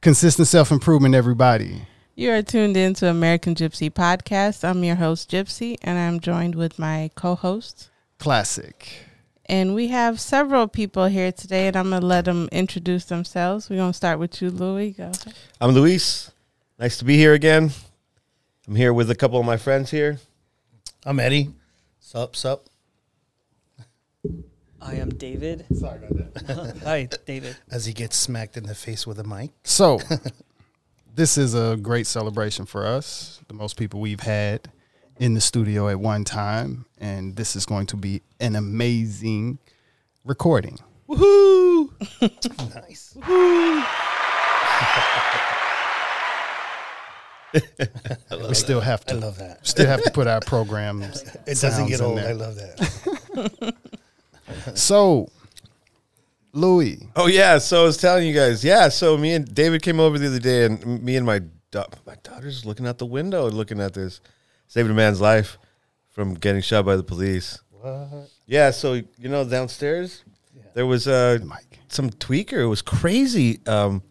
Consistent self improvement, everybody. You are tuned in to American Gypsy Podcast. I'm your host, Gypsy, and I'm joined with my co host. Classic. And we have several people here today, and I'm going to let them introduce themselves. We're going to start with you, Louis. Go ahead. I'm Luis. Nice to be here again. I'm here with a couple of my friends here. I'm Eddie. Sup, sup. I am David. Sorry about that. Hi, David. As he gets smacked in the face with a mic. So, this is a great celebration for us, the most people we've had in the studio at one time. And this is going to be an amazing recording. Woohoo! Nice. Woohoo! we still have to. I to love that. still have to put our programs. It doesn't get old. I love that. So, Louis, Oh yeah, so I was telling you guys. Yeah, so me and David came over the other day, and me and my da- my daughter's looking out the window, looking at this, saved a man's life from getting shot by the police. What? Yeah, so you know downstairs there was uh, some tweaker. It was crazy. Um,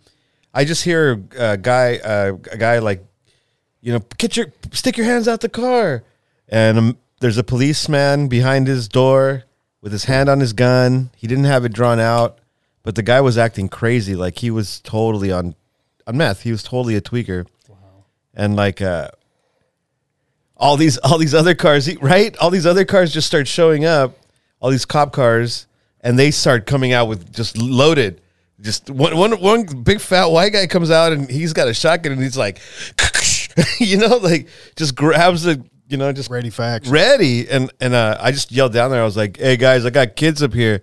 I just hear a guy, uh, a guy like, you know, get your stick your hands out the car, and um, there's a policeman behind his door with his hand on his gun. He didn't have it drawn out, but the guy was acting crazy, like he was totally on on meth. He was totally a tweaker, and like. Uh, all these all these other cars right all these other cars just start showing up all these cop cars and they start coming out with just loaded just one one one big fat white guy comes out and he's got a shotgun and he's like you know like just grabs the you know just ready facts, ready. And and uh, I just yelled down there. I was like hey guys I got kids up here.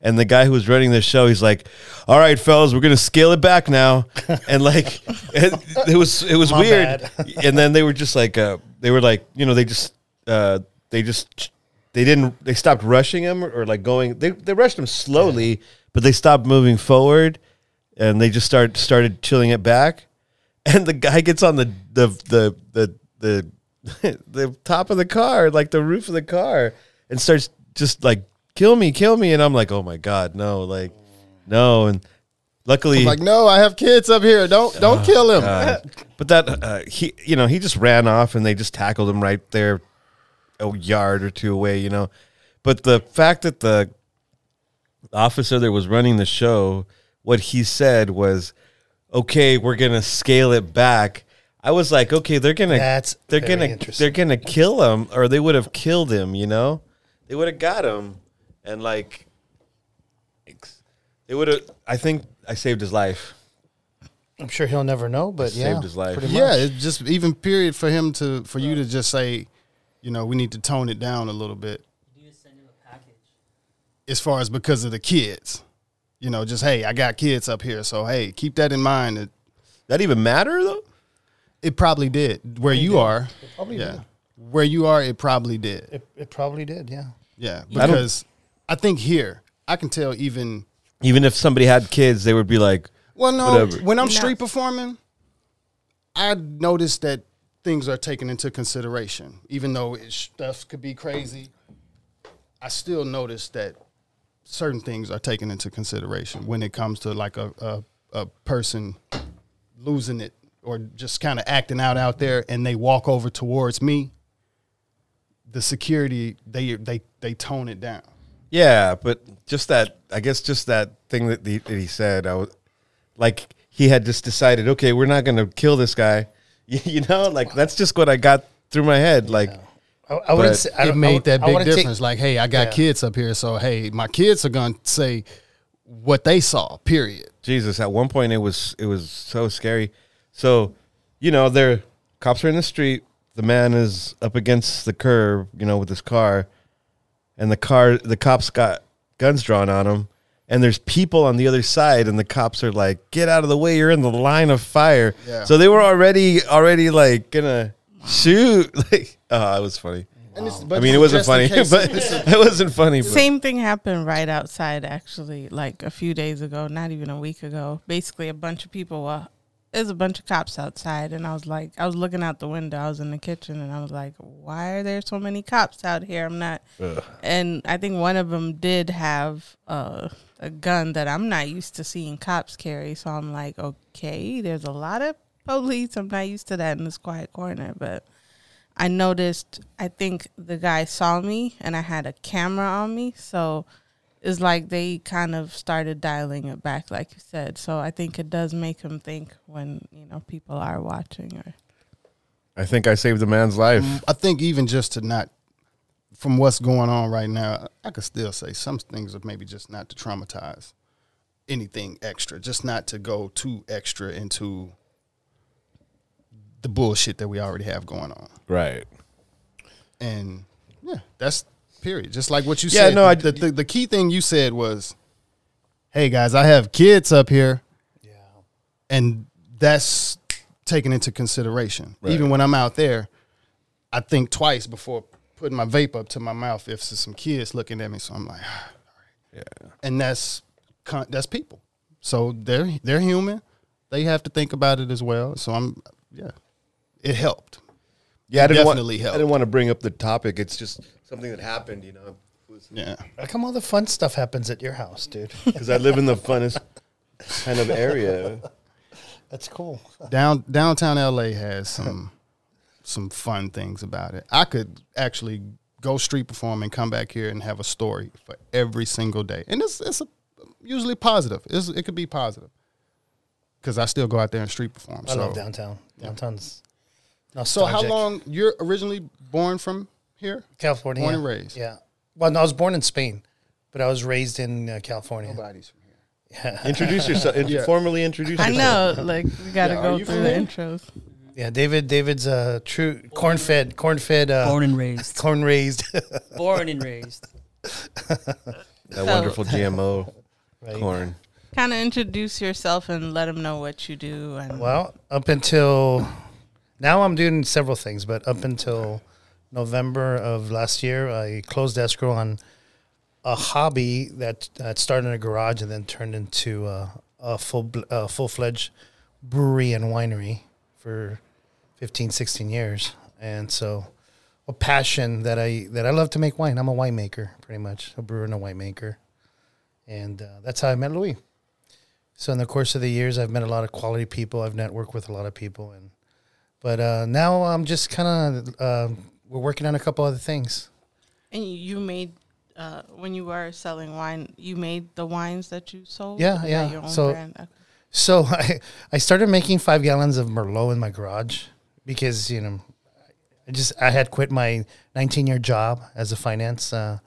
And the guy who was running the show he's like all right fellas we're gonna scale it back now. And like it, it was it was My weird. and then they were just like uh, they were like you know they just uh, they just they didn't they stopped rushing him or, or like going they they rushed him slowly but they stopped moving forward and they just start started chilling it back. And the guy gets on the the the the the, the top of the car like the roof of the car and starts just like kill me kill me and I'm like oh my god no like no and luckily I'm like, no, I have kids up here. Don't don't kill him. God. but that uh, he, you know, he just ran off and they just tackled him right there, a yard or two away. You know, but the fact that the officer that was running the show, what he said was, "Okay, we're gonna scale it back." I was like, "Okay, they're gonna That's they're very gonna interesting. they're gonna kill him, or they would have killed him. You know, they would have got him, and like." They would have. I think I saved his life. I'm sure he'll never know, but Saved yeah. his life. pretty yeah, much. it's just even period for him to for you to just say, you know, we need to tone it down a little bit. You just send him a package. as far as because of the kids. You know, just hey, I got kids up here, so hey, keep that in mind. It, That even matter though? It probably did where you did. are. Probably Yeah, did. where you are, it probably did. It, it probably did, yeah. Yeah, because I, think here I can tell even. Even if somebody had kids, they would be like, Well, no, Whatever. when I'm street performing, I notice that things are taken into consideration, even though it, stuff could be crazy. I still notice that certain things are taken into consideration when it comes to like a a, a person losing it or just kind of acting out out there, and they walk over towards me. The security they they they tone it down. yeah, but just that, I guess just that thing that he, that he said, I was like, he had just decided, okay, we're not going to kill this guy. You, you know, like that's just what I got through my head. Like, I, I wouldn't say, I it don't- I made would- that big wouldn't take- difference. like, hey, I got Yeah. kids up here, so hey, my kids are gonna say what they saw. Period. Jesus, at one point it was, it was so scary. So, you know, they're, cops are in the street. The man is up against the curb, you know, with his car. And the car, the cops got guns drawn on him. And there's people on the other side, and the cops are like, "Get out of the way! You're in the line of fire." Yeah. So they were already, already like gonna shoot. Like, oh, it was funny. And it's, I mean, it wasn't funny, but it wasn't funny. But Same thing happened right outside, actually, like a few days ago, not even a week ago. Basically, a bunch of people were there's a bunch of cops outside, and I was like, I was looking out the window. I was in the kitchen, and I was like, why are there so many cops out here? I'm not. And I think one of them did have uh, a gun that I'm not used to seeing cops carry. So I'm like, okay, there's a lot of police. I'm not used to that in this quiet corner, but. I noticed, I think the guy saw me and I had a camera on me. So it's like they kind of started dialing it back, like you said. So I think it does make him think when, you know, people are watching or. I think I saved a man's life. Mm, I think even just to not, from what's going on right now, I could still say some things are maybe just not to traumatize anything extra, just not to go too extra into the bullshit that we already have going on. Right. And yeah, that's period. Just like what you Yeah, said. no, I- the, the the key thing you said was, "Hey guys, I have kids up here." Yeah. and that's taken into consideration. Right. Even when I'm out there, I think twice before putting my vape up to my mouth if there's some kids looking at me. So I'm like, Yeah. and that's that's people. So they're they're human. They have to think about it as well. So I'm yeah, it helped. Yeah, I didn't definitely want, helped. I didn't want to bring up the topic. It's just something that happened, you know, Yeah, How come all the fun stuff happens at your house, dude? because I live in the funnest kind of area. That's cool. down downtown LA has some some fun things about it. I could actually go street perform and come back here and have a story for every single day, and it's it's a, usually positive. It's, it could be positive because I still go out there and street perform. I so, love downtown. Downtown's so how long you're originally born from here? California. Born and raised. Yeah. Well, no, I was born in Spain, but I was raised in uh, California. Nobody's from here. Yeah. Introduce yourself. int- Yeah. Formally introduce I yourself. know, like, we got to Yeah, go through the there? intros. yeah. David. David's a true corn fed, corn fed, uh, Born and raised. corn raised. Born and raised. That So- wonderful GMO Right. corn. Kind of introduce yourself and let them know what you do. And Well, up until now, I'm doing several things, but up until November of last year, I closed escrow on a hobby that, that started in a garage and then turned into uh, a full bl- uh, full fledged brewery and winery for 15, 16 years, and so a passion that I that I love to make wine. I'm a winemaker, pretty much a brewer and a winemaker, and uh, that's how I met Louis. So in the course of the years, I've met a lot of quality people. I've networked with a lot of people, and but uh, now I'm just kind of uh, we're working on a couple other things. and you made, uh, when you were selling wine, you made the wines that you sold? Yeah, yeah. So- brand? So I I started making five gallons of Merlot in my garage because you know I just I had quit my 19 year job as a finance uh,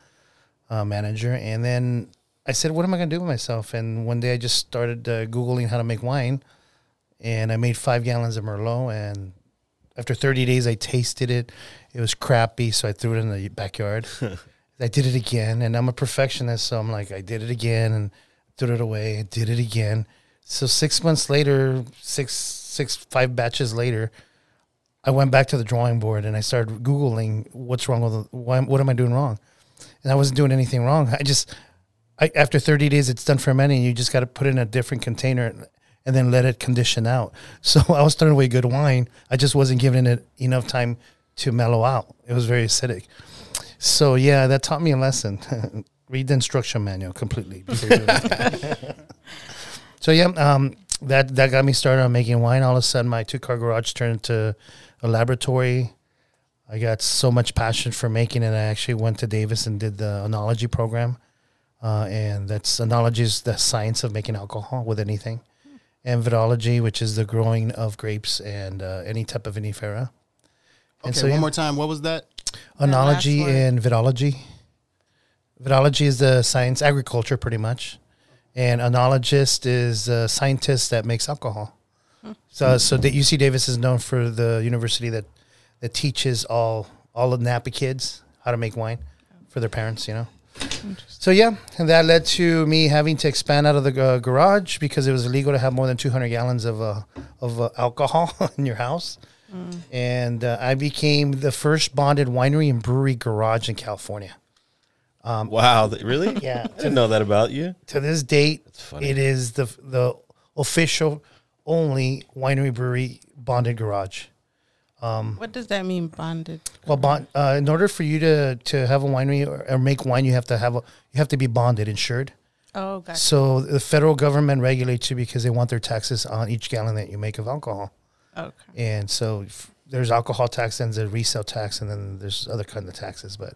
uh, manager, and then I said, "What am I going to do with myself?" And one day I just started uh, googling how to make wine, and I made five gallons of Merlot. And after 30 days, I tasted it. It was crappy, so I threw it in the backyard. I did it again, and I'm a perfectionist, so I'm like, I did it again and threw it away. I did it again. So six months later, six, six, five batches later, I went back to the drawing board and I started googling what's wrong with the, why, what am I doing wrong, and I wasn't doing anything wrong. I just, I, after 30 days, it's done fermenting. You just got to put it in a different container and then let it condition out. So I was throwing away good wine. I just wasn't giving it enough time to mellow out. It was very acidic. So yeah, that taught me a lesson. Read the instruction manual completely. so yeah, um, that that got me started on making wine. All of a sudden, my two car garage turned into a laboratory. I got so much passion for making it. I actually went to Davis and did the enology program, uh, and that's enology is the science of making alcohol with anything, and vidology, which is the growing of grapes and uh, any type of vinifera. And Okay, so, one yeah. more time. What was that? That last Enology word. and vidology. Vidology is the science, agriculture, pretty much, and enologist is a scientist that makes alcohol. So, so that UC Davis is known for the university that that teaches all all of Napa kids how to make wine for their parents. You know. So yeah, and that led to me having to expand out of the uh, garage because it was illegal to have more than 200 gallons of uh, of uh, alcohol in your house. And uh, I became the first bonded winery and brewery garage in California. wow, th- really? Yeah. I didn't know that about you. To this date, funny. it is the the official only winery brewery bonded garage. What does that mean, bonded? Well, bond uh, in order for you to to have a winery or, or make wine, you have to have a you have to be bonded, insured. Oh, gotcha. So the federal government regulates you because they want their taxes on each gallon that you make of alcohol. Okay. And so f- there's alcohol tax, and there's resale tax, and then there's other kind of taxes. But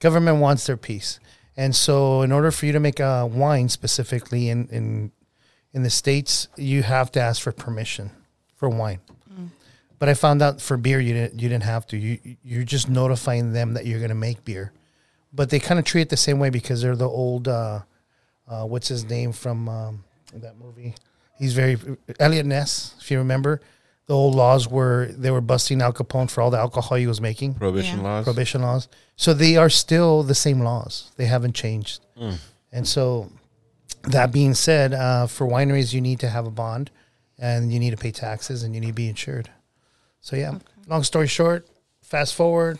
government wants their piece. And so in order for you to make a wine specifically in in in the states, you have to ask for permission for wine. But I found out for beer you didn't you didn't have to. You you're just notifying them that you're going to make beer. But they kind of treat it the same way because they're the old uh, uh, what's his name from um, that movie? He's very Eliot Ness, if you remember. The old laws were they were busting Al Capone for all the alcohol he was making, Prohibition Yeah. laws. prohibition laws. So they are still the same laws. They haven't changed. And so, that being said, uh, for wineries, you need to have a bond, and you need to pay taxes, and you need to be insured. So yeah, long story short, fast forward,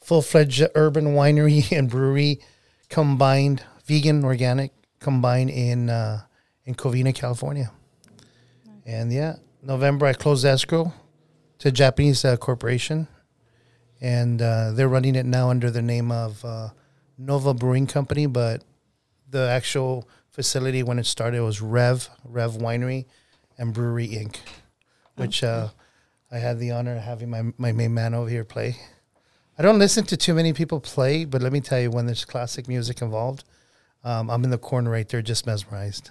full fledged urban winery and brewery combined, vegan, organic, combined in uh, in Covina, California. And yeah, November I closed escrow to a Japanese uh, corporation, and uh, they're running it now under the name of uh, Nova Brewing Company, but the actual facility when it started was Rev Rev Winery and Brewery Inc., which uh, I had the honor of having my my main man over here play. I don't listen to too many people play, but let me tell you, when there's classic music involved, um, I'm in the corner right there, just mesmerized.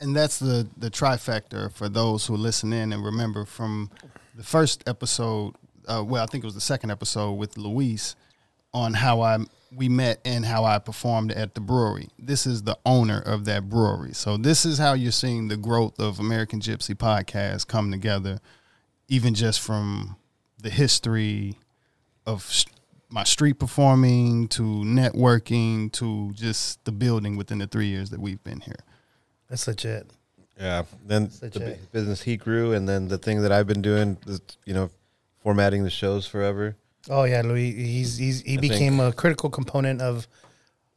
and that's the the trifecta for those who listen in and remember from the first episode. Uh, well, I think it was the second episode with Luis on how I we met and how I performed at the brewery. This is the owner of that brewery, so this is how you're seeing the growth of American Gypsy podcast come together, even just from the history of s- my street performing to networking to just the building within the three years that we've been here. That's legit. Yeah. Then Such the a- business he grew, and then the thing that I've been doing, is, you know, formatting the shows forever. Oh yeah, Louis. He's he's he I became a critical component of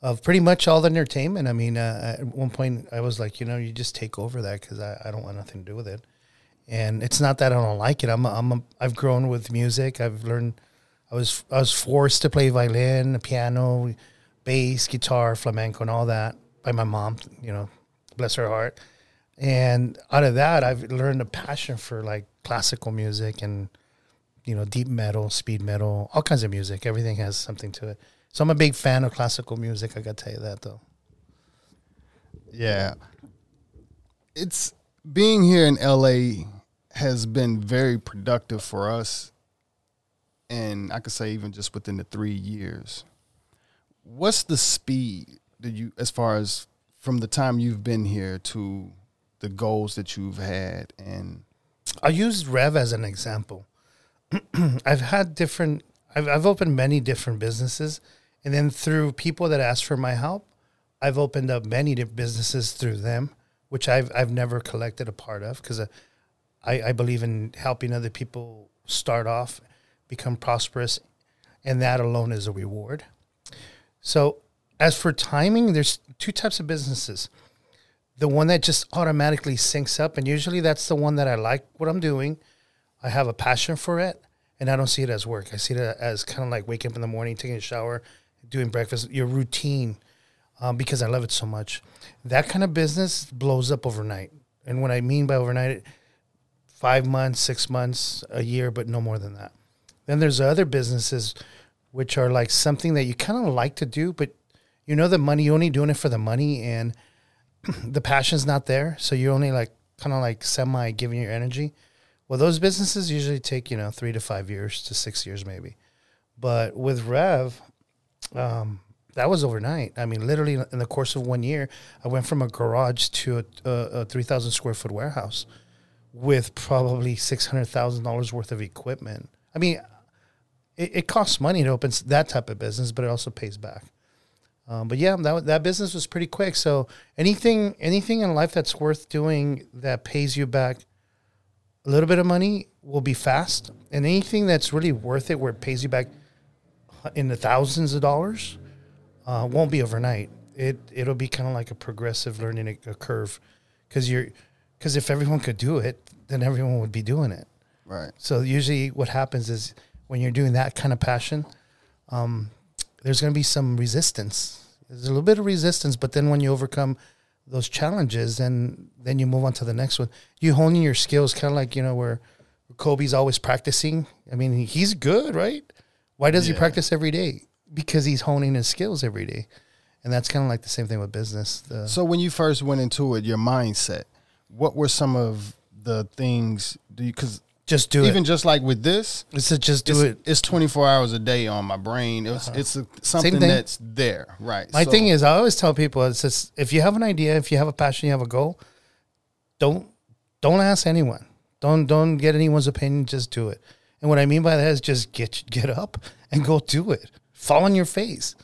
of pretty much all the entertainment. I mean, uh, at one point I was like, you know, you just take over that because I, I don't want nothing to do with it. And it's not that I don't like it. I'm a, I'm a, I've grown with music. I've learned. I was I was forced to play violin, piano, bass, guitar, flamenco, and all that by my mom. You know, bless her heart. And out of that, I've learned a passion for like classical music and you know, deep metal, speed metal, all kinds of music. Everything has something to it. So I'm a big fan of classical music. I got to tell you that though. Yeah. It's being here in LA has been very productive for us. And I could say even just within the three years. What's the speed that you as far as from the time you've been here to the goals that you've had and I'll use Rev as an example. I've had different, I've, I've opened many different businesses. And then through people that ask for my help, I've opened up many different businesses through them, which I've, I've never collected a part of because uh, I, I believe in helping other people start off, become prosperous, and that alone is a reward. So, as for timing, there's two types of businesses. The one that just automatically syncs up, and usually that's the one that I like what I'm doing. I have a passion for it, and I don't see it as work. I see it as kind of like waking up in the morning, taking a shower, doing breakfast, your routine, um, because I love it so much. That kind of business blows up overnight. And what I mean by overnight, five months, six months, a year, but no more than that. Then there's other businesses which are like something that you kind of like to do, but you know the money, you're only doing it for the money and the passion's not there. So you're only like kind of like semi giving your energy. Well, those businesses usually take, you know, three to five years to six years maybe. But with Rev, um, that was overnight. I mean, literally in the course of one year, I went from a garage to a, a, a 3,000 square foot warehouse with probably $600,000 worth of equipment. I mean, it, it costs money to open that type of business, but it also pays back. Um, but yeah, that that business was pretty quick. So anything anything in life that's worth doing that pays you back a little bit of money will be fast, and anything that's really worth it, where it pays you back in the thousands of dollars, uh, won't be overnight. It it'll be kind of like a progressive learning a, a curve, because you're Because if everyone could do it, then everyone would be doing it. Right. So usually, what happens is when you're doing that kind of passion, um, there's going to be some resistance. There's a little bit of resistance, but then when you overcome those challenges, then then you move on to the next one. You honing your skills, kind of like you know where Kobe's always practicing. I mean, he's good, right? Why does he practice every day? Because he's honing his skills every day, and that's kind of like the same thing with business. The, So when you first went into it, your mindset, what were some of the things? Do you because just do even it. Even just like with this, It's a just do it's, it. Uh-huh. it's 24 hours a day on my brain. It's it's a, something thing. that's there, right? My So- thing is, I always tell people, it's just if you have an idea, if you have a passion, you have a goal, don't don't ask anyone. Don't don't get anyone's opinion. Just do it. And what I mean by that is just get get up and go do it. Fall on your face.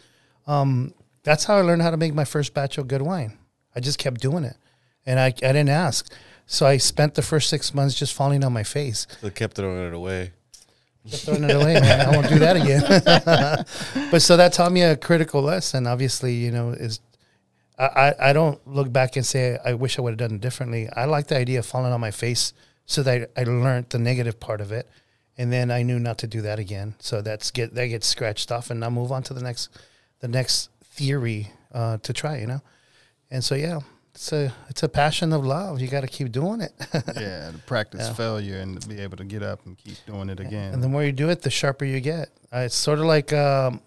Um, that's how I learned how to make my first batch of good wine. I just kept doing it, and I I didn't ask. So I spent the first six months just falling on my face. They kept throwing it away. Just throwing it away, man. I won't do that again. but so that taught me a critical lesson. Obviously, you know, is I, I, I don't look back and say I wish I would have done it differently. I like the idea of falling on my face so that I learned the negative part of it, and then I knew not to do that again. So that's get that gets scratched off, and now move on to the next the next theory uh, to try. You know, and so yeah. It's a it's a passion of love. You got to keep doing it, yeah, to practice Yeah. failure and to be able to get up and keep doing it again. And the more you do it, the sharper you get. It's sort of like, um,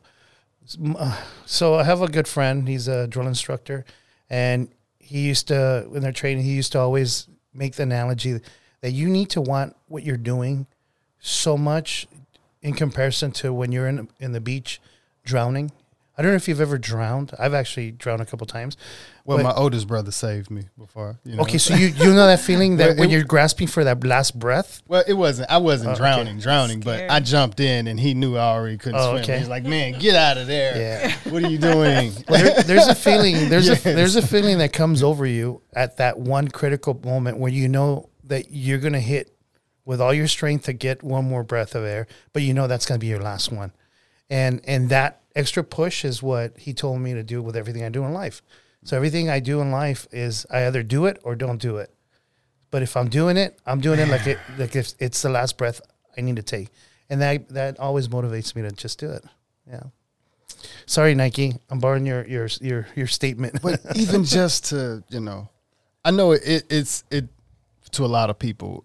uh, so I have a good friend. He's a drill instructor, and he used to, when they're training, he used to always make the analogy that you need to want what you're doing so much in comparison to when you're in in the beach drowning. I don't know if you've ever drowned. I've actually drowned a couple times. Well, but- my oldest brother saved me before. You know? Okay, so you you know that feeling that Well, when it- you're grasping for that last breath. Well, it wasn't. I wasn't Oh, okay. drowning, drowning, but I jumped in and he knew I already couldn't Oh, swim. okay. He's like, "Man, get out of there! Yeah. What are you doing?" there, there's a feeling there's Yes. a there's a feeling that comes over you at that one critical moment where you know that you're gonna hit with all your strength to get one more breath of air, but you know that's gonna be your last one, and and that extra push is what he told me to do with everything I do in life. So everything I do in life is I either do it or don't do it. But if I'm doing it, I'm doing it like it like if it's the last breath I need to take, and that that always motivates me to just do it. Yeah. Sorry, Nike. I'm borrowing your your your your statement. but even just to you know, I know it, it it's it to a lot of people,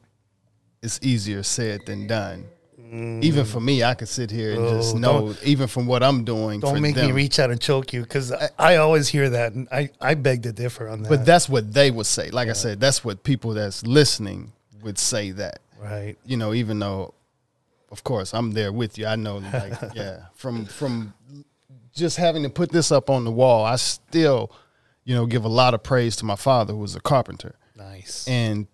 it's easier said than done. Even for me, I could sit here and just Oh, know, even from what I'm doing. Don't make me reach out and choke you because I, I always hear that, and I I beg to differ on that. But that's what they would say. Like I said, that's what people that's listening would say. That right. you know, even though, of course, I'm there with you. I know, like, yeah, from from just having to put this up on the wall, I still, you know, give a lot of praise to my father, who was a carpenter, Nice. and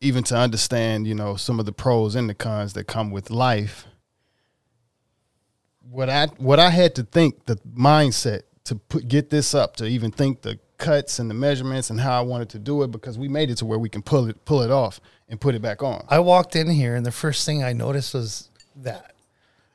even to understand, you know, some of the pros and the cons that come with life. What I what I had to think, the mindset to put get this up, to even think the cuts and the measurements and how I wanted to do it, because we made it to where we can pull it pull it off and put it back on. I walked in here, and the first thing I noticed was that.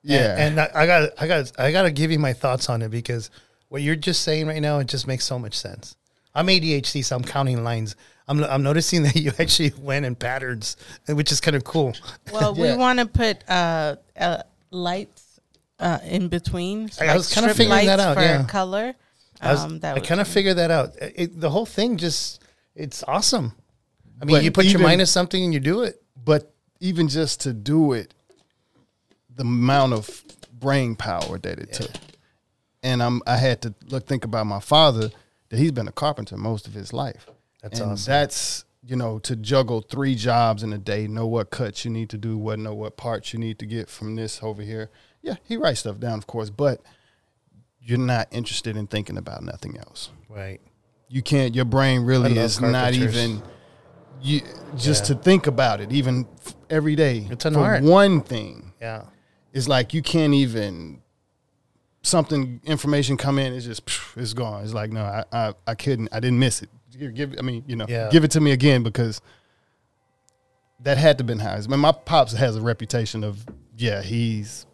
Yeah, And, and I, I got I got I got to give you my thoughts on it because what you're just saying right now it just makes so much sense. I'm ADHD, so I'm counting lines. I'm I'm noticing that you actually went in patterns, which is kind of cool. Well, Yeah. we want to put uh, uh, lights uh, in between. so I was kinda figuring that out, For yeah. color. I, was- Um, that I kind of figured that out. It, the whole thing just it's awesome. I mean, But you put your mind to something and you do it. but even just to do it, the amount of brain power that it took, and I'm I had to look think about my father that he's been a carpenter most of his life. That's and awesome. That's you know to juggle three jobs in a day, know what cuts you need to do, what know what parts you need to get from this over here. Yeah, he writes stuff down, of course, but you're not interested in thinking about nothing else. Right. You can't. Your brain really is not even. You just Yeah. to think about it, even f- every day. It's an for art. One thing Yeah. is like you can't even something information come in. It's just phew, it's gone. It's like no, I I, I couldn't. I didn't miss it. Give, give I mean you know Yeah. give it to me again because that had to been how. I mean, my pops has a reputation of yeah he's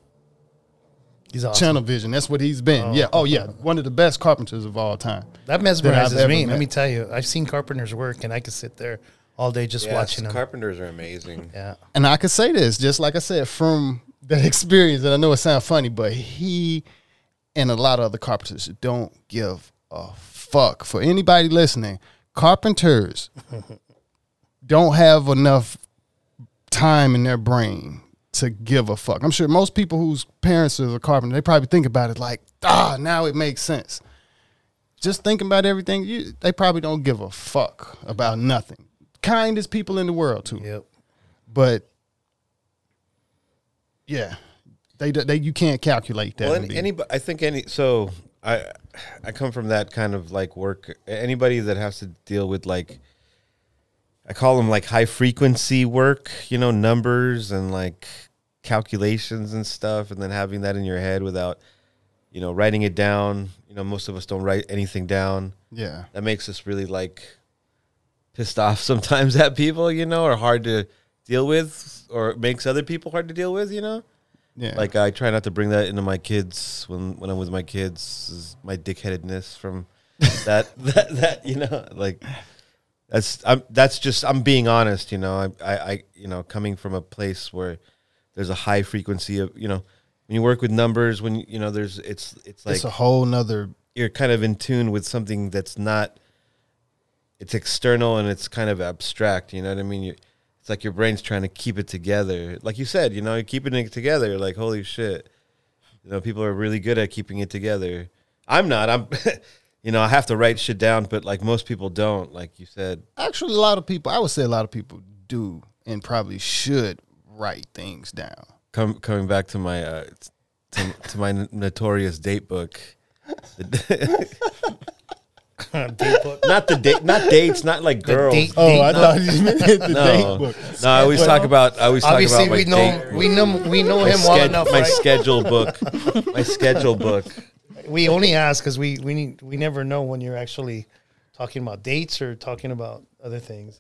He's awesome. channel vision. That's what he's been. Oh. yeah. Oh yeah. One of the best carpenters of all time. That that mesmerizes ever me. met. Let me tell you, I've seen carpenters work, and I could sit there all day just Yes, watching them. carpenters are amazing. yeah. And I could say this, just like I said, from that experience, and I know it sounds funny, but he and a lot of other carpenters don't give a fuck. For anybody listening, carpenters don't have enough time in their brain to give a fuck. I'm sure most people whose parents are a carpenter, they probably think about it like, ah, now it makes sense. Just thinking about everything, you, they probably don't give a fuck about nothing. Kindest people in the world, too Yep. but yeah, they they you can't calculate that. Well, any, anybody, I think any. So I, I come from that kind of like work. Anybody that has to deal with like, I call them like high frequency work. You know, numbers and like calculations and stuff, and then having that in your head without, you know, writing it down. You know, most of us don't write anything down. yeah, That makes us really like pissed off sometimes at people. You know, or hard to deal with, or makes other people hard to deal with. You know yeah. like I try not to bring that into my kids when when I'm with my kids. Is my dickheadedness from that that that you know like that's I'm that's just I'm being honest. You know I I, I you know coming from a place where there's a high frequency of you know when you work with numbers when you know there's it's it's like it's a whole nother. you're kind of in tune with something that's not it's external and it's kind of abstract you know what i mean you it's like your brain's trying to keep it together. Like you said you know you're keeping it together. Like holy shit. You know people are really good at keeping it together. I'm not. I'm you know i have to write shit down but like most people don't like you said. Actually, a lot of people. I would say a lot of people do and probably should write things down. come coming back to my uh to, to my notorious date book not the date not dates not like girls date- Oh, I no. thought you meant the no, date book. no. I always talk about. I always talk Obviously, about my we know date- we know we know him well sched- enough. my right? schedule book. My schedule book. we only ask because we we need we never know when you're actually talking about dates or talking about other things.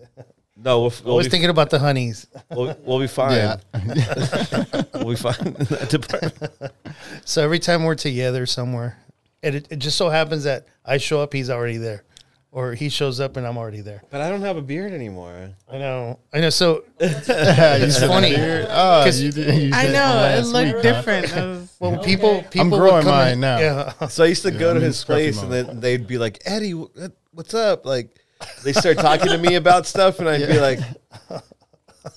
No, we'll, we'll, Always be, thinking about the honeys. we'll, we'll be fine. Yeah, We'll be fine. in that department. So every time we're together somewhere, and it, it just so happens that I show up, he's already there, or he shows up and I'm already there. But I don't have a beard anymore. I know, I know. So it's it's funny. Oh, 'Cause you did, you I know it looked week. different. It was- Well, people, people would growing come mine in- now. Yeah, So I used to go I'm to his place, and then they'd be like, "Eddie, what's up?" Like they start talking to me about stuff, and I'd be like,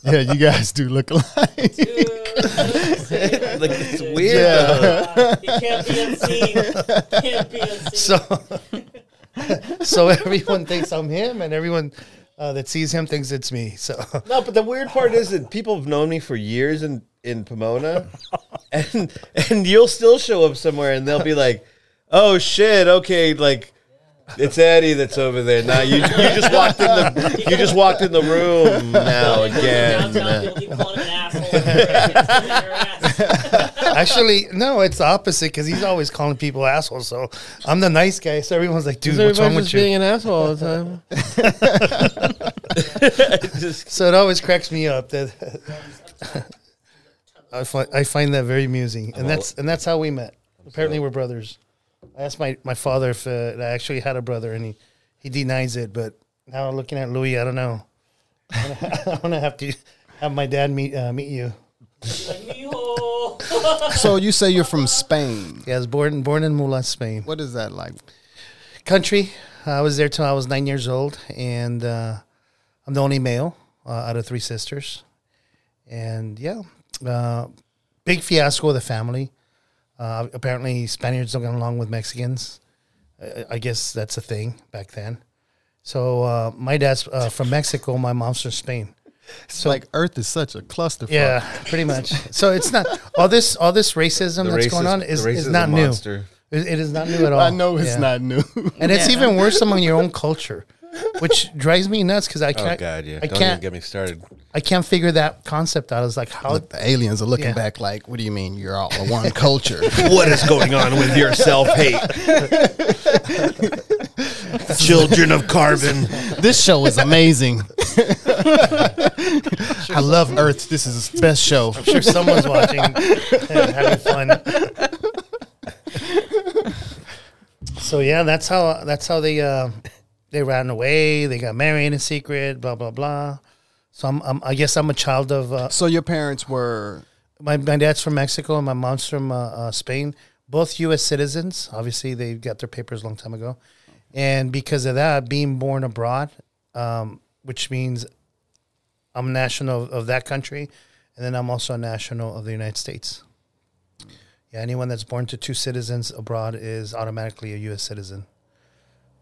Yeah, you guys do look alike. "Like it's weird." Yeah. though. It can't be unseen. Can't be unseen. so so everyone thinks I'm him, and everyone uh, that sees him thinks it's me. So No, but the weird part is that people have known me for years in in Pomona, and and you'll still show up somewhere, and they'll be like, "Oh shit, okay, like." It's Eddie that's over there now. You you just walked in the you just walked in the room now again. Downtown, they'll keep calling him an asshole. Their ass. actually, no, it's the opposite because he's always calling people assholes. So I'm the nice guy. So everyone's like, "Dude, what's wrong with you?" Being an asshole all the time. just, So it always cracks me up that I find I find that very amusing, and that's and that's how we met. Apparently, we're brothers. I asked my, my father if uh, I actually had a brother, and he, he denies it. But now looking at Louis, I don't know. I'm gonna, have to have my dad meet uh, meet you. So you say you're from Spain. Yeah, I was born born in Mulas, Spain. What is that like? Country. I was there till I was nine years old, and uh, I'm the only male uh, out of three sisters. And yeah, uh, big fiasco with the family. Uh, apparently, Spaniards don't get along with Mexicans. I, I guess that's a thing back then. So uh, my dad's uh, from Mexico, my mom's from Spain. So like Earth is such a clusterfuck. Yeah, pretty much. So it's not all this all this racism that's going on is, is not new. It, it is not new at all. I know it's Yeah. not new. and it's even worse among your own culture, which drives me nuts because I oh can't. Oh god, yeah. I Don't even can't. get me started. I can't figure that concept out. It's like how Look, the aliens are looking Yeah. back like, what do you mean you're all one culture? what is going on with your self hate? Children of carbon. this show is amazing. I love Earth. This is the best show. I'm sure someone's watching and having fun. So yeah, that's how that's how they uh, they ran away, they got married in secret, blah blah blah. So I'm, I'm I guess I'm a child of uh, So your parents were my my dad's from Mexico and my mom's from uh, uh, Spain. Both U.S. citizens. Obviously, they got their papers a long time ago, and because of that, being born abroad, um, which means I'm a national of, of that country, and then I'm also a national of the United States. Yeah, anyone that's born to two citizens abroad is automatically a U.S. citizen.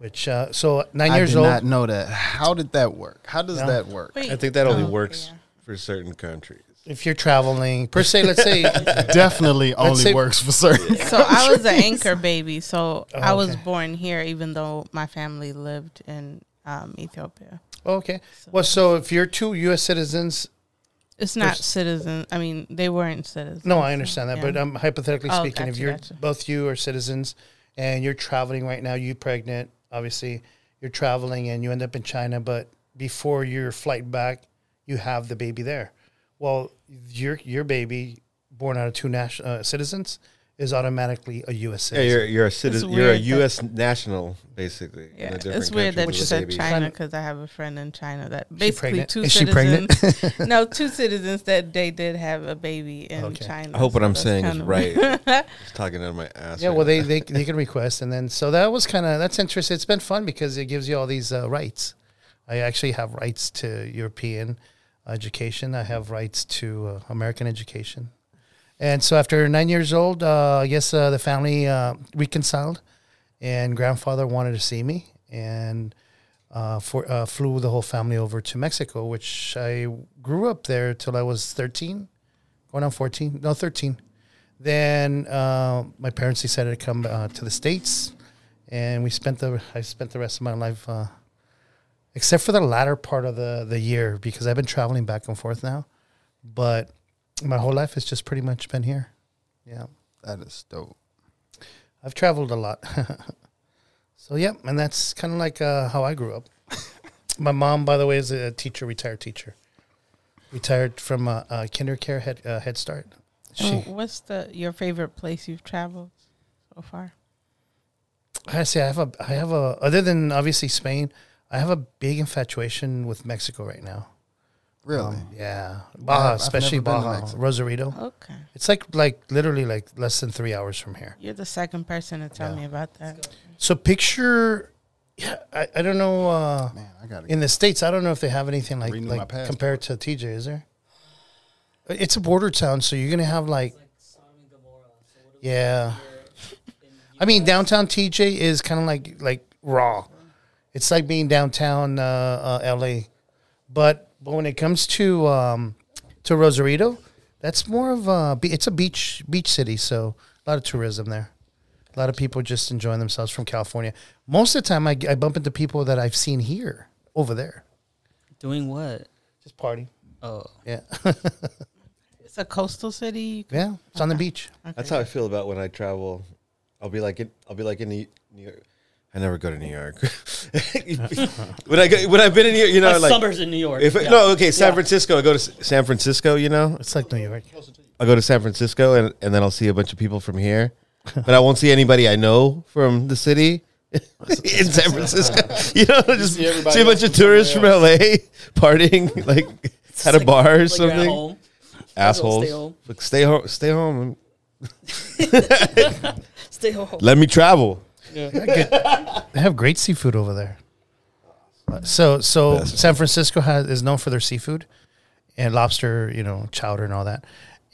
Which uh, so nine I years did old. not know that. How did that work? How does No. that work? Wait, I think that only oh, works yeah. for certain countries. if you're traveling per se, let's say Definitely only say- works for certain. So I was an anchor baby. So Oh, I was okay. born here, even though my family lived in um, Ethiopia. oh, okay. Well, so if you're two U.S. citizens, It's not There's- citizen. I mean, they weren't citizens. No, I understand that, Yeah. but um, hypothetically Oh, speaking, if gotcha, you're gotcha. both you are citizens and you're traveling right now, you pregnant, obviously you're traveling and you end up in China, but before your flight back, you have the baby there. Well, your your baby, born out of two national uh, citizens, is automatically a U.S. Yeah, you're you're a citizen. You're a weird that- U.S. national, basically. in Yeah, a it's different weird that country you said baby. China China- because I have a friend in China that basically pregnant? two Is she citizens. pregnant? no, two citizens that they did have a baby in Okay. China. I hope what I'm saying is right. Just talking out of my ass. yeah, right well, they, they they can request, and then so that was kind of that's interesting. It's been fun because it gives you all these uh, rights. I actually have rights to European education. I have rights to uh, American education, and so after nine years old, uh, I guess uh, the family uh, reconciled, and grandfather wanted to see me, and uh, for uh, flew the whole family over to Mexico, which I grew up there till I was thirteen, going on fourteen, no thirteen. Then uh, my parents decided to come to the states, and we spent the I spent the rest of my life, except for the latter part of the the year, because I've been traveling back and forth now. But my whole life has just pretty much been here. Yeah, That is dope. I've traveled a lot. so yeah, and that's kind of like uh, how I grew up. my mom, by the way, is a teacher, retired teacher, retired from uh, uh, KinderCare head uh, Head Start. She, what's the your favorite place you've traveled so far? I say I have a I have a other than obviously Spain, I have a big infatuation with Mexico right now. Really? Um, yeah, Baja, I've especially never been to Baja, Mexico. Rosarito. Okay, It's like like literally like less than three hours from here. you're the second person to tell Yeah. me about that. So picture, yeah, I, I don't know. Uh, Man, I gotta. in the states, I don't know if they have anything like Renew my like passport. compared to TJ. Is there? It's a border town, so you're gonna have like Like Sodom and Gomorrah. So what do we yeah. have here in I mean, downtown TJ is kind of like like raw. It's like being downtown uh, uh, LA, but but when it comes to um, to Rosarito, that's more of a it's a beach beach city, so a lot of tourism there. A lot of people just enjoying themselves from California. Most of the time, I, I bump into people that I've seen here over there, Doing what? just party. Oh, Yeah, It's a coastal city. Yeah, it's on the beach. That's how I feel about when I travel. I'll be like in, I'll be like in New New York. I never go to New York. when I go, when I've been in New York, you know, my like summers in New York. if yeah. no, okay, San Yeah. Francisco. I go to S- San Francisco. You know, It's like New York. I'll go to San Francisco and, and then I'll see a bunch of people from here, but I won't see anybody I know from the city in San Francisco. You know, just see see, a bunch of tourists from LA partying like at a Like- bar or like you're at something. home. Assholes, Stay home. Like, stay home. Stay home. Stay home. Let me travel. They have great seafood over there. So so Best. San Francisco has is known for their seafood and lobster, you know, chowder and all that.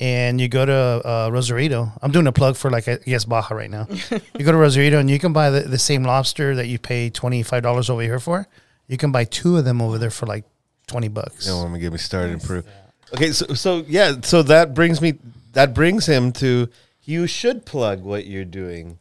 And you go to uh, Rosarito. I'm doing a plug for like I guess Baja right now. you go to Rosarito and you can buy the, the same lobster that you pay twenty five dollars over here for. You can buy two of them over there for like twenty bucks. Don't want to get me started in Peru. Okay, so so yeah, so that brings me that brings him to you should plug what you're doing.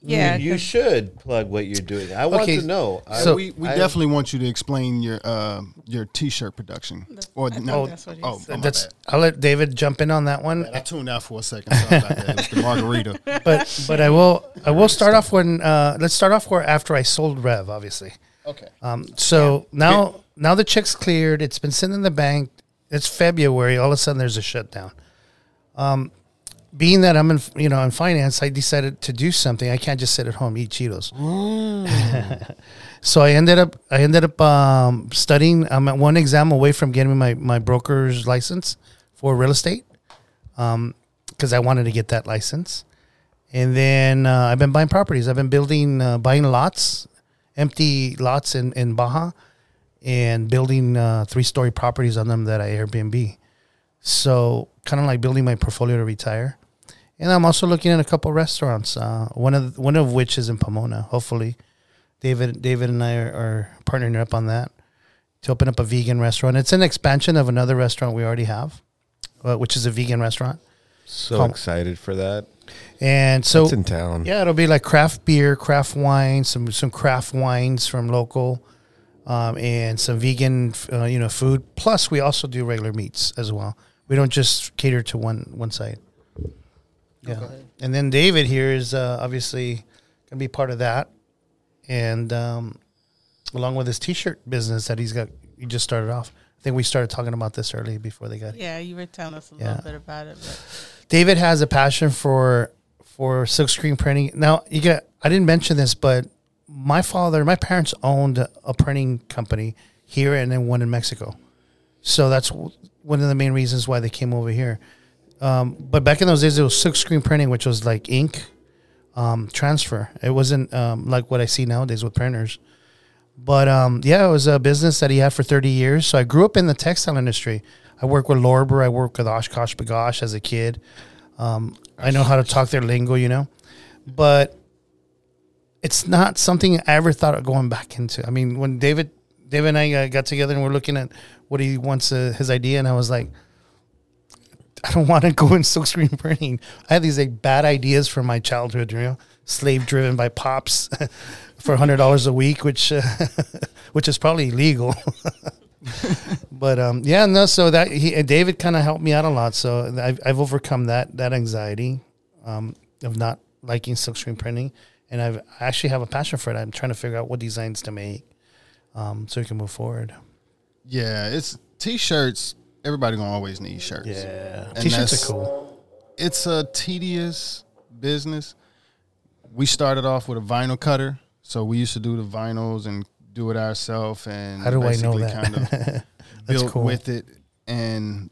Yeah, you should plug what you're doing. I want Okay, to know. I, so- we we I- definitely want you to explain your uh, your t-shirt production. Or I no, that's what he oh, said. my That's bad. I'll let David jump in on that one. I tuned out for a second. Sorry about that. It was the margarita. But but I will I will start off when uh, let's start off where after I sold Rev, obviously. Okay. Um, so now now the check's cleared. It's been sent in the bank. It's February. All of a sudden, there's a shutdown. Um, being that I'm in, you know, in finance, I decided to do something. I can't just sit at home eat Cheetos. so I ended up, I ended up um, studying. I'm at one exam away from getting my my broker's license for real estate, because I wanted to get that license. And then uh, I've been buying properties. I've been building, uh, buying lots, empty lots in in Baja, and building uh, three story properties on them that I Airbnb. So kind of like building my portfolio to retire. And I'm also looking at a couple restaurants. Uh, one of one of which is in Pomona. Hopefully, David David and I are, are partnering up on that to open up a vegan restaurant. It's an expansion of another restaurant we already have, uh, which is a vegan restaurant. So Com- excited for that. And so it's in town. yeah, it'll be like craft beer, craft wine, some some craft wines from local, um, and some vegan, uh, you know, food. Plus, we also do regular meats as well. We don't just cater to one one side. Yeah, and then David here is uh, obviously gonna be part of that, and um, along with his T-shirt business that he's got, he just started off. I think we started talking about this early before they got. Yeah, you were telling us a Yeah. little bit about it. But David has a passion for for silkscreen printing. Now you get I didn't mention this, but my father, my parents owned a printing company here and then one in Mexico. So that's one of the main reasons why they came over here. Um, but back in those days, it was silk screen printing, which was like ink um, transfer. It wasn't um, like what I see nowadays with printers. But um, yeah, it was a business that he had for 30 years. So I grew up in the textile industry. I worked with Lorber. I worked with OshKosh B'gosh as a kid. Um, I know how to talk their lingo, you know, but it's not something I ever thought of going back into. I mean, when David, David and I uh, got together and we're looking at what he wants, uh, his idea, and I was like, I don't want to go in silkscreen printing. I had these like bad ideas from my childhood, you know, slave driven by pops for hundred dollars a week, which uh, which is probably illegal. but um, yeah, no. So that he David kind of helped me out a lot. So I've, I've overcome that that anxiety um, of not liking silkscreen printing, and I've I actually have a passion for it. I'm trying to figure out what designs to make, um, so we can move forward. Yeah, it's t-shirts. Everybody gonna always need shirts. Yeah, And t-shirts are cool. It's a tedious business. We started off with a vinyl cutter, so we used to do the vinyls and do it ourselves. And How do I know that? Kind of That's built cool. with it. And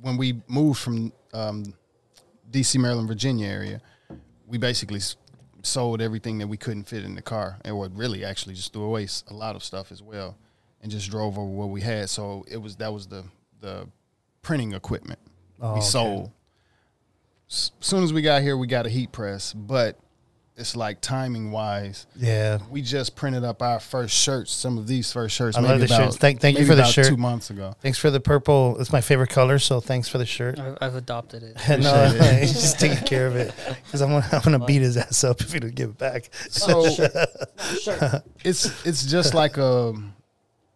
when we moved from um, D.C., Maryland, Virginia area, we basically sold everything that we couldn't fit in the car, and what really actually just threw away a lot of stuff as well, and just drove over what we had. So it was that was the the printing equipment Oh, we okay. sold. As soon as we got here, we got a heat press, but it's like timing wise. Yeah, We just printed up our first shirts. Some of these first shirts. I maybe love the about, shirts. Thank- thank you for the shirt. Two months ago. thanks for the purple. It's my favorite color, so thanks for the shirt. I've, I've adopted it. no, he's just taking care of it because I'm gonna, I'm gonna beat his ass up if he don't give it back. So it's it's just like a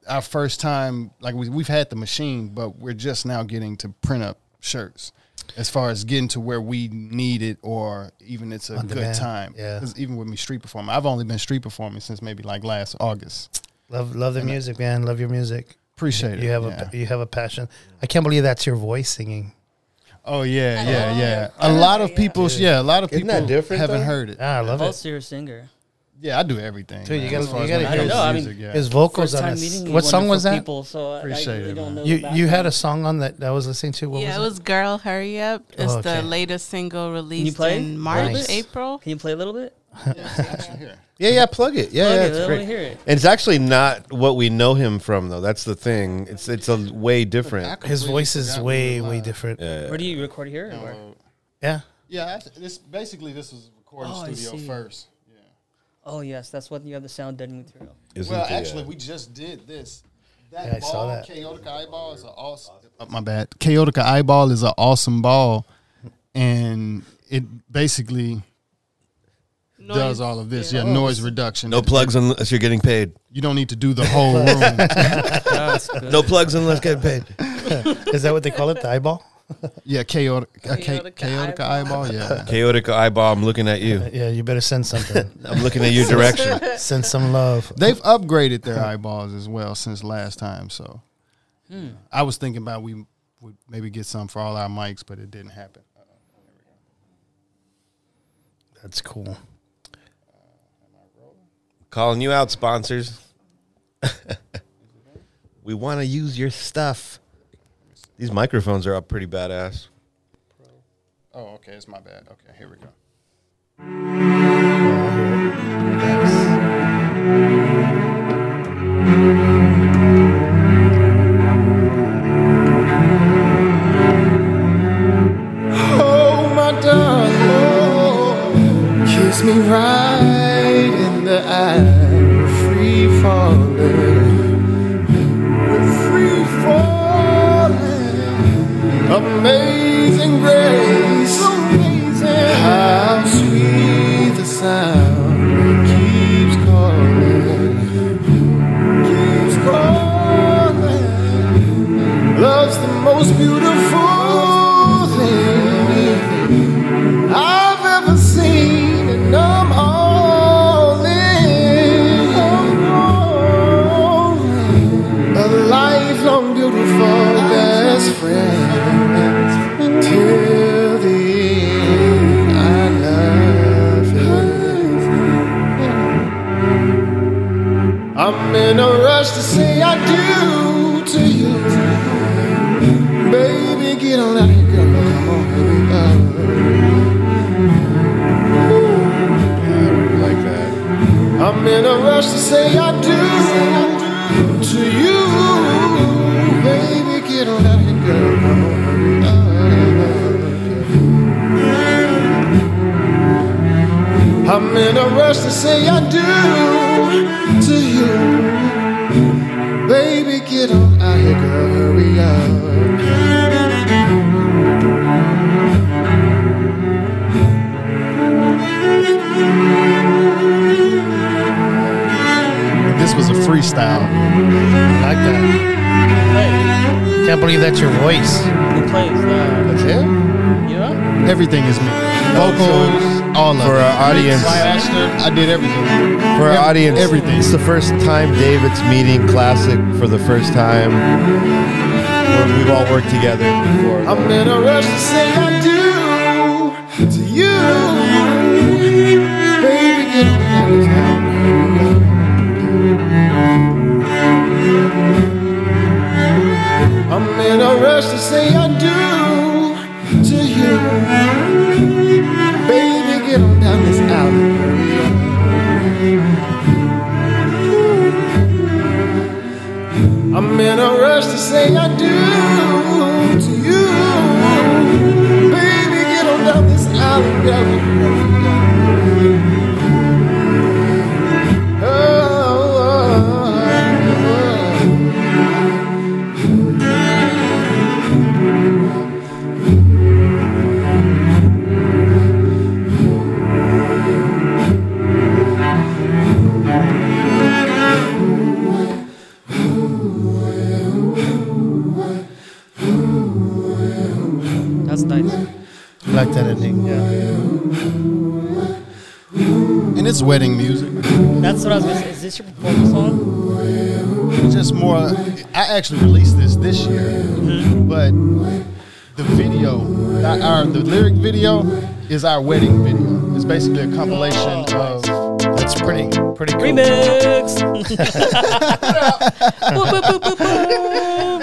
our first time. Like we we've had the machine, but we're just now getting to print up shirts. As far as getting to where we need it, or even it's a On good demand, time. yeah. Because even with me street performing, I've only been street performing since maybe like last August. Love love the music, man. Love your music. Appreciate it. You have yeah. a you have a passion. I can't believe that's your voice singing. Oh yeah, yeah, yeah. Oh, A lot of people, yeah, a lot of people that different, haven't though? heard it. Ah, I love it. Also, you're a singer. Yeah, I do everything. Dude, you man, gotta- as far you as gotta when it hear comes his- to I know, I music, mean, yeah. His vocals First on time this. meeting you, What song was wonderful that? People, so I- Appreciate I really it, don't man. know. You the you had a background. song on that I was listening to. What yeah, it was was "Girl Hurry Up." It's Oh, okay. the latest single released play? in March, Nice. April. Can you play a little bit? Yeah, yeah, plug it. Yeah, Plug yeah, it, it's I want great. to hear it. And it's actually not what we know him from, though. That's the thing. It's it's a way different. I His completely voice is forgot we way were way live. different. Yeah. Where do you record here? or where? Uh, Yeah. yeah, I- this basically this was recording Oh, I studio see. first. Yeah. Oh yes, that's what you have the sound deadening material. Isn't Well, the, actually, uh, we just did this. That Yeah, I ball, saw that. Kaotica eyeball is an awesome. Oh, my bad. Kaotica eyeball is an awesome ball, and it basically does all of this. Yeah, noise reduction. no It- plugs unless you're getting paid. You don't need to do the whole room. No plugs unless getting paid. Is that what they call it? The eyeball? Yeah, chaotic, uh, cha- Kaotica Kaotica eyeball. Yeah. Chaotic eyeball. I'm looking at you. Yeah, you better send something. I'm looking at your direction. send some love. They've upgraded their eyeballs as well since last time. So I was thinking about we would maybe get some for all our mics, but it didn't happen. That's cool. Calling you out, sponsors. we want to use your stuff. These microphones are up pretty badass. Oh, okay, it's my bad. Okay, here we go. Oh, my darling, kiss me right in the eye, free falling, Amazing grace, amazing. How sweet the sound that keeps calling, keeps calling. Love's the most beautiful thing I've ever seen, and I'm all in. A lifelong beautiful best friend. Audience, I did everything. for our audience, everything. It's the first time David's meeting Classic for the first time. Well, We've all worked together before. I'm in a rush to say I do to you. Baby, get on out of. I'm in a rush to say I do I'm in a rush to say I do to you. Baby, get on down this alley. Wedding music. That's what I was gonna say. Is this your proposal song? It's just more. I actually released this this year, but the video, our, the lyric video, is our wedding video. It's basically a compilation of. That's pretty pretty cool. Remix.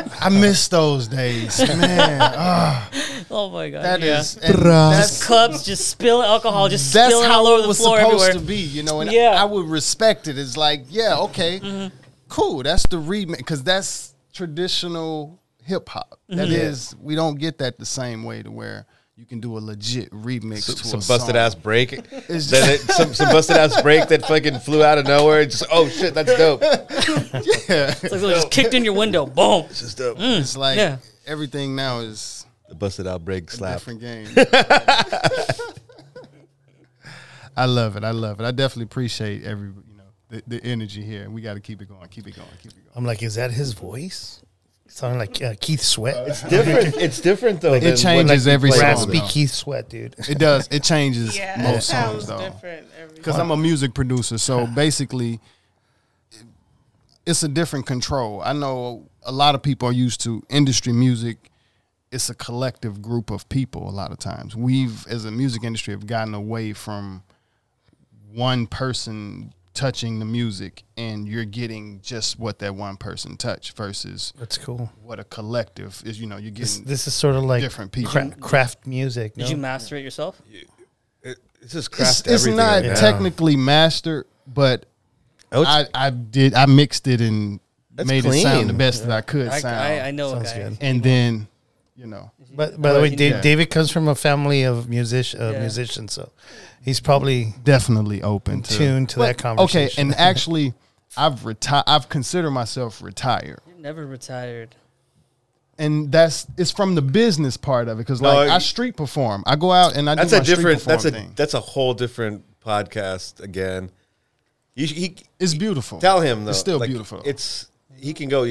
I miss those days, man. Ah, Oh my god. that yeah. is. and that's cups just spill alcohol, just that's spilling how all over it the was floor supposed everywhere. to be, you know. And Yeah. I would respect it. It's like, yeah, okay, mm-hmm. cool. That's the remix because that's traditional hip hop. Mm-hmm. That is, we don't get that the same way to where you can do a legit remix to some a busted song. ass break. It's Then it, some, some busted ass break that fucking flew out of nowhere. Just oh shit, that's dope. Yeah, It's like they just kicked in your window. Boom. This is dope. Mm. it's like Yeah. everything now is The busted out break a slap. different game. I love it. I love it. I definitely appreciate every you know the, the energy here. We got to keep it going. Keep it going. Keep it going. I'm like, is that his voice? Sounding like uh, Keith Sweat. It's different. It's different though. It than changes when, every song, it. Raspy though. Keith Sweat, dude. It does. It changes Yeah, it most songs though. Because I'm a music producer, so basically, it's a different control. I know a lot of people are used to industry music, it's a collective group of people a lot of times. We've as a music industry have gotten away from one person touching the music and you're getting just what that one person touched versus That's cool. what a collective is, you know, you're This, getting this is sort of like different people. cra- craft music. Did no? you master it yourself? It's just craft it's everything not right technically mastered, but Oh, I, I did I mixed it and That's made it sound the best that I could I, sound. I, I know Sounds a guy. good. and then, you know, But by the way, you Dave, need- David comes from a family of music uh, Yeah. musicians, so he's probably definitely open to tuned to But, that conversation. Okay, and actually, I've retired. I've considered myself retired, You're never retired. and that's it's from the business part of it because No, like I I- street perform. I go out and I that's do a my street different. That's a thing. that's a whole different podcast again. You should, he It's beautiful. tell him though. It's still like, beautifh. It's he can go.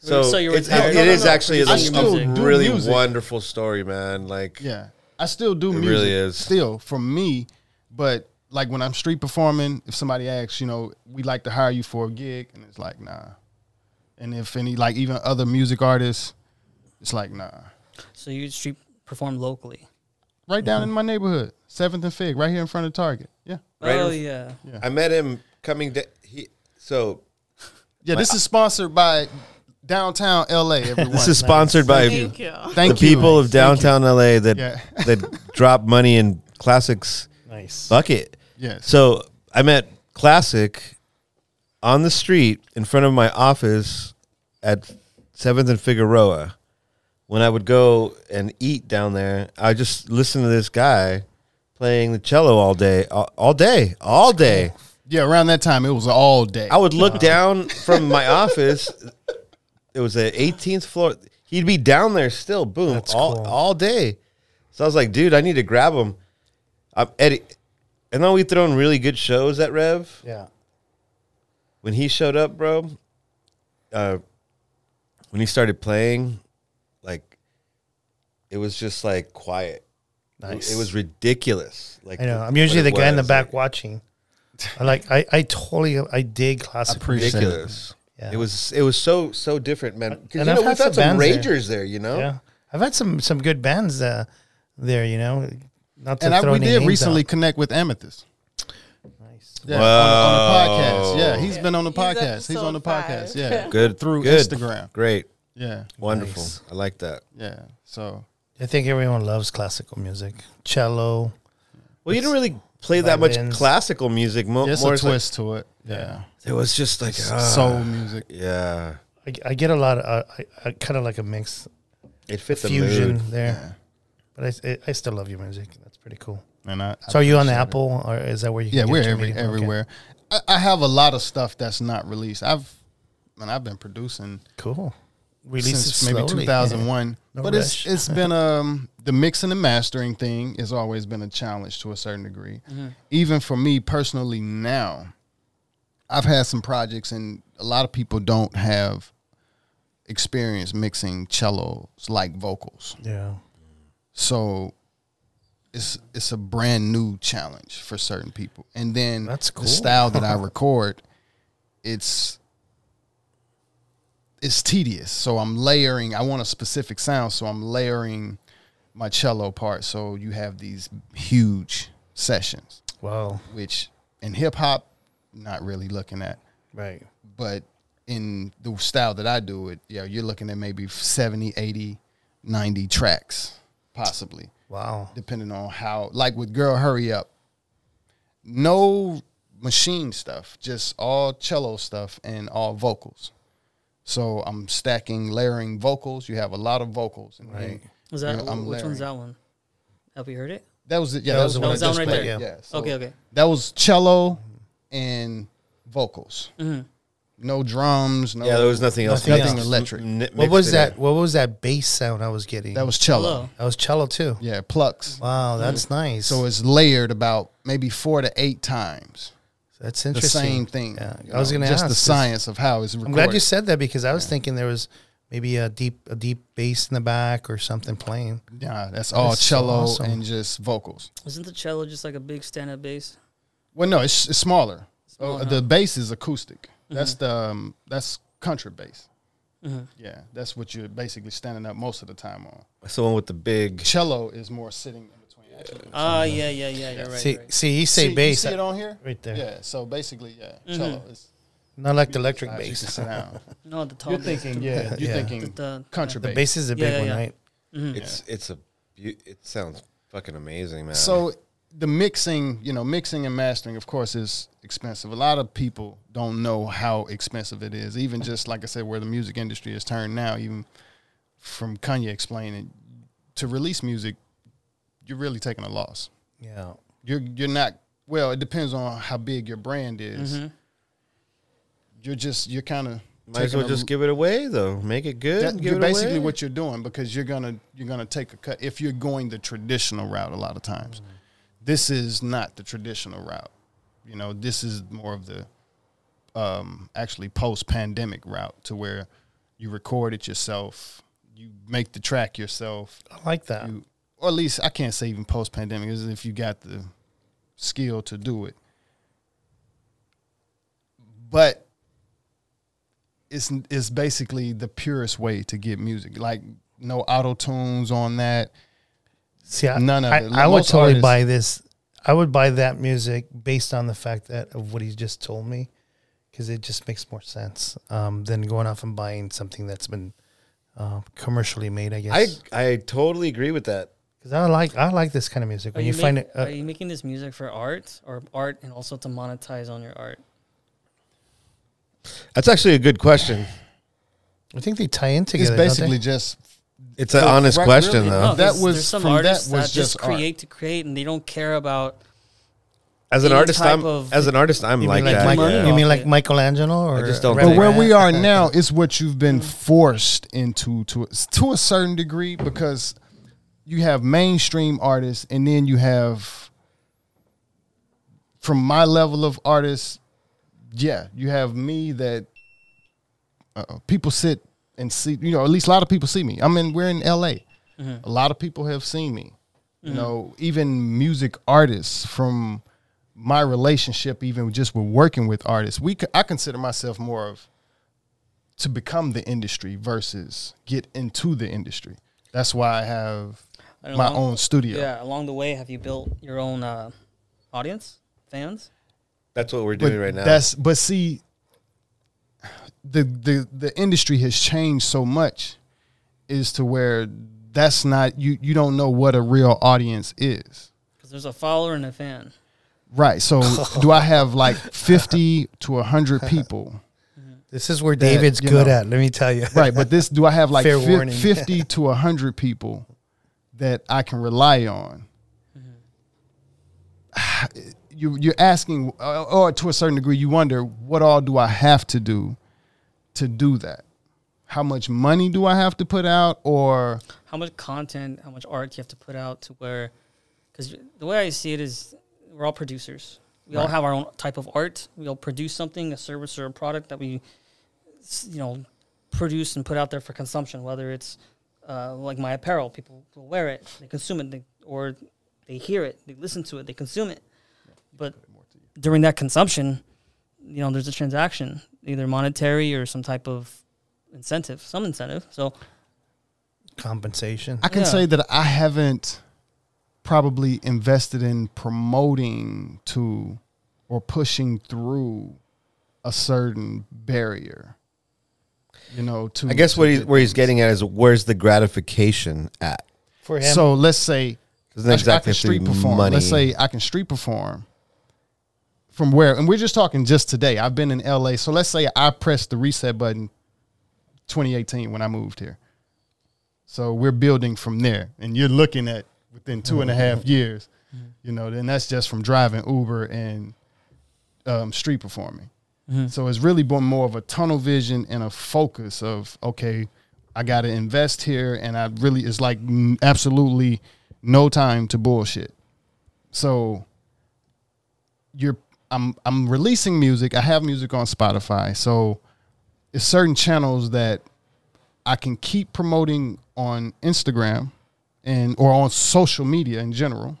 Yeah. So, So you're it's, it, No, it no, is no. actually I a, a do really music. wonderful story, man. Like Yeah, I still do It music. really is. still for me, but like when I'm street performing, if somebody asks, you know, we'd like to hire you for a gig, and it's like nah. And if any like even other music artists, it's like nah. So you street perform locally. Right down in mm-hmm. my neighborhood, Seventh and Fig, right here in front of Target. Yeah, Right oh in- yeah. I met him coming. Da- he so yeah. This is sponsored by downtown LA. Everyone, this is sponsored by Thank you. Thank the you. people of Thank you. downtown LA that Yeah. that drop money in classics nice. bucket. Yes. So I met Classic on the street in front of my office at Seventh and Figueroa. When I would go and eat down there, I just listen to this guy playing the cello all day, all, all day, all day. Yeah, around that time it was all day. I would look down from my office. It was the 18th floor. He'd be down there still, boom, That's all, cool. all day. So I was like, dude, I need to grab him. I'm Eddie. And then we thrown really good shows at Rev. Yeah. When he showed up, bro, uh, when he started playing, like, it was just like quiet. Nice. It was ridiculous. Like I know. I'm usually the guy in the back watching. I like. I, I totally. I dig music. ridiculous. Yeah. It was it was so so different, man. Because And you I've know had we've had some some bands there. ragers there. you know. Yeah, I've had some some good bands uh, there. You know, not to and I, we any did names recently out. connect with Amethyst. Nice. Yeah, on, on the podcast. Yeah, he's been on the He's podcast. He's on the podcast. five. Yeah, Good through good. Instagram. Great, Yeah, wonderful. Nice. I like that. yeah. So I think everyone loves classical music. Cello. Well, you didn't really play that much violins. classical music. Mo- there's more a it's like- twist to it. Yeah, it was just like ah, soul music. Yeah, I, I get a lot of uh, I, I kind of like a mix it fit the fusion mood. there. But I, I, I still love your music. That's pretty cool. And I, So are you on the appreciate it. Apple or is that where you? Can Yeah, get we're your every, media? Okay. everywhere. I, I have a lot of stuff that's not released. I've, man, I've been producing Cool. Release since maybe slowly. 2001. No but it's rush. it's been um the mixing and mastering thing has always been a challenge to a certain degree. Even for me personally now, I've had some projects and a lot of people don't have experience mixing cellos like vocals. Yeah. So it's it's a brand new challenge for certain people. And then That's cool. the style that I record, it's it's tedious. So I'm layering. I want a specific sound, so I'm layering my cello part. So you have these huge sessions, Wow. which in hip hop, not really looking at. Right. But in the style that I do it, yeah, you're looking at maybe 70, 80, 90 tracks, possibly Wow. depending on how like with girl hurry up no machine stuff just all cello stuff and all vocals so i'm stacking layering vocals you have a lot of vocals and Right. Was that Yeah, I'm which one's layering. that one? Have you heard it? that was it yeah That that, was was, the one that was just right played, there. yeah so okay, okay. that was cello and vocals hmm no drums no Yeah, there was nothing else. Nothing nothing else. electric N- What was that? in. What was that bass sound I was getting? that was cello Hello. that was cello too. yeah plucks Wow, that's Mm. nice. so it's layered about maybe four to eight times that's interesting. the same thing Yeah, you I was uh, know, going to just ask. the 'cause science of how it's recorded I'm glad you said that because I was thinking there was maybe a deep a deep bass in the back or something playing. Yeah, that's all That's so cello awesome. and just vocals. Isn't the cello just like a big stand-up bass? Well, no, it's, it's smaller. Uh, Small, Oh, huh? The bass is acoustic. Mm-hmm. That's the um, that's country bass. Mm-hmm. Yeah, that's what you're basically standing up most of the time on. That's the one with the big. Cello is more sitting in between. Actually, Ah, yeah, yeah, yeah. You're right. see, right. see, you say see, you bass see it on here right there. Yeah. So basically, yeah, cello is Not like the electric size you bass. can sit down. No, the tall You're thinking, yeah, you're Yeah. thinking The, the, country The bass. bass is a big yeah, one, yeah. right? mhm. It's it's a. It sounds fucking amazing, man. So the mixing, you know, mixing and mastering, of course, is expensive. A lot of people don't know how expensive it is. Even just like I said, where the music industry is turned now, even from Kanye explaining, to release music, you're really taking a loss. Yeah. You're you're not. Well, it depends on how big your brand is. Mhm. You're just you're kind of might as well just give it away though. Make it good. that, and you're basically away. what you're doing because you're gonna you're gonna take a cut if you're going the traditional route a lot of times this is not the traditional route you know this is more of the um actually post-pandemic route to where you record it yourself you make the track yourself I like that. you, or at least i can't say even post-pandemic is if you got the skill to do it but it's it's basically the purest way to get music. Like no auto tunes on that. See, I, None of I, it. I would totally artists- buy this. I would buy that music based on the fact that of what he just told me, because it just makes more sense um, than going off and buying something that's been uh, commercially made. I guess I guess I totally agree with that. Because I like I like this kind of music. Are When you, you, find it, uh, are you making this music for art or art and also to monetize on your art? That's actually a good question. I think they tie in It's together. don't they? basically just It's an So, honest right, question really? though. No, that was- some from that was that just just art. create to create and they don't care about As an artist, I'm of- as an artist, I'm like like, that. Mike- yeah. you mean like. Michelangelo or just don't but where we are now is what you've been forced into to to a certain degree because you have mainstream artists and then you have from my level of artists yeah you have me that uh, people sit and see you know at least a lot of people see me. I'm in we're in la a. Lot of people have seen me. You know even music artists from my relationship even just with working with artists we i consider myself more of to become the industry versus get into the industry. That's why i have I don't my know. own studio Yeah, along the way, have you built your own uh, audience, fans? That's what we're but doing right now. that's but see the the the industry has changed so much is to where that's not you you don't know what a real audience is Because there's a follower and a fan. right so do i have like 50 to 100 people This is where that, David's good know, at. Let me tell you. right but this do i have like Fair fif- warning. 50 to 100 people that i can rely on you, you're asking uh, or to a certain degree you wonder what all do i have to do to do that how much money do i have to put out or How much content, how much art do you have to put out to where? Because the way I see it is, we're all producers. We all have our own type of art. We all produce something, a service or a product that we, you know, produce and put out there for consumption. Whether it's uh, like my apparel, people will wear it, they consume it, they, or they hear it, they listen to it, they consume it. But during that consumption, you know, there's a transaction, either monetary or some type of incentive, some incentive. So Compensation. i can Yeah. say that i haven't probably invested in promoting to or pushing through a certain barrier you know to I guess to what he's where he's getting at is where's the gratification at? For him, so let's say Doesn't I- I exactly can have to be street perform. money. Let's say I can street perform from where, and we're just talking just today. I've been in LA, so let's say I pressed the reset button 2018 when I moved here. So we're building from there, and you're looking at within two and a half years, you know, then that's just from driving Uber and um, street performing. Mm-hmm. So it's really been more of a tunnel vision and a focus of okay, I got to invest here, and I really it's like absolutely no time to bullshit. So you're I'm I'm releasing music. I have music on Spotify, so it's certain channels that I can keep promoting on Instagram and or on social media in general.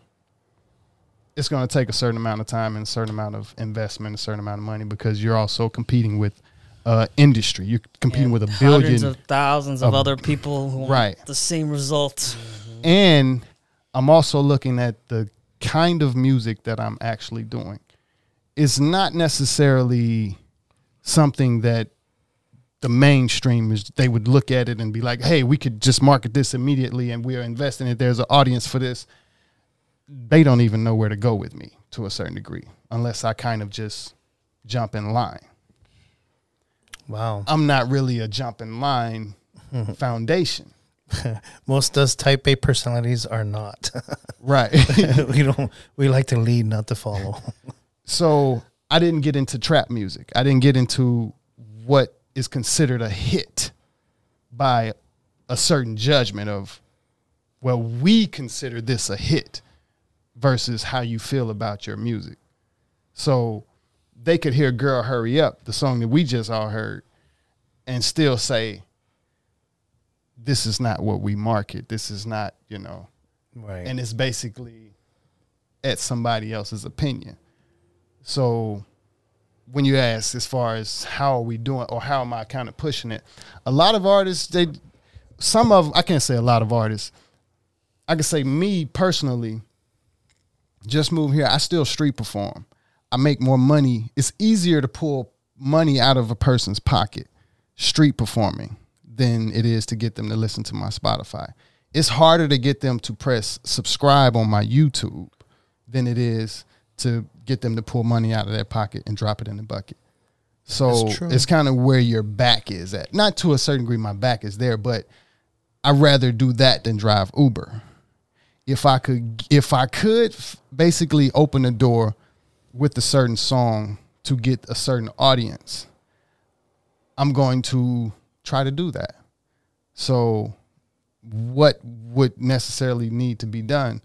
It's going to take a certain amount of time and a certain amount of investment, a certain amount of money because you're also competing with uh, industry. You're competing And with a hundreds billion, of thousands of of- other people who want Right. the same result. and I'm also looking at the kind of music that I'm actually doing. It's not necessarily something that the mainstream is they would look at it and be like, "Hey, we could just market this immediately and we're investing it. There's an audience for this." They don't even know where to go with me to a certain degree unless I kind of just jump in line. Wow. I'm not really a jump in line foundation. Most us type A personalities are not. Right. we don't. We like to lead, not to follow. so I didn't get into trap music. I didn't get into what is considered a hit by a certain judgment of, well, we consider this a hit versus how you feel about your music. So they could hear Girl Hurry Up, the song that we just all heard, and still say, this is not what we market. This is not, you know, Right. and it's basically at somebody else's opinion. So when you ask as far as how are we doing or how am I kind of pushing it, a lot of artists they some of I can't say a lot of artists. I can say me personally just moved here. I still street perform. I make more money. It's easier to pull money out of a person's pocket street performing than it is to get them to listen to my Spotify. It's harder to get them to press subscribe on my YouTube than it is to get them to pull money out of their pocket and drop it in the bucket. So it's kind of where your back is at. Not to a certain degree, my back is there, but I'd rather do that than drive Uber. If I could, if I could, basically open the door with a certain song to get a certain audience, I'm going to try to do that. So, what would necessarily need to be done?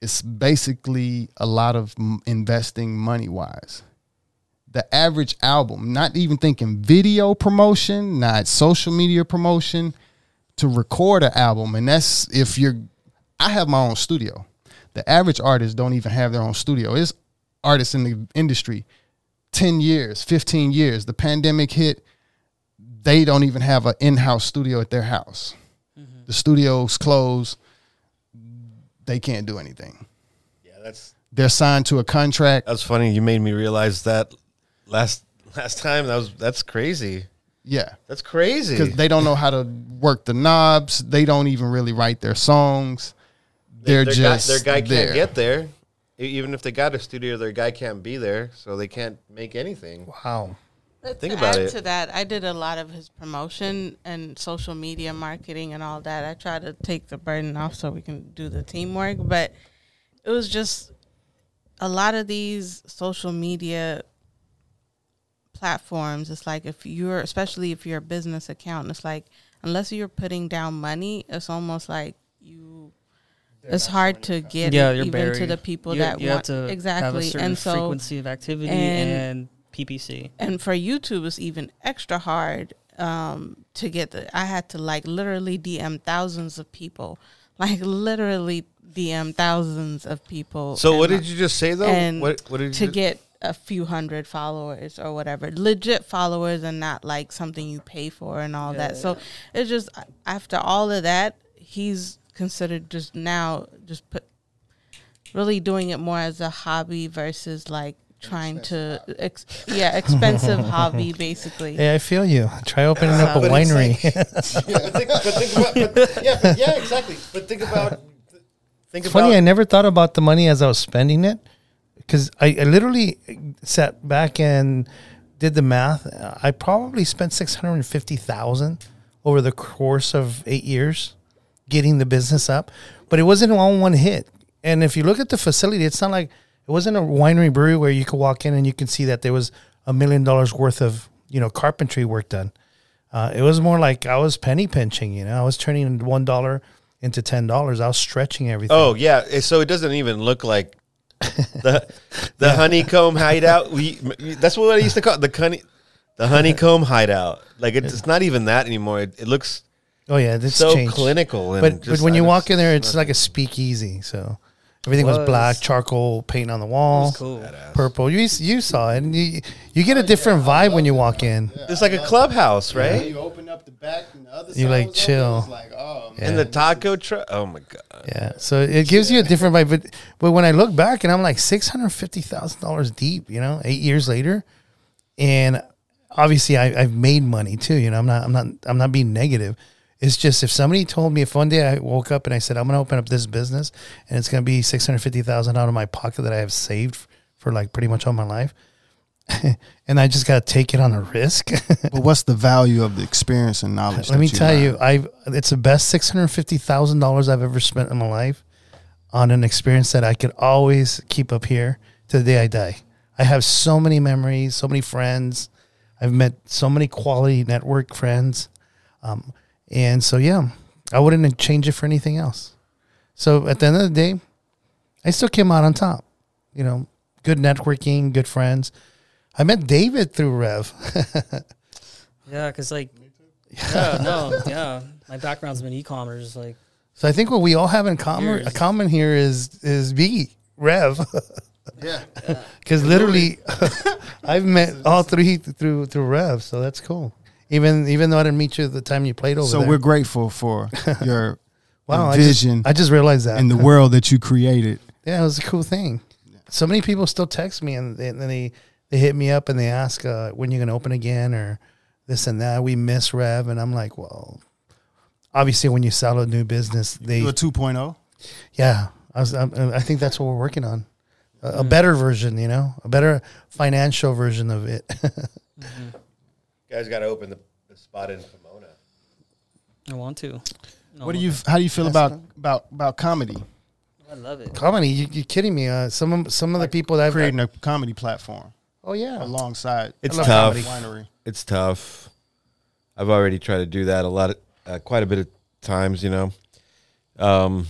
It's basically a lot of investing money wise. The average album, not even thinking video promotion, not social media promotion, to record an album, and that's if you're. I have my own studio. The average artist don't even have their own studio. It's artists in the industry, ten years, fifteen years. The pandemic hit, they don't even have an in-house studio at their house. Mm-hmm. The studios closed. They can't do anything. Yeah, that's They're signed to a contract. that's funny. You made me realize that last last time. That was that's crazy. Yeah. That's crazy. because they don't know how to work the knobs. They don't even really write their songs. They're their just guy, their guy there. can't get there. Even if they got a studio, their guy can't be there, so they can't make anything. wow. Think to about add it. To that, I did a lot of his promotion and social media marketing and all that. I try to take the burden off so we can do the teamwork, but it was just a lot of these social media platforms. It's like if you're, especially if you're a business account, it's like unless you're putting down money, it's almost like you. It's hard to get yeah, even buried. to the people you, that you want have to exactly, have a certain and so frequency of activity and- and, PPC. and for YouTube, it's even extra hard um, to get the. I had to like literally DM thousands of people, like literally DM thousands of people. So what and, did you just say though? and what what did to you get a few hundred followers or whatever, legit followers, and not like something you pay for and all that. So it's just after all of that, he's considered just now just put really doing it more as a hobby versus like trying to ex- yeah expensive hobby basically Yeah, I feel you. Try opening up a But it's winery. yeah, think, but think about but, yeah, but, yeah, exactly. But think about think It's about funny. I never thought about the money as I was spending it because I, I literally sat back and did the math. I probably spent six hundred and fifty thousand over the course of eight years getting the business up, but it wasn't all one hit. And if you look at the facility, it's not like it wasn't a winery brewery where you could walk in and you can see that there was a million dollars worth of you know carpentry work done. Uh, it was more like I was penny pinching. You know, I was turning one dollar into ten dollars. I was stretching everything. Oh yeah, so it doesn't even look like the the honeycomb hideout. We that's what I used to call it, the honey the honeycomb hideout. Like it's, it's not even that anymore. It, it looks Oh yeah, it's so changed. clinical. And But but when I you walk in there, it's like a speakeasy. So Everything was, Was. black, charcoal paint on the It wall, was cool. purple. You you saw it, and you you get a different vibe when you walk in. It's like a clubhouse, Yeah, right? you open up the back and the other You, side like, was open, chill. It's like, oh, man. And the taco truck. Oh my god. Yeah, so it gives you a different vibe. But but when I look back and I'm like six hundred fifty thousand dollars deep, you know, eight years later, and obviously I, I've made money too. You know, I'm not I'm not I'm not being negative. It's just if somebody told me if one day I woke up and I said I'm going to open up this business and it's going to be six hundred fifty thousand out of my pocket that I have saved for like pretty much all my life, and I just got to take it on a risk. But what's the value of the experience and knowledge? Let me you tell learned? you, I've it's the best six hundred fifty thousand dollars I've ever spent in my life on an experience that I could always keep up here to the day I die. I have so many memories, so many friends. I've met so many quality network friends, um, and so yeah, I wouldn't change it for anything else. So at the end of the day, I still came out on top. You know, good networking, good friends. I met David through Rev. Yeah, because like, yeah, no, yeah. My background's been e-commerce. Like, So I think what we all have in common, Years. a common here is is Biggie Rev, Yeah. because literally, I've met all three through through Rev. So that's cool. Even even though I didn't meet you at the time you played over So there. we're grateful for your wow, I just, vision I just realized that and the world that you created. yeah, it was a cool thing. So many people still text me and they, and then they they hit me up and they ask uh, when you're gonna open again or this and that. We miss Rev, and I'm like, well, obviously when you sell a new business, they You a 2.0? Yeah, I was. I, I think that's what we're working on. A, a better version, you know, a better financial version of it. guys got to open the, the spot in Pomona. I want to. No, What do you? How do you feel about about about comedy? I love it. Comedy, you, you're kidding me? Uh, some of some of the people that I've Creating a comedy platform Oh yeah, alongside. It's I love tough. Winery. It's tough. I've already tried to do that a lot, of, uh, quite a bit of times. You know, um,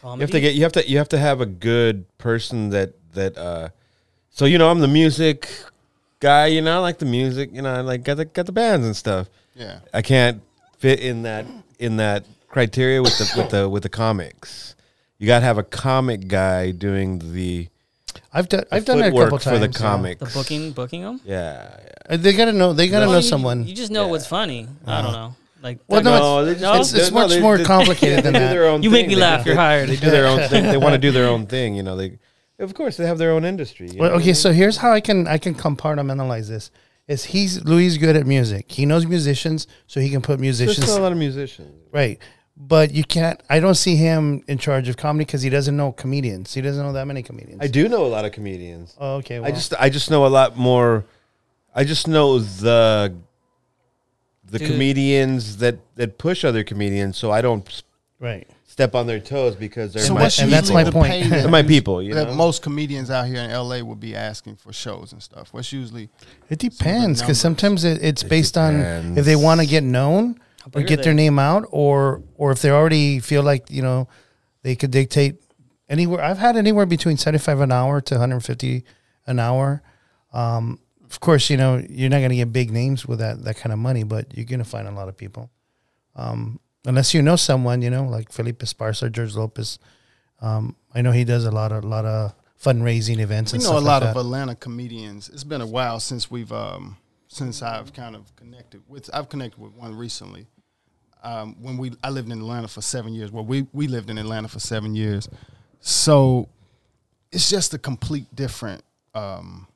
Comedy? you have to get you have to you have to have a good person that that. uh So you know, I'm the music guy. You know, I like the music. You know, I like got the got the bands and stuff. Yeah. I can't fit in that in that criteria with the with the with the comics. You got to have a comic guy doing the, I've done. the I've done it a couple times for the yeah. comics. the booking, booking them. Yeah, yeah. Uh, They gotta know. They gotta Well, know you- someone. You just know Yeah. what's funny. I don't know. Like, Well, that- no, it's- just- it's- it's much they- more they- complicated than they do that. their own You make me laugh. You're hired. They do their own. thing. they want to do their own thing. You know, they of course they have their own industry. you Well, know what I okay, mean? so here's how I can I can compartmentalize this. Is he's Louis good at music? He knows musicians, so he can put there's musicians still a lot of musicians. right. But you can't. I don't see him in charge of comedy because he doesn't know comedians. He doesn't know that many comedians. I do know a lot of comedians. Oh, okay. I just I just know a lot more. I just know the the Dude. comedians that that push other comedians, so I don't right. Step on their toes because they're So my, what's and that's usually my point. that my people. You that know, most comedians out here in LA will be asking for shows and stuff. What's usually It depends because numbers. sometimes it, it's It based on if they want to get known or big are get their name out, or or if they already feel like you know they could dictate anywhere. I've had anywhere between seventy five an hour to one hundred fifty an hour. Um, of course, you know you're not going to get big names with that that kind of money, but you're going to find a lot of people. Um, unless you know someone, you know, like Felipe Esparza, George Lopez. Um, I know he does a lot of lot of fundraising events. we and know a lot like of that. Atlanta comedians. It's been a while since we've um since I've kind of connected with I've connected with one recently. Um, when we I lived in Atlanta for seven years. Well, we we lived in Atlanta for seven years, so it's just a complete different um,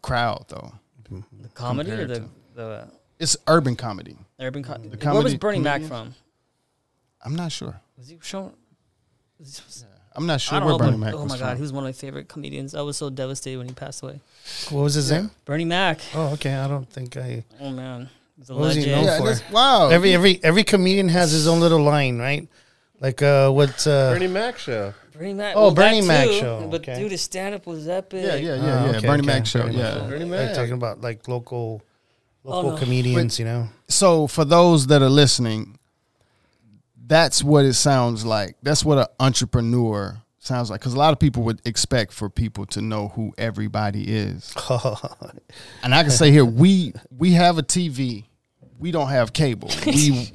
crowd, though. The comedy or the, the It's urban comedy. Urban co- The Where was comedy Bernie Mac comedians? from? I'm not sure. Was he shown? was- I'm not I sure don't where know. Bernie but- Mac oh was my god, from. he was one of my favorite comedians. I was so devastated when he passed away. what was his Yeah. name? Bernie Mac. Oh, okay. I don't think I. Oh man, he's a What was he legend. known yeah, for? that's, wow. Every every every comedian has his own little line, right? Like uh, what? Uh, Bernie Mac show. Bernie Mac. Oh, well, that Bernie Mac show, But okay. dude, his stand up was epic. yeah, yeah, yeah, Ah, yeah. okay, Bernie okay. Mac show. Bernie Mac Yeah. show. Bernie like Mac. talking about like local Oh, local no. comedians, you know. So for those that are listening, that's what it sounds like. That's what an entrepreneur sounds like. Because a lot of people would expect for people to know who everybody is. And I can say here, we we have a TV. We don't have cable. We,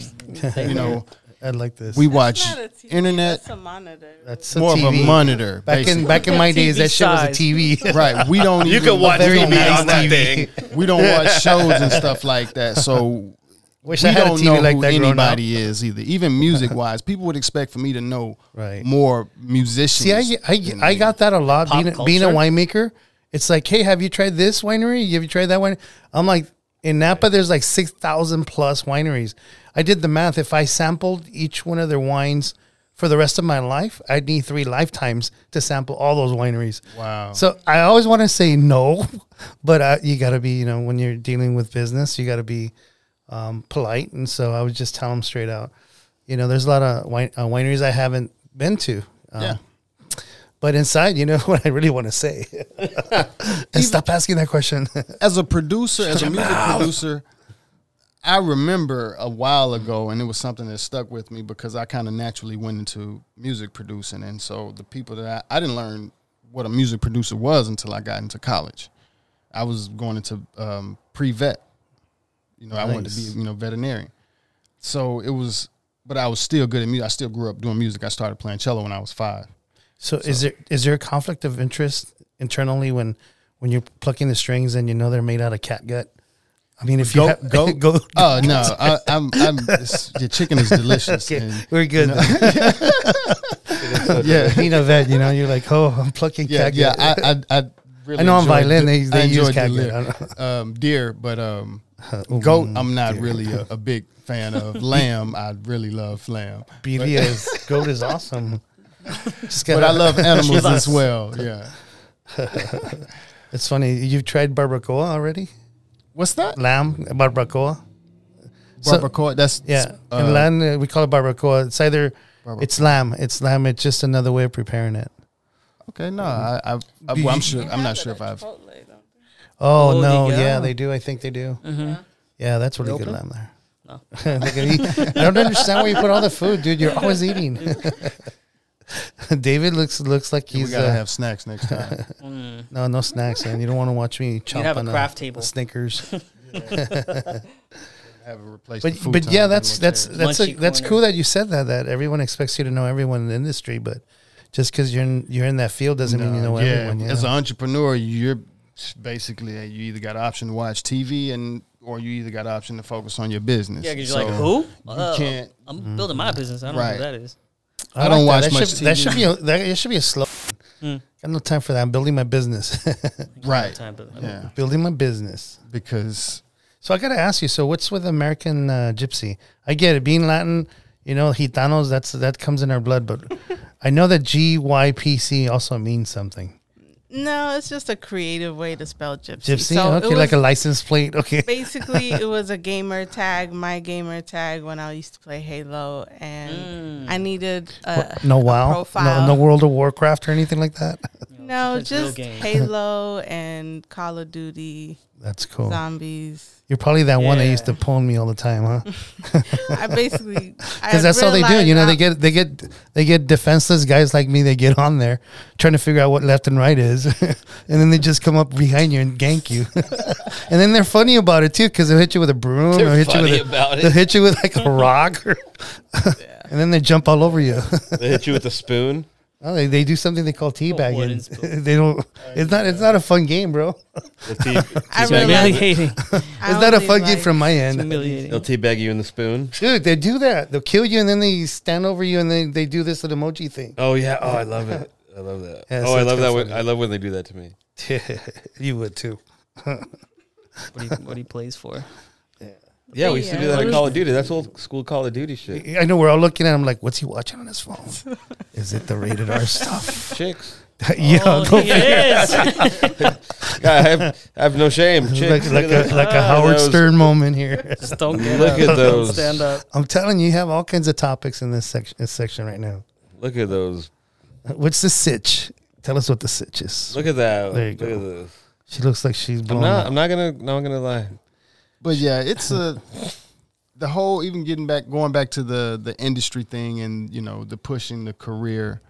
you know, I like this. We watch Not a TV, internet. That's a monitor. That's a more TV. of a monitor. Back in back in my days, that shit was a. TV. right. We don't. You even, can watch very TV nice on that TV. thing. We don't watch shows and stuff like that. So Wish we I had don't TV know like who that growing up. anybody is either. Even music wise, people would expect for me to know Right. more musicians. See, I, I, I got that a lot. Being, a- being a winemaker, it's like, hey, have you tried this winery? Have you tried that one? I'm like, in Napa, there's like six thousand plus wineries. I did the math. If I sampled each one of their wines for the rest of my life, I'd need three lifetimes to sample all those wineries. Wow. So I always want to say no, but uh, you got to be, you know, when you're dealing with business, you got to be um, polite. And so I would just tell them straight out. You know, there's a lot of wine, uh, wineries I haven't been to. Um, Yeah. But inside, you know what I really want to say. and stop asking that question. as a producer, as a music producer, I remember a while ago, and it was something that stuck with me because I kind of naturally went into music producing, and so the people that I, I didn't learn what a music producer was until I got into college. I was going into um, pre-vet. You know, I wanted to be you know veterinarian. So it was, but I was still good at music. I still grew up doing music. I started playing cello when I was five. So, is there is there a conflict of interest internally when when you're plucking the strings and you know they're made out of cat gut? I mean, if you have, goat? go, Oh no, I, I'm, I'm your chicken is delicious. Okay, and- we're good. yeah, Being a vet, you know, you're like, oh, I'm plucking yeah, cat yeah. gut. I, I, I, really I know on enjoy violin the- they, they use enjoy cat deer. gut. um, deer, but um, Oh, goat. I'm not deer. really a, a big fan of. Lamb, I really love lamb, Beauty is goat is awesome. Just but I love animals as well. Yeah. It's funny. You've tried barbacoa already? What's that? Lamb barbacoa. So- Barbacoa. That's Yeah, uh, in Latin uh, we call it barbacoa. It's either barbacoa. it's lamb. It's lamb. It's just another way of preparing it. okay. No, I, I, I well, I'm sure. I'm not sure if I've. Oh, Oh, no, they yeah, they do. I think they do. Mm-hmm. Yeah, that's really They good open? lamb there. No. Look at you. I don't understand why you put all the food, dude. You're always eating. David looks looks like we he's gotta uh, have snacks next time. Mm. no no snacks, man. You don't want to watch me chop have a on craft table. Snickers. have a replacement. But but yeah, that's that's that's a, that's cool that you said that. That everyone expects you to know everyone in the industry, but just because you're in you're in that field doesn't mean you know No, yeah. everyone. You As know? an entrepreneur, you're basically uh, you either got an option to watch TV and or you either got an option to focus on your business. Yeah, because you're like, who? You Uh, can't. I'm building my business. I don't know Right. who that is. I don't like watch that. That much should, that TV. should be a, that it should be a slow. Mm. Got no time for that. I'm building my business. Right. Time, but- Yeah. building my business. Because So I got to ask you. So what's with American uh, Gypsy? I get it. Being Latin, you know, Gitanos. That's that comes in our blood. But I know that GYPC also means something. No, it's just a creative way to spell gypsy. Gypsy. So it okay, like a license plate. Okay. basically it was a gamer tag, my gamer tag when I used to play Halo, and I mm. needed a, no a WoW. No, profile. no World of Warcraft or anything like that. No, It's a just. Halo and Call of Duty, That's cool. zombies. You're probably that one that used to Yeah. pwn me all the time, huh? I basically Because that's all they do. You know, they get they get they get defenseless guys like me. They get on there trying to figure out what left and right is, and then they just come up behind you and gank you. and then they're funny about it too, because they'll hit you with a broom, They're or hit you with a, they'll hit you with like a rock, or, and then they jump all over you. They hit you with a spoon. Oh, they, they do something they call teabagging. spoon. they don't. It's not. It's not a fun game, bro. They'll, tea, I teabag really you. like- Humiliating. It's not a fun game from my end. They'll teabag you in the spoon. Dude, they do that. They'll kill you and then they stand over you and they, they do this little emoji thing. Oh yeah. Oh, I love it. I love that. Yeah, oh, so I love that. When. I love when they do that to me. you would too. What he, what he plays for. Yeah, we used to do that in Call of Duty. That's old school Call of Duty shit. I know we're all looking at him like, what's he watching on his phone? Is it the rated R stuff? Chicks. yeah, oh, go he is. Yeah, I have, I have no shame. like, Chicks. like, look a, at that. like a Howard those- Stern moment here. Just don't get Look up. at Don't those. Stand up. I'm telling you, you have all kinds of topics in this section, this section right now. Look at those. What's the sitch? Tell us what the sitch is. Look at that. There you Look go. at those. She looks like she's I'm blown not. up. I'm not gonna. No, I'm gonna lie. But yeah, it's a the whole even getting back going back to the the industry thing and you know the pushing the career.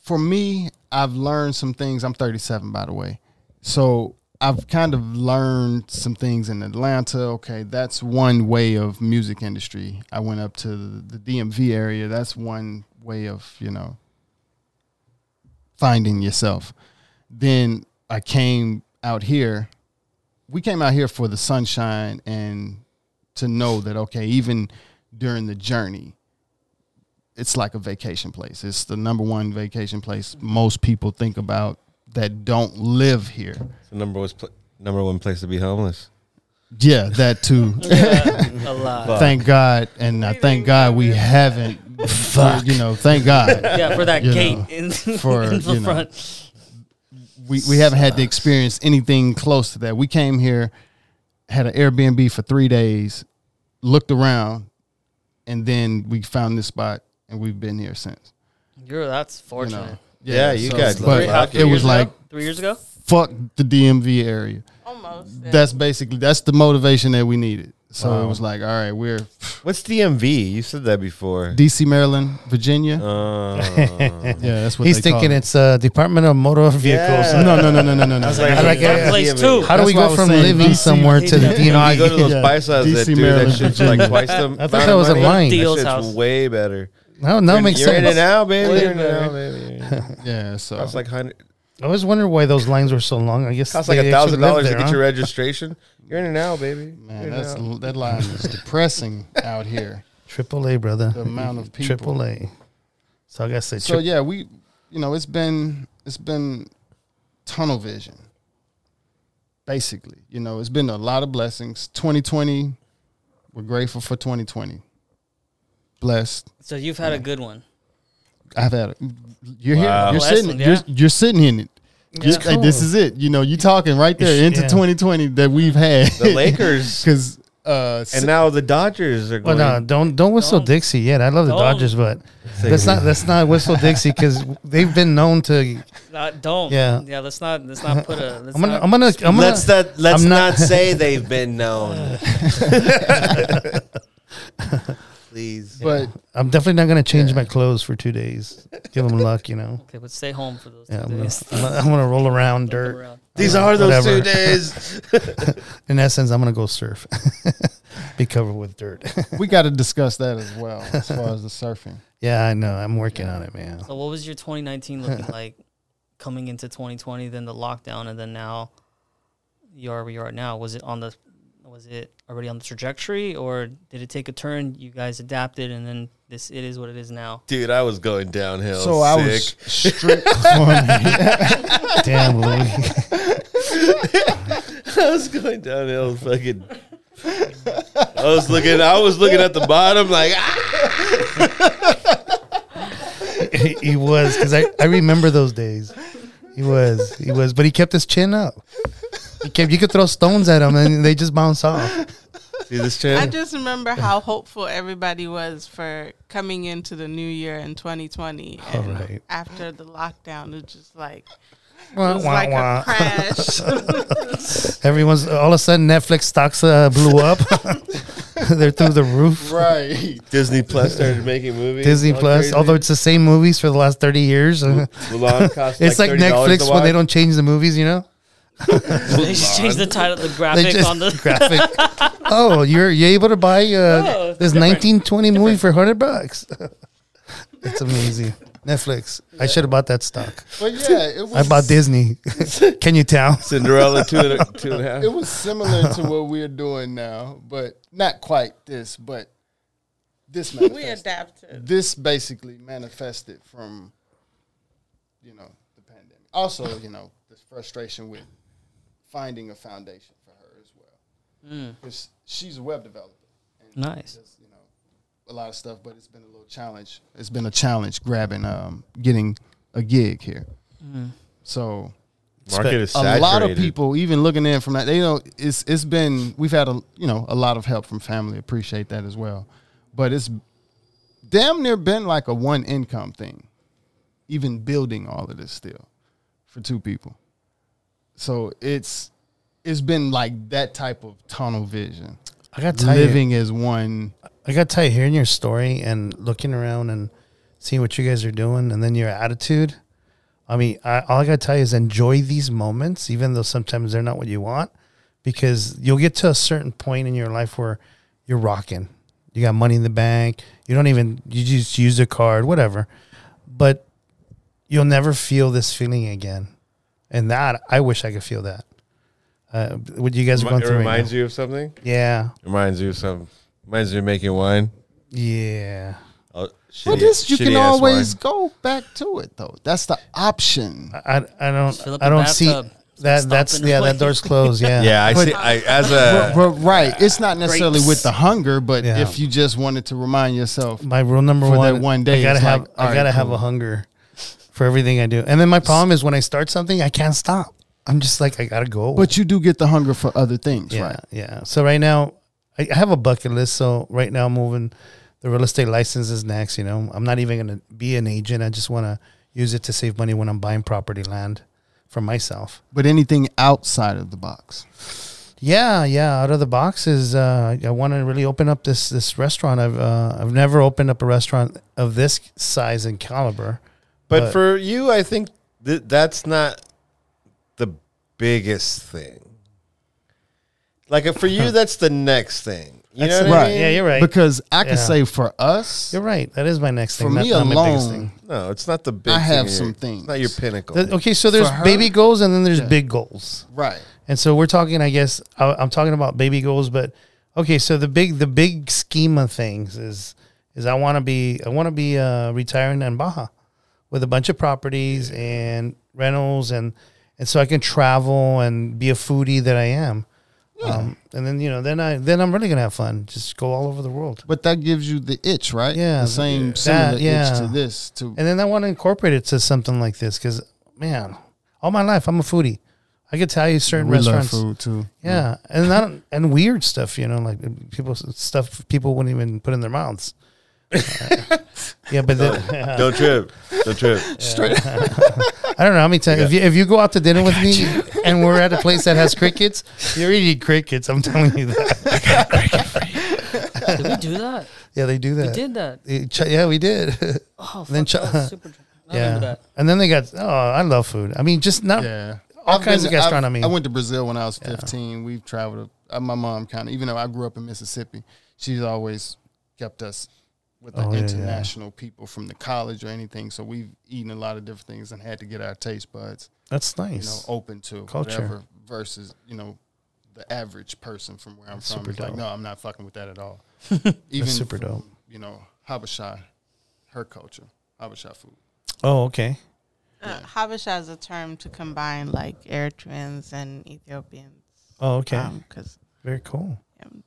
For me, I've learned some things. I'm 37 by the way. So I've kind of learned some things in Atlanta. Okay, that's one way of music industry. I went up to the, DMV area. That's one way of you know finding yourself. Then I came out here. We came out here for the sunshine and to know that okay, even during the journey, it's like a vacation place. It's the number one vacation place most people think about that don't live here. It's the number one, pl- number one place to be homeless. Yeah, that too. Yeah, a lot. thank God, and I thank God we haven't. Fuck, you know, thank God Yeah, for that You gate know, in, for, in the you know, front. We we haven't had to experience anything close to that. We came here, had an Airbnb for three days, looked around, and then we found this spot, and we've been here since. You're that's You fortunate. know, Yeah, you guys but Three- how, three it was years ago? like three years ago. fuck the DMV area. Almost. yeah. That's basically that's the motivation that we needed. So Wow. it was like, all right, we're What's DMV? You said that before. DC, Maryland, Virginia. Uh, yeah, that's what He's they call thinking it. it's uh, Department of Motor Vehicles. Yeah. no, no, no, no, no, no, no. I like, I like yeah, it. Place DMV. two. How do we That's why go from saying living DC somewhere to the Yeah. You know, I go to DMV? those Yeah. paisas DC, that do that Maryland, shit's like Virginia. twice the I thought that was a line. That shit's house. way better. No, no, it makes You're in sense. and out, baby. You're in and better. out, baby. Yeah, so Costs like hundred. I always wondered why those lines were so long. I guess it Costs like a thousand dollars to get your registration. You're in and out, baby. Man, that's out. that line is depressing out here. Triple A, brother. The amount of people. Triple A. So I guess it's So yeah, we, you know, it's been it's been tunnel vision. Basically, you know, it's been a lot of blessings. 2020, we're grateful for 2020. Blessed. So you've had a good one. I've had. A, you're Wow. here. You're Blessing, sitting. yeah. You're, you're sitting in it. Yeah. You're- like, this is it. You know, you talking right there into yeah. 2020 that we've had. The Lakers. because uh, And now the Dodgers are Well, going. no, don't don't whistle Don't. Dixie yet. I love the Don't. Dodgers, but Say let's not let's not whistle Dixie because they've been known to. Uh, don't. Yeah. Yeah. Let's not. Let's not put a. Let's I'm gonna not, I'm gonna I'm gonna. let's that. Let's I'm not, not- say they've been known. Please. but I'm definitely not gonna change my clothes for two days. Give them luck, you know. okay, but stay home for those Yeah, two I'm gonna, days. I'm gonna, I'm gonna roll around Don't go dirt. around. These are those Whatever. two days. In essence, I'm gonna go surf, be covered with dirt. we got to discuss that as well as far as the surfing. yeah, I know. I'm working on it, man. So what was your 2019 looking like coming into 2020? Then the lockdown, and then now you are where you are now. Was it on the? Was it already on the trajectory, or did it take a turn? You guys adapted, and then this it is what it is now. Dude, I was going downhill. So I was sick. strict. Damn, Louis. I was going downhill. Fucking. I was looking. I was looking at the bottom, like ah! he, he was because I, I remember those days. He was he was, but he kept his chin up. He kept you could throw stones at them and they just bounce off. see this I just remember how hopeful everybody was for coming into the new year in 2020. All And right. after the lockdown, it just like it was wah, like wah. a crash. Everyone's all of a sudden Netflix stocks uh, blew up. They're through the roof. right. Disney Plus started making movies. Disney Plus, crazy. although it's the same movies for the last thirty years. Mulan cost it's like, $30 Netflix when they don't change the movies, you know. They just changed the title, the graphic just on the. graphic. oh, you're you're able to buy uh, Oh, this different. 1920 movie for hundred bucks. it's amazing. Netflix. I should have bought that stock. But yeah, it was. I bought Disney. Can you tell? Cinderella two and a, two and a half. It was similar to what we're doing now, but not quite this. But this we adapted. This basically manifested from, you know, the pandemic. Also, you know, this frustration with finding a foundation for her as well, Mm, because she's a web developer. And Nice. does, you know, a lot of stuff, but it's been a little challenge. It's been a challenge grabbing, um, getting a gig here. mm. So Market is a lot of people, even looking in from that, they know it's it's been we've had a you know a lot of help from family. Appreciate that as well, but it's damn near been like a one income thing, even building all of this still for two people. So it's it's been like that type of tunnel vision, I got tired. living as one. I got tired hearing your story and looking around and seeing what you guys are doing, and then your attitude. I mean, I, all I gotta tell you is enjoy these moments, even though sometimes they're not what you want, because you'll get to a certain point in your life where you're rocking. You got money in the bank. You don't even you just use a card, whatever. But you'll never feel this feeling again, and that I wish I could feel that. Uh, what you guys are going It through? right reminds now. you of something. Yeah, Reminds you of some. Reminds you of making wine. yeah. Oh, But shitty- this you can always wine. go back to it though. That's the option. I, I don't I don't see that. Stop That's yeah. way. That door's closed. Yeah. Yeah, I But- see. I as a but right, it's not necessarily with the hunger, but Yeah. if you just wanted to remind yourself, My rule number For one. that one day, I gotta have. like, I gotta have cool. a hunger for everything I do. And then my problem is when I start something, I can't stop. I'm just like I gotta go. but you do get the hunger for other things, yeah, right? yeah. So right now, I, have a bucket list. So right now, I'm moving. The real estate license is next. You know, I'm not even gonna be an agent. I just want to use it to save money when I'm buying property land for myself. But anything outside of the box. Yeah, yeah. Out of the box is uh, I want to really open up this this restaurant. I've uh, I've never opened up a restaurant of this size and caliber. But, But- for you, I think th- that's not the biggest thing. Like uh, for you, that's the next thing. You That's know the- what I mean? Yeah, you're right. Because I could Yeah. say for us, You're right. That is my next thing. For not- me not my biggest alone, No, it's not the big. I have in some your- things. It's not your pinnacle. The- okay, so there's her- baby goals and then there's Yeah. big goals. right? And so we're talking, I guess, I- I'm talking about baby goals, but okay. So the big, the big scheme of things is, is I want to be, I want to be uh, retiring in Baja with a bunch of properties and rentals, and and so I can travel and be a foodie that I am. Um, and then you know, then I then I'm really gonna have fun. Just go all over the world. But that gives you the itch, right? Yeah, the same that- similar yeah. itch to this. To And then I want to incorporate it to something like this because, man, all my life I'm a foodie. I could tell you certain we love restaurants. food too. Yeah, and not and weird stuff, you know, like people stuff people wouldn't even put in their mouths. Yeah, but then, Don't trip. Don't trip. I don't know how many times if you if you go out to dinner with me and we're at a place that has crickets, you're eating crickets. I'm telling you that. Did we do that? Yeah, they do that. We did that. It- ch- yeah, we did. Oh, Then fuck, ch- that was super. I yeah, that. and then they got. Oh, I love food. I mean, just not Yeah. all I've kinds been- of gastronomy. I've- I went to Brazil when I was 15. We've traveled. Uh, my mom kind of, even though I grew up in Mississippi, she's always kept us with the Oh, yeah, yeah. international people from the college or anything. So we've eaten a lot of different things and had to get our taste buds, That's you nice. know, open to Culture. whatever versus, you know, the average person from where I'm That's from. super It's like, no, I'm not fucking with that at all. Even super from, dope. You know, Habesha, her culture, Habesha food. oh, okay. Uh, Habesha is a term to combine like Eritreans and Ethiopians. Oh, okay. Because Very cool. Um,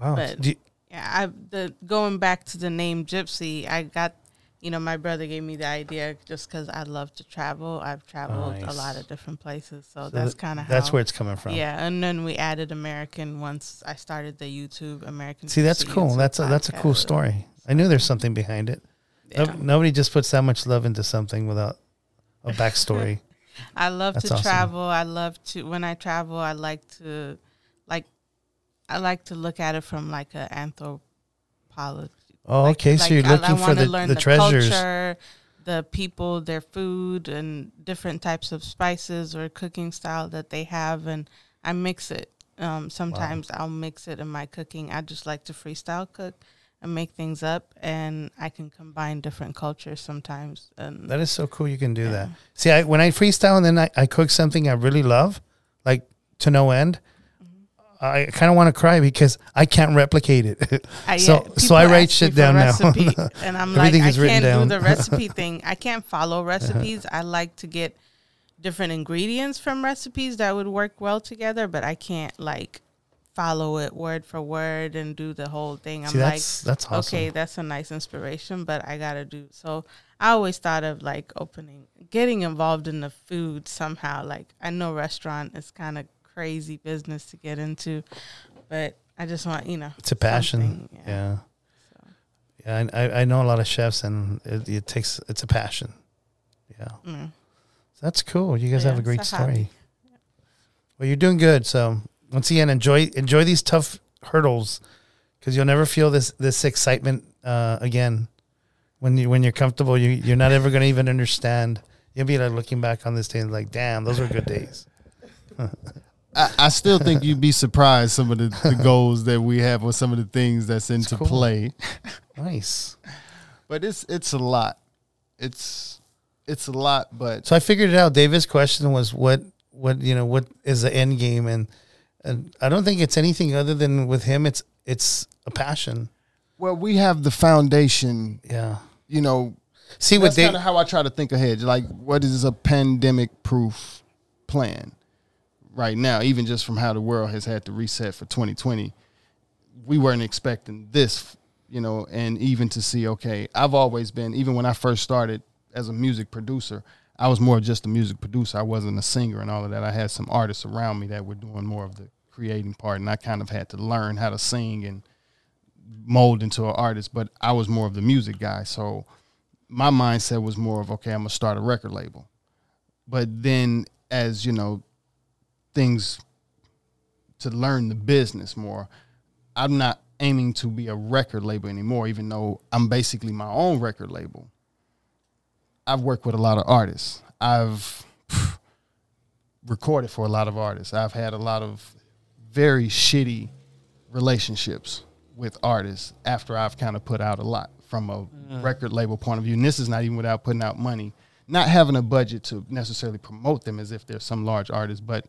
Wow. but- Do you- yeah, I the going back to the name Gypsy, I got you know my brother gave me the idea just because I love to travel. I've traveled a lot of different places, so, so that's kind of that's how, where it's coming from. Yeah, and then we added American once I started the YouTube American. See, that's cool. YouTube That's a that's a cool story. I knew there's something behind it. No- nobody just puts that much love into something without a backstory. I love That's to awesome. travel. I love to when I travel. I like to I like to look at it from like a anthropology. Oh, like- okay. so you're I- looking I for the, learn the, treasures. culture, the people, their food, and different types of spices or cooking style that they have, and I mix it. Um, sometimes I'll mix it in my cooking. I just like to freestyle cook and make things up, and I can combine different cultures sometimes. And That is so cool. You can do Yeah. that. See, I, when I freestyle and then I, I cook something I really love, like to no end. I kind of want to cry because I can't replicate it. I, So- yeah, so I write shit down now. and I'm like, I can't down. do the recipe thing. I can't follow recipes. I like to get different ingredients from recipes that would work well together, but I can't like follow it word for word and do the whole thing. I'm See, like, that's that's awesome. okay, that's a nice inspiration, but I gotta do. So I always thought of like opening, getting involved in the food somehow. Like I know restaurant is kind of crazy business to get into, but I just want you know It's a passion. something, Yeah. So. Yeah. I, I, know a lot of chefs and it, it takes, it's a passion. Yeah. Mm. That's cool. You guys Yeah, have a great a story. Well, you're doing good. So once again, enjoy enjoy these tough hurdles because you'll never feel this this excitement uh, again when you when you're comfortable. You you're not ever going to even understand You'll be like looking back on this day and like, damn, those were good days. I, I still think you'd be surprised some of the, the goals that we have or some of the things that's into cool. play. Nice. But it's it's a lot. It's it's a lot, but So I figured it out. David's question was what what you know what is the end game and and I don't think it's anything other than with him it's it's a passion. well, we have the foundation. Yeah. You know, See what that's kind of how I try to think ahead. Like, what is a pandemic proof plan right now? Even just from how the world has had to reset for 2020, we weren't expecting this, you know. And even to see, okay, I've always been, even when I first started as a music producer, I was more just a music producer. I wasn't a singer and all of that. I had some artists around me that were doing more of the creating part, and I kind of had to learn how to sing and mold into an artist. But I was more of the music guy, so my mindset was more of okay, I'm gonna start a record label. But then as, you know, things to learn the business more, I'm not aiming to be a record label anymore, even though I'm basically my own record label. I've worked with a lot of artists. I've recorded for a lot of artists. I've had a lot of very shitty relationships with artists after I've kind of put out a lot from a mm. record label point of view. And this is not even without putting out money, not having a budget to necessarily promote them as if they're some large artist, but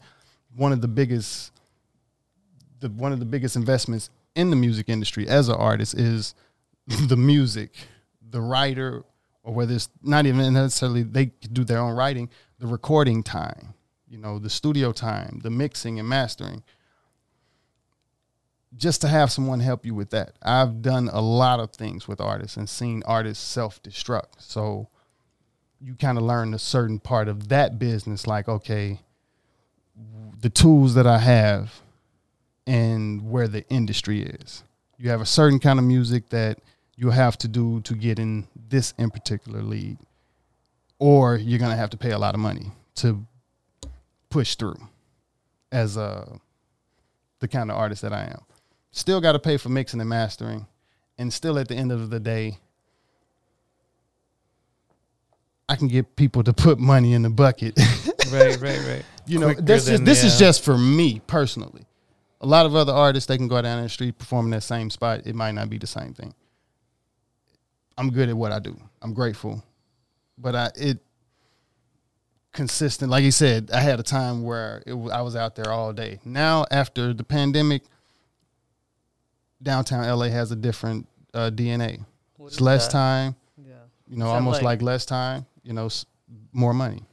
one of the biggest the one of the biggest investments in the music industry as an artist is the music, the writer, or whether it's not even necessarily they do their own writing, the recording time, you know, the studio time, the mixing and mastering. Just to have someone help you with that. I've done a lot of things with artists and seen artists self destruct. So you kind of learn a certain part of that business, like, okay, the tools that I have and where the industry is. You have a certain kind of music that you have to do to get in this in particular league, or you're gonna have to pay a lot of money to push through as a the kind of artist that I am. Still got to pay for mixing and mastering, and still at the end of the day, I can get people to put money in the bucket. right, right, right. you know, Quicker this is than- this is just for me personally. A lot of other artists they can go down the street performing that same spot. It might not be the same thing. I'm good at what I do. I'm grateful, but I it consistent. Like you said, I had a time where it, I was out there all day. Now after the pandemic, downtown LA has a different uh, DNA. What It's less that? time. Yeah. You know, What's almost like? like less time. You know, more money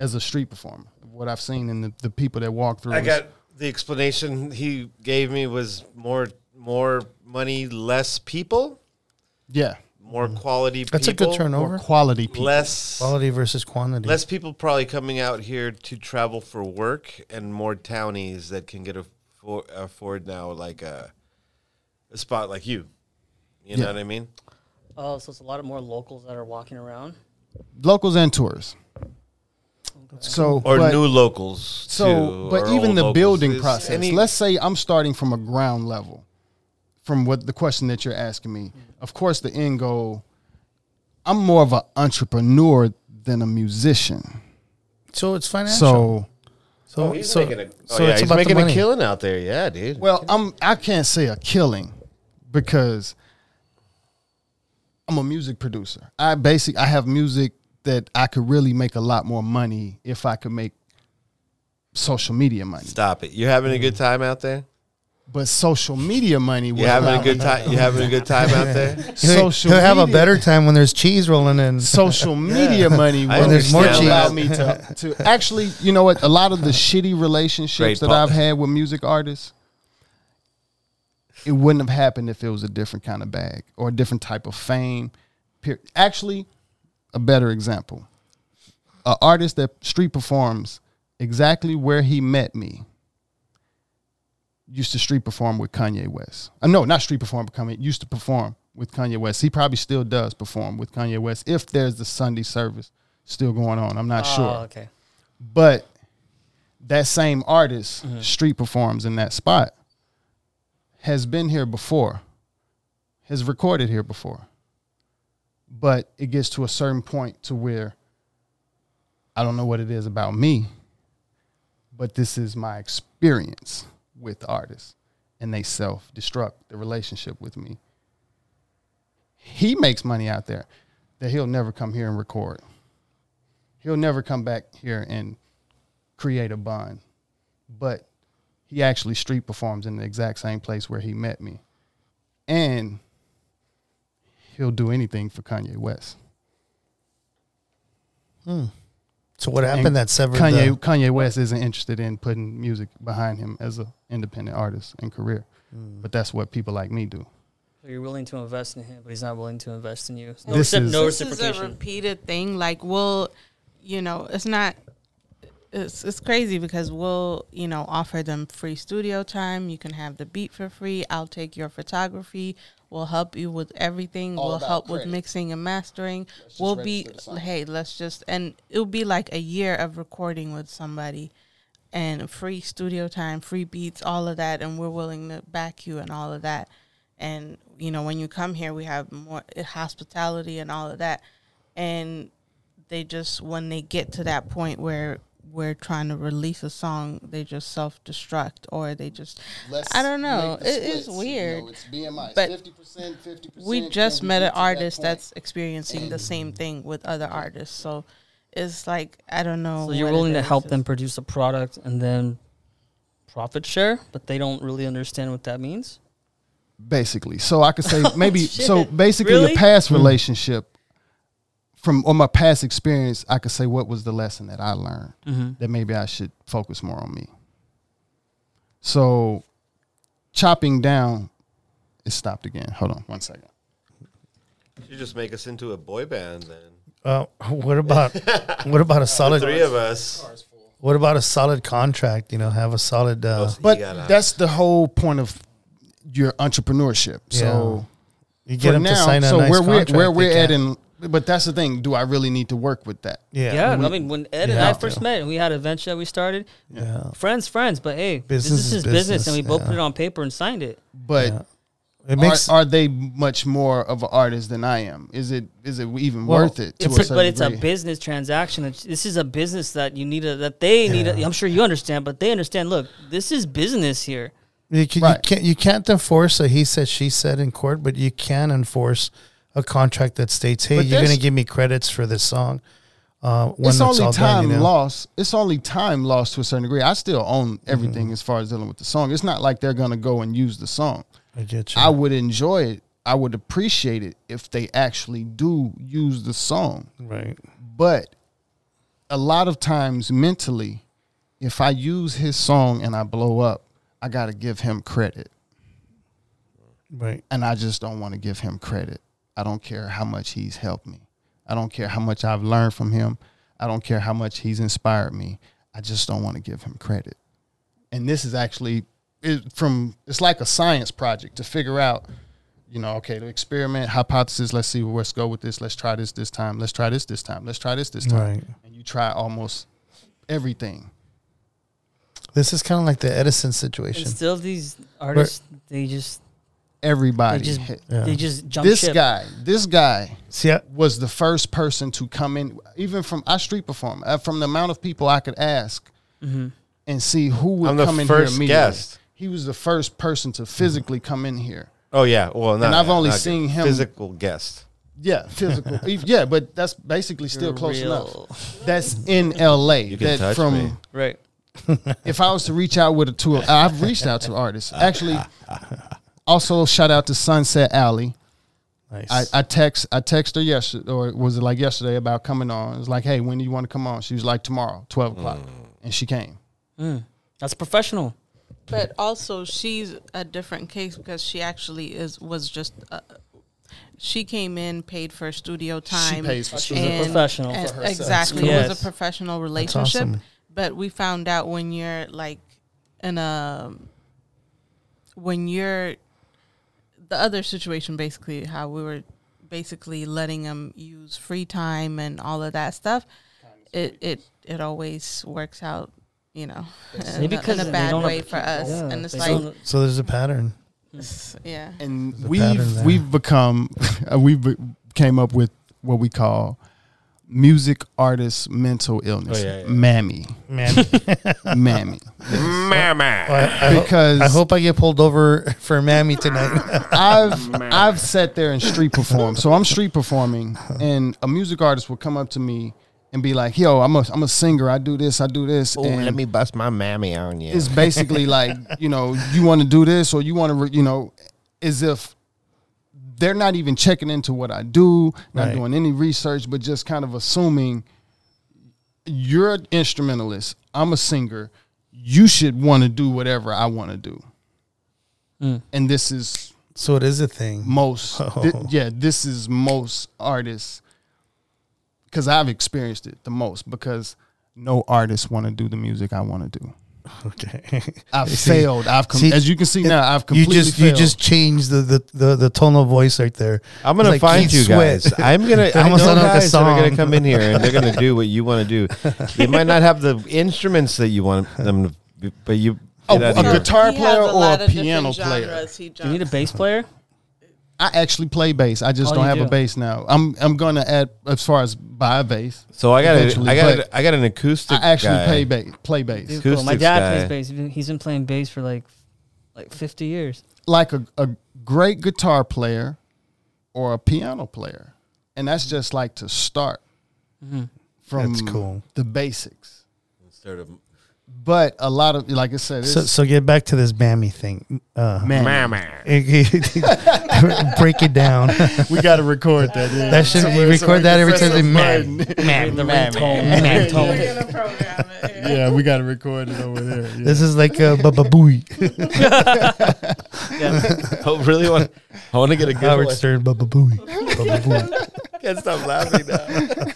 as a street performer. What I've seen in the, the people that walk through. I is- got the explanation he gave me was more more money, less people, yeah, more mm-hmm. quality. That's a good turnover. more quality people. Less Quality versus quantity. less people probably coming out here to travel for work, and more townies that can get afford, afford now like a a spot like you. You know what I mean? Oh, so it's a lot of more locals that are walking around. Locals and tourists. So Or but- new locals. So, too, but even the locals. building Is process. any- let's say I'm starting from a ground level. From what the question that you're asking me, of course, the end goal. I'm more of an entrepreneur than a musician. so it's financial. So, so Oh, he's so, making a, oh, so yeah, it's he's making a killing out there. Yeah, dude. well, I'm I can't say a killing because I'm a music producer. I basic I have music that I could really make a lot more money if I could make social media money. Stop it. You're having a good time out there? But social media money You having a good time? You having a good time out there? He'll, social he'll have a better time when there's cheese rolling in. social media money I there's more understand allow me to, to actually you know what a lot of the shitty relationships Great that pop. I've had with music artists it wouldn't have happened if it was a different kind of bag or a different type of fame actually a better example an artist that street performs exactly where he met me used to street perform with Kanye West. Uh, no, not street perform, but Kanye used to perform with Kanye West. He probably still does perform with Kanye West if there's the Sunday service still going on. I'm not oh, sure. okay. But that same artist street performs in that spot has been here before, has recorded here before. But it gets to a certain point to where I don't know what it is about me, but this is my experience with artists, and they self destruct the relationship with me. He makes money out there that he'll never come here and record. He'll never come back here and create a bond, but he actually street performs in the exact same place where he met me, and he'll do anything for Kanye West. Hmm. So what happened that severed Kanye the- Kanye West isn't interested in putting music behind him as an independent artist and career, but that's what people like me do. So you're willing to invest in him, but he's not willing to invest in you. No, This recip- is- no this is a reciprocation. repeated thing. Like we'll, you know, it's not. It's it's crazy because we'll you know offer them free studio time. You can have the beat for free. I'll take your photography. We'll help you with everything. All we'll help with mixing and mastering. We'll be register the song. hey, let's just and it'll be like a year of recording with somebody, and free studio time, free beats, all of that, and we're willing to back you and all of that. And you know, when you come here, we have more eh, hospitality and all of that. And they just when they get to that point where we're trying to release a song, they just self destruct or they just I don't know. It is weird. it's BMI. But 50%, 50%. we just met an artist that's experiencing the same thing with other artists. So it's like I don't know. So you're willing to help them produce a product and then profit share, but they don't really understand what that means. basically. So I could say maybe shit. so basically Really? a past hmm. relationship from or my past experience, I could say what was the lesson that I learned Mm-hmm. that maybe I should focus more on me. So chopping down it stopped again. Hold on one second. You just make us into a boy band then. Uh, what about what about a solid Three of us. what about a solid contract? You know, have a solid. Uh, You But that's the whole point of your entrepreneurship. So you get them now, to sign a so nice where we're contract. where they we're at can't- in but that's the thing. Do I really need to work with that? yeah, Yeah, we- I mean, when Ed and I first to. met and we had a venture that we started, yeah. friends, friends, but hey, Business this is is business, business, and we both yeah. put it on paper and signed it. But Yeah. It makes are, are they much more of an artist than I am? Is it is it even Well, worth it? To It's a a, but it's a business transaction. It's, this is a business that you need to, that they need. To, Yeah. I'm sure you understand, but they understand. Look, this is business here. You, can, Right. you can't you can't enforce a he said she said in court, but you can enforce a contract that states, "Hey, But you're going to give me credits for this song." Uh, when it's only time done, you know? lost. It's only time lost to a certain degree. I still own everything Mm-hmm. as far as dealing with the song. It's not like they're gonna go and use the song. I get you. I would enjoy it. I would appreciate it if they actually do use the song. right. But a lot of times mentally, if I use his song and I blow up, I gotta give him credit. Right. and I just don't want to give him credit. I don't care how much he's helped me. I don't care how much I've learned from him. I don't care how much he's inspired me. I just don't want to give him credit. And this is actually it, from it's like a science project to figure out, you know, okay, the experiment hypothesis. Let's see, let's go with this. Let's try this this time. Let's try this this time. Let's try this this time. Right. And you try almost everything. This is kind of like the Edison And situation. still, these artists, they just, Everybody. they just, Yeah. they just jump this ship. guy. This guy. See, I, was the first person to come in, even from I street perform, uh, from the amount of people I could ask Mm-hmm. and see who would I'm the come in first here immediately. guest. He was the first person to physically come in here. Oh yeah. Well, not, I've only not seen him- physical guest. Yeah, physical. yeah, but that's basically still You're close real. enough. That's in L.A. You can that touch from me. Right. if I was to reach out with a tool, I've reached out to artists. Actually, also shout out to Sunset Alley. nice. I, I text I text her yesterday or was it like yesterday about coming on. It was like, hey, when do you want to come on? She was like tomorrow, twelve o'clock, and she came. Mm. That's professional. But also, she's a different case because she actually is was just. Uh, she came in, paid for studio time. She pays for She's a professional and- for herself. Exactly, it Yes. was a professional relationship. awesome. But we found out when you're like in a when you're the other situation, basically how we were basically letting them use free time and all of that stuff. It it it always works out, you know, in, Maybe a, because in a bad way for us. Yeah, and it's like, so there's a pattern. yeah. And There's a pattern we've we've become uh, we've came up with what we call music artist mental illness. Oh, yeah, yeah. Mammy. Man, Mammy. Mama. I, I, Because I hope I get pulled over for mammy tonight. I've I've sat there and street performed. So I'm street performing, and a music artist will come up to me and be like, "Yo, I'm a I'm a singer. I do this. I do this." Oh, and let me bust my mammy on you. It's basically like you know you want to do this or you want to you know as if they're not even checking into what I do, not Right. doing any research, but just kind of assuming you're an instrumentalist. I'm a singer. You should want to do whatever I want to do. Mm. And this is so it is a thing. most Oh. yeah this is most artists because i've experienced it the most because no artists want to do the music i want to do Okay. i've See- failed i've com- see, as you can see now i've completely you completely just you just changed the, the, the, the tone of voice right there. I'm gonna like find Keith you guys. Sweat. I'm gonna. I know almost sounded like a guys that are gonna come in here and they're gonna do what you want to do. They might not have the instruments that you want them to, but you. Oh, a here. guitar player or a piano player? genres he Do you need a bass player? I actually play bass i just Oh, don't you have a bass now i'm i'm gonna add as far as buy a bass So I got. eventually, I got. but I got an acoustic. i actually guy. play bass play bass Dude, cool. My dad guy. plays bass. He's been- playing bass for like like 50 years. like a, a great guitar player or a piano player and that's just like to start Mhm. from That's cool. the basics Instead of. But a lot of like i said So, so get back to this mammy thing. Uh, man break it down. we got to record that yeah. That should you record that every time they man. Man, the ringtone. We're ringtone. gonna program it. Yeah. yeah we got to record it over there yeah. This is like a bababooey. Yeah. I really want. I want to get a good Howard one. Stern bababooey. Bababooey. Can't stop laughing now.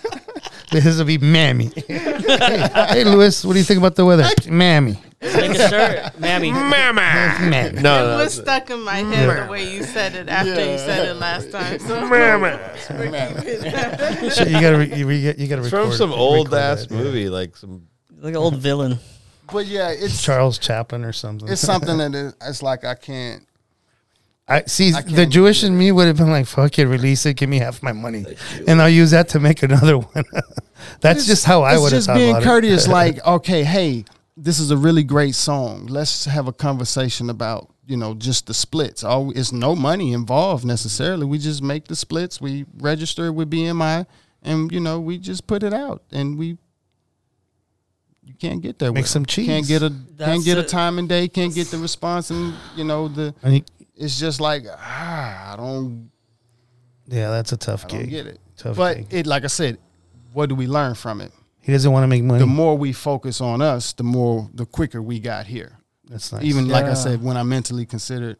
This will be mammy. hey, hey, Louis, what do you think about the weather? Mammy. Make a shirt. Mammy. Mammy. It No, was stuck in my head the way you said it after you said it last time. So Shit, you gotta, re- you, re- you gotta It's record. from some old ass that, yeah. movie, like some. Like an old villain. but yeah it's Charles Chaplin or something. it's something that is it's like i can't I see. I the Jewish in me would have been like, "Fuck it, release it, give me half my money, and I'll use that to make another one." That's It's- just how I would have just thought being about courteous it. like okay hey this is a really great song let's have a conversation about you know just the splits all it's no money involved necessarily we just make the splits we register with bmi and you know we just put it out and we you can't get there Make with some cheese. can't get a That's can't get a time and day can't get the response and you know the And he- it's just like ah, i don't yeah, that's a tough i don't gig. get it Tough but gig. it like i said what do we learn from it He doesn't want to make money. the more we focus on us, the more the quicker we got here. that's nice. Even like I said, when I mentally considered,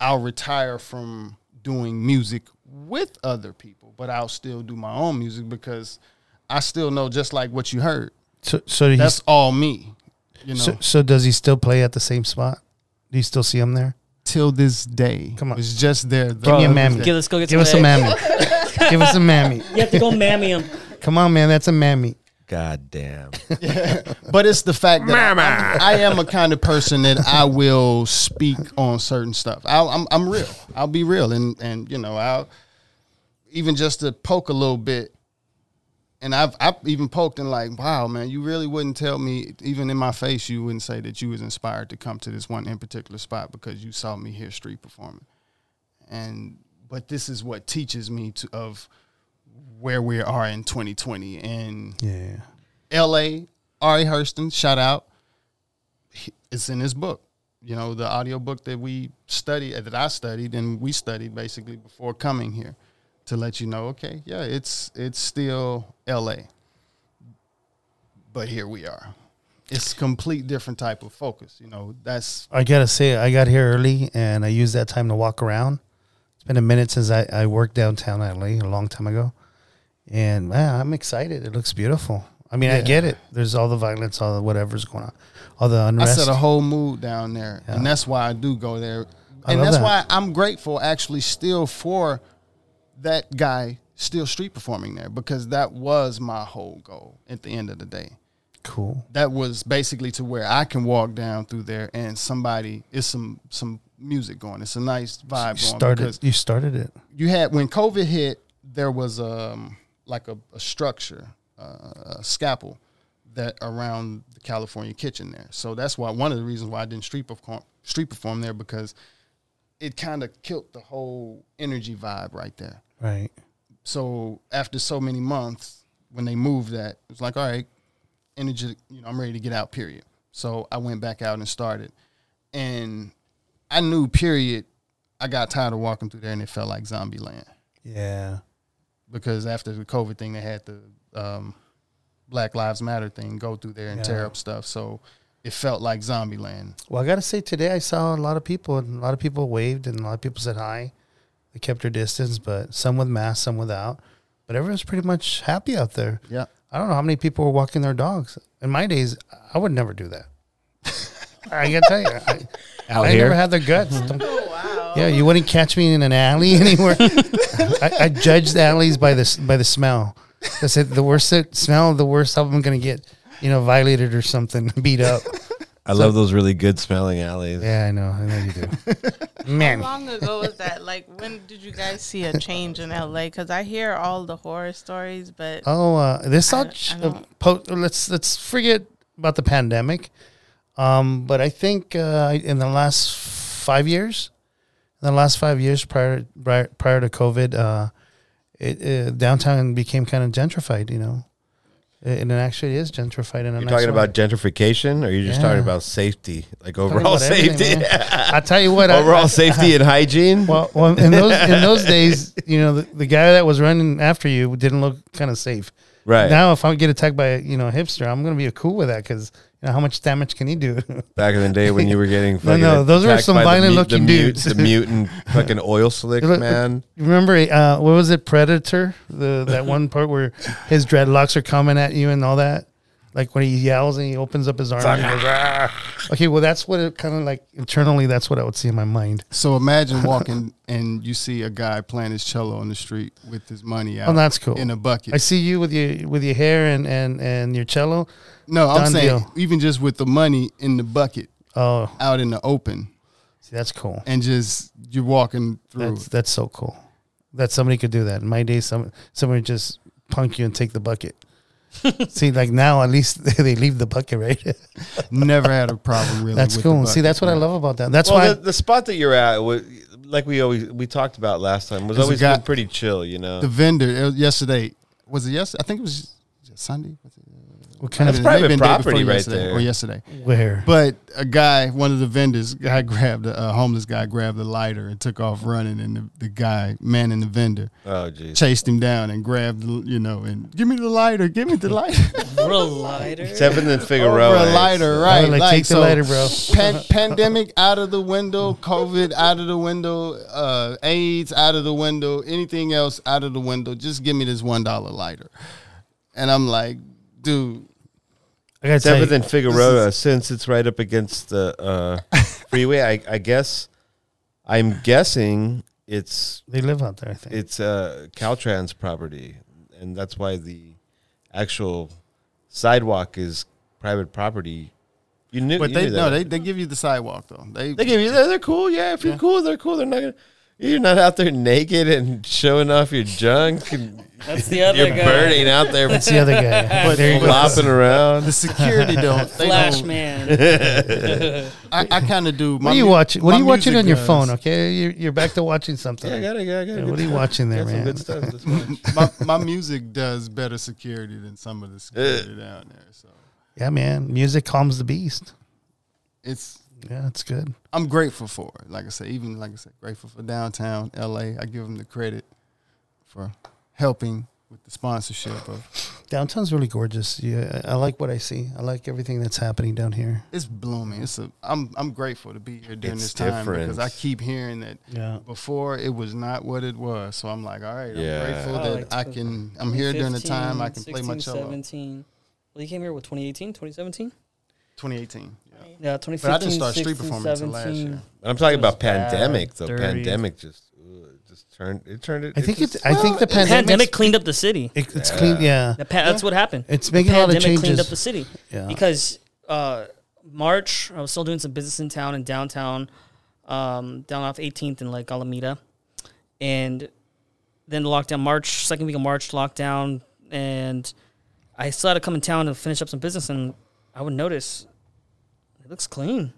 I'll retire from doing music with other people, but I'll still do my own music because I still know just like what you heard. so, so he's That's all me. You know, So, so does he still play at the same spot? Do you still see him there? Till this day. Come on. It's just there. Give me a mammy. this Give, let's go get Give us some a eggs. mammy. Give us a mammy. You have to go mammy him. Come on, man. That's a mammy. God damn. But it's the fact that I'm- I am a kind of person that I will speak on certain stuff. I'll, I'm I'm real. I'll be real, and and you know I'll even just to poke a little bit. And I've I've even poked and like, wow, man, you really wouldn't tell me even in my face, you wouldn't say that you was inspired to come to this one in particular spot because you saw me here street performing. And but this is what teaches me to of where we are in 2020 and Yeah. L.A. Ari Herstand, shout out. It's in his book. You know, the audio book that we studied, that I studied, and we studied basically before coming here, to let you know, okay, yeah, it's it's still L.A. But here we are. It's complete different type of focus. You know, that's I gotta say, I got here early and I used that time to walk around. It's been a minute since I, I worked downtown LA a long time ago, and man, I'm excited. It looks beautiful. I mean, I get it. There's all the violence, all the whatever's going on, all the unrest. I set a whole mood down there, Yeah. and that's why I do go there, and that's that. why I'm grateful actually still for that guy still street performing there because that was my whole goal at the end of the day. cool. That was basically to where I can walk down through there and somebody is some some music going. It's a nice You vibe going started. You started it. you had when COVID hit, there was um like a, a structure, uh, a scalpel that around the California kitchen there. So that's why one of the reasons why I didn't street perform street perform there because it kind of killed the whole energy vibe right there. Right. So after so many months, when they moved that, it's like, all right, energy, you know, I'm ready to get out, period. So I went back out and started. And I knew, period, I got tired of walking through there and it felt like zombie land. Yeah. Because after the COVID thing, they had the um, Black Lives Matter thing go through there and tear up stuff. So it felt like zombie land. Well, I got to say, today I saw a lot of people, and a lot of people waved, and a lot of people said hi. They kept their distance, but some with masks, some without. But everyone's pretty much happy out there. Yeah. I don't know how many people were walking their dogs. In my days, I would never do that. I gotta tell you, I, Out I here? never had the guts. Don't- Oh wow. yeah, you wouldn't catch me in an alley anywhere. I, I judged alleys by the s- by the smell. I said the worst it smell, the worst I'm gonna get, you know, violated or something, beat up. I love those really good smelling alleys. Yeah, I know, I know you do. Man. How Man, long ago was that? Like, when did you guys see a change in LA? Because I hear all the horror stories, but Oh, uh, this I all. don't- ch- I uh, po- let's let's forget about the pandemic. Um, but I think uh, in the last five years, in the last five years prior prior, prior to COVID, uh, it, uh, downtown became kind of gentrified. You know, and it actually is gentrified. In a You're nice talking way. about gentrification, or you're just talking about safety, like overall safety. I tell you what, overall I- safety and hygiene. Well, well, in those in those days, you know, the, the guy that was running after you didn't look kind of safe. Right. Now, if I get attacked by you know a hipster, I'm gonna be cool with that because you know how much damage can he do? Back in the day when you were getting No, fucking no, those were some violent mu- looking the mute- dudes. the mutant fucking oil slick man. Remember, uh, what was it, Predator? The that one part where his dreadlocks are coming at you and all that. Like when he yells and he opens up his arms. and goes, "Ah." Okay, well that's what it kind of like internally. That's what I would see in my mind. So imagine walking and you see a guy playing his cello on the street with his money out Oh, that's cool. in a bucket. I see you with your with your hair and and and your cello. no, I'm saying deal. even just with the money in the bucket Oh, out in the open see, that's cool. and just you're walking through. That's that's so cool. That somebody could do that. In my day, some somebody would just punk you and take the bucket. See, like now, at least they leave the bucket, right? Never had a problem really. That's with the cool. See, that's what I love about that. That's well, why. the, the spot that you're at, like we always we talked about last time, was always guy- been pretty chill. You know, The vendor it was yesterday was it yesterday? I think it was Sunday. Was it? What kind That's of It may have private been day before property right yesterday there. Or yesterday. where? But a guy, one of the vendors, guy grabbed a, a homeless guy, grabbed the lighter and took off running, and the, the guy, man in the vendor, oh jeez. chased him down and grabbed, the, you know, and give me the lighter, give me the lighter, Real lighter. Seventh and Figueroa. over a lighter, right? Oh, like, take the so lighter, bro. Pan, pandemic out of the window, COVID out of the window, uh, AIDS out of the window, anything else out of the window. Just give me this one dollar lighter, and I'm like, dude, I gotta tell Seventh you, and Figueroa, since it's right up against the uh, freeway, I, I guess I'm guessing it's they live out there. I think. it's uh, Caltrans property, and that's why the actual sidewalk is private property. You knew, but you they knew that, no, they, they give you the sidewalk though. They They give you they're, they're cool. Yeah, if you're Yeah. cool, they're cool. They're not gonna. You're not out there naked and showing off your junk. And That's the other you're guy. burning out there, That's the other guy. But there you go. flopping around. the security don't. They Flash don't man. I, I kind of do. What are you watching? What are you watching on your phone? Okay, you're, you're back to watching something. Yeah, I got it. I got Yeah, it. what are you watching there, Got some man? good stuff. That's fine. my, my music does better security than some of the security down there. So Yeah, man. Music calms the beast. it's Yeah, it's good. I'm grateful for it. Like I said, even like I said, grateful for downtown LA. I give them the credit for helping with the sponsorship of. Downtown's really gorgeous. Yeah, I I like what I see. I like everything that's happening down here. It's blooming. It's a. I'm I'm grateful to be here during It's this time different. because I keep hearing that Yeah. before it was not what it was. So I'm like, all right, Yeah. I'm grateful Oh, that like I can. I'm here during the time I can play my cello. 17. Well, you came here with 2018, 2017? 2018. Yeah. Yeah, 2015. But I didn't start street 16, performing until last 17. year. I'm talking It was about pandemic bad, though. dirty. Pandemic just ugh, it just turned it turned it. I think just, it's. I think the The pandemic. pandemic cleaned up the city. It, it's clean. Yeah. The pa- That's what happened. It's The making a lot of pandemic cleaned up changes. the city Yeah. because uh, March I was still doing some business in town in downtown, um, down off 18th in like Alameda, and then the lockdown, March second week of March lockdown, and I still had to come in town to finish up some business, and I would notice it looks clean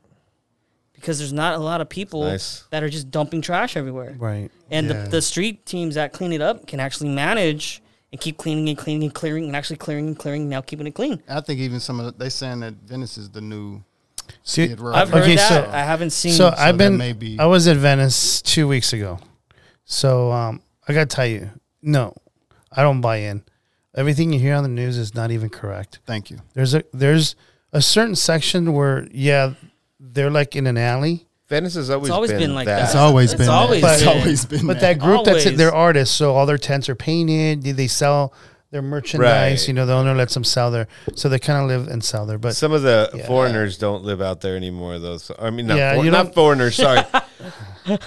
because there's not a lot of people Nice. that are just dumping trash everywhere. Right. And Yeah. the, the street teams that clean it up can actually manage and keep cleaning and cleaning and clearing and actually clearing and clearing, now keeping it clean. I think even some of the, they saying that Venice is the new See, Skid Row. I've heard Okay, that. so- I haven't seen. So that I've been. may be- I was at Venice two weeks ago. So um, I gotta tell you, no, I don't buy in. Everything you hear on the news is not even correct. Thank you. There's a there's a certain section where yeah, they're like in an alley, Venice has always, It's always been, been like that. that. It's always It's been. always that. It's been. always been. but that. that group that's Always. they're artists, so all their tents are painted. They, they sell their merchandise. Right. You know, the owner lets them sell there, so they kind of live and sell there. But Some of the Yeah. foreigners don't live out there anymore, though. So, I mean, not, Yeah, for- you not don't- foreigners. Sorry,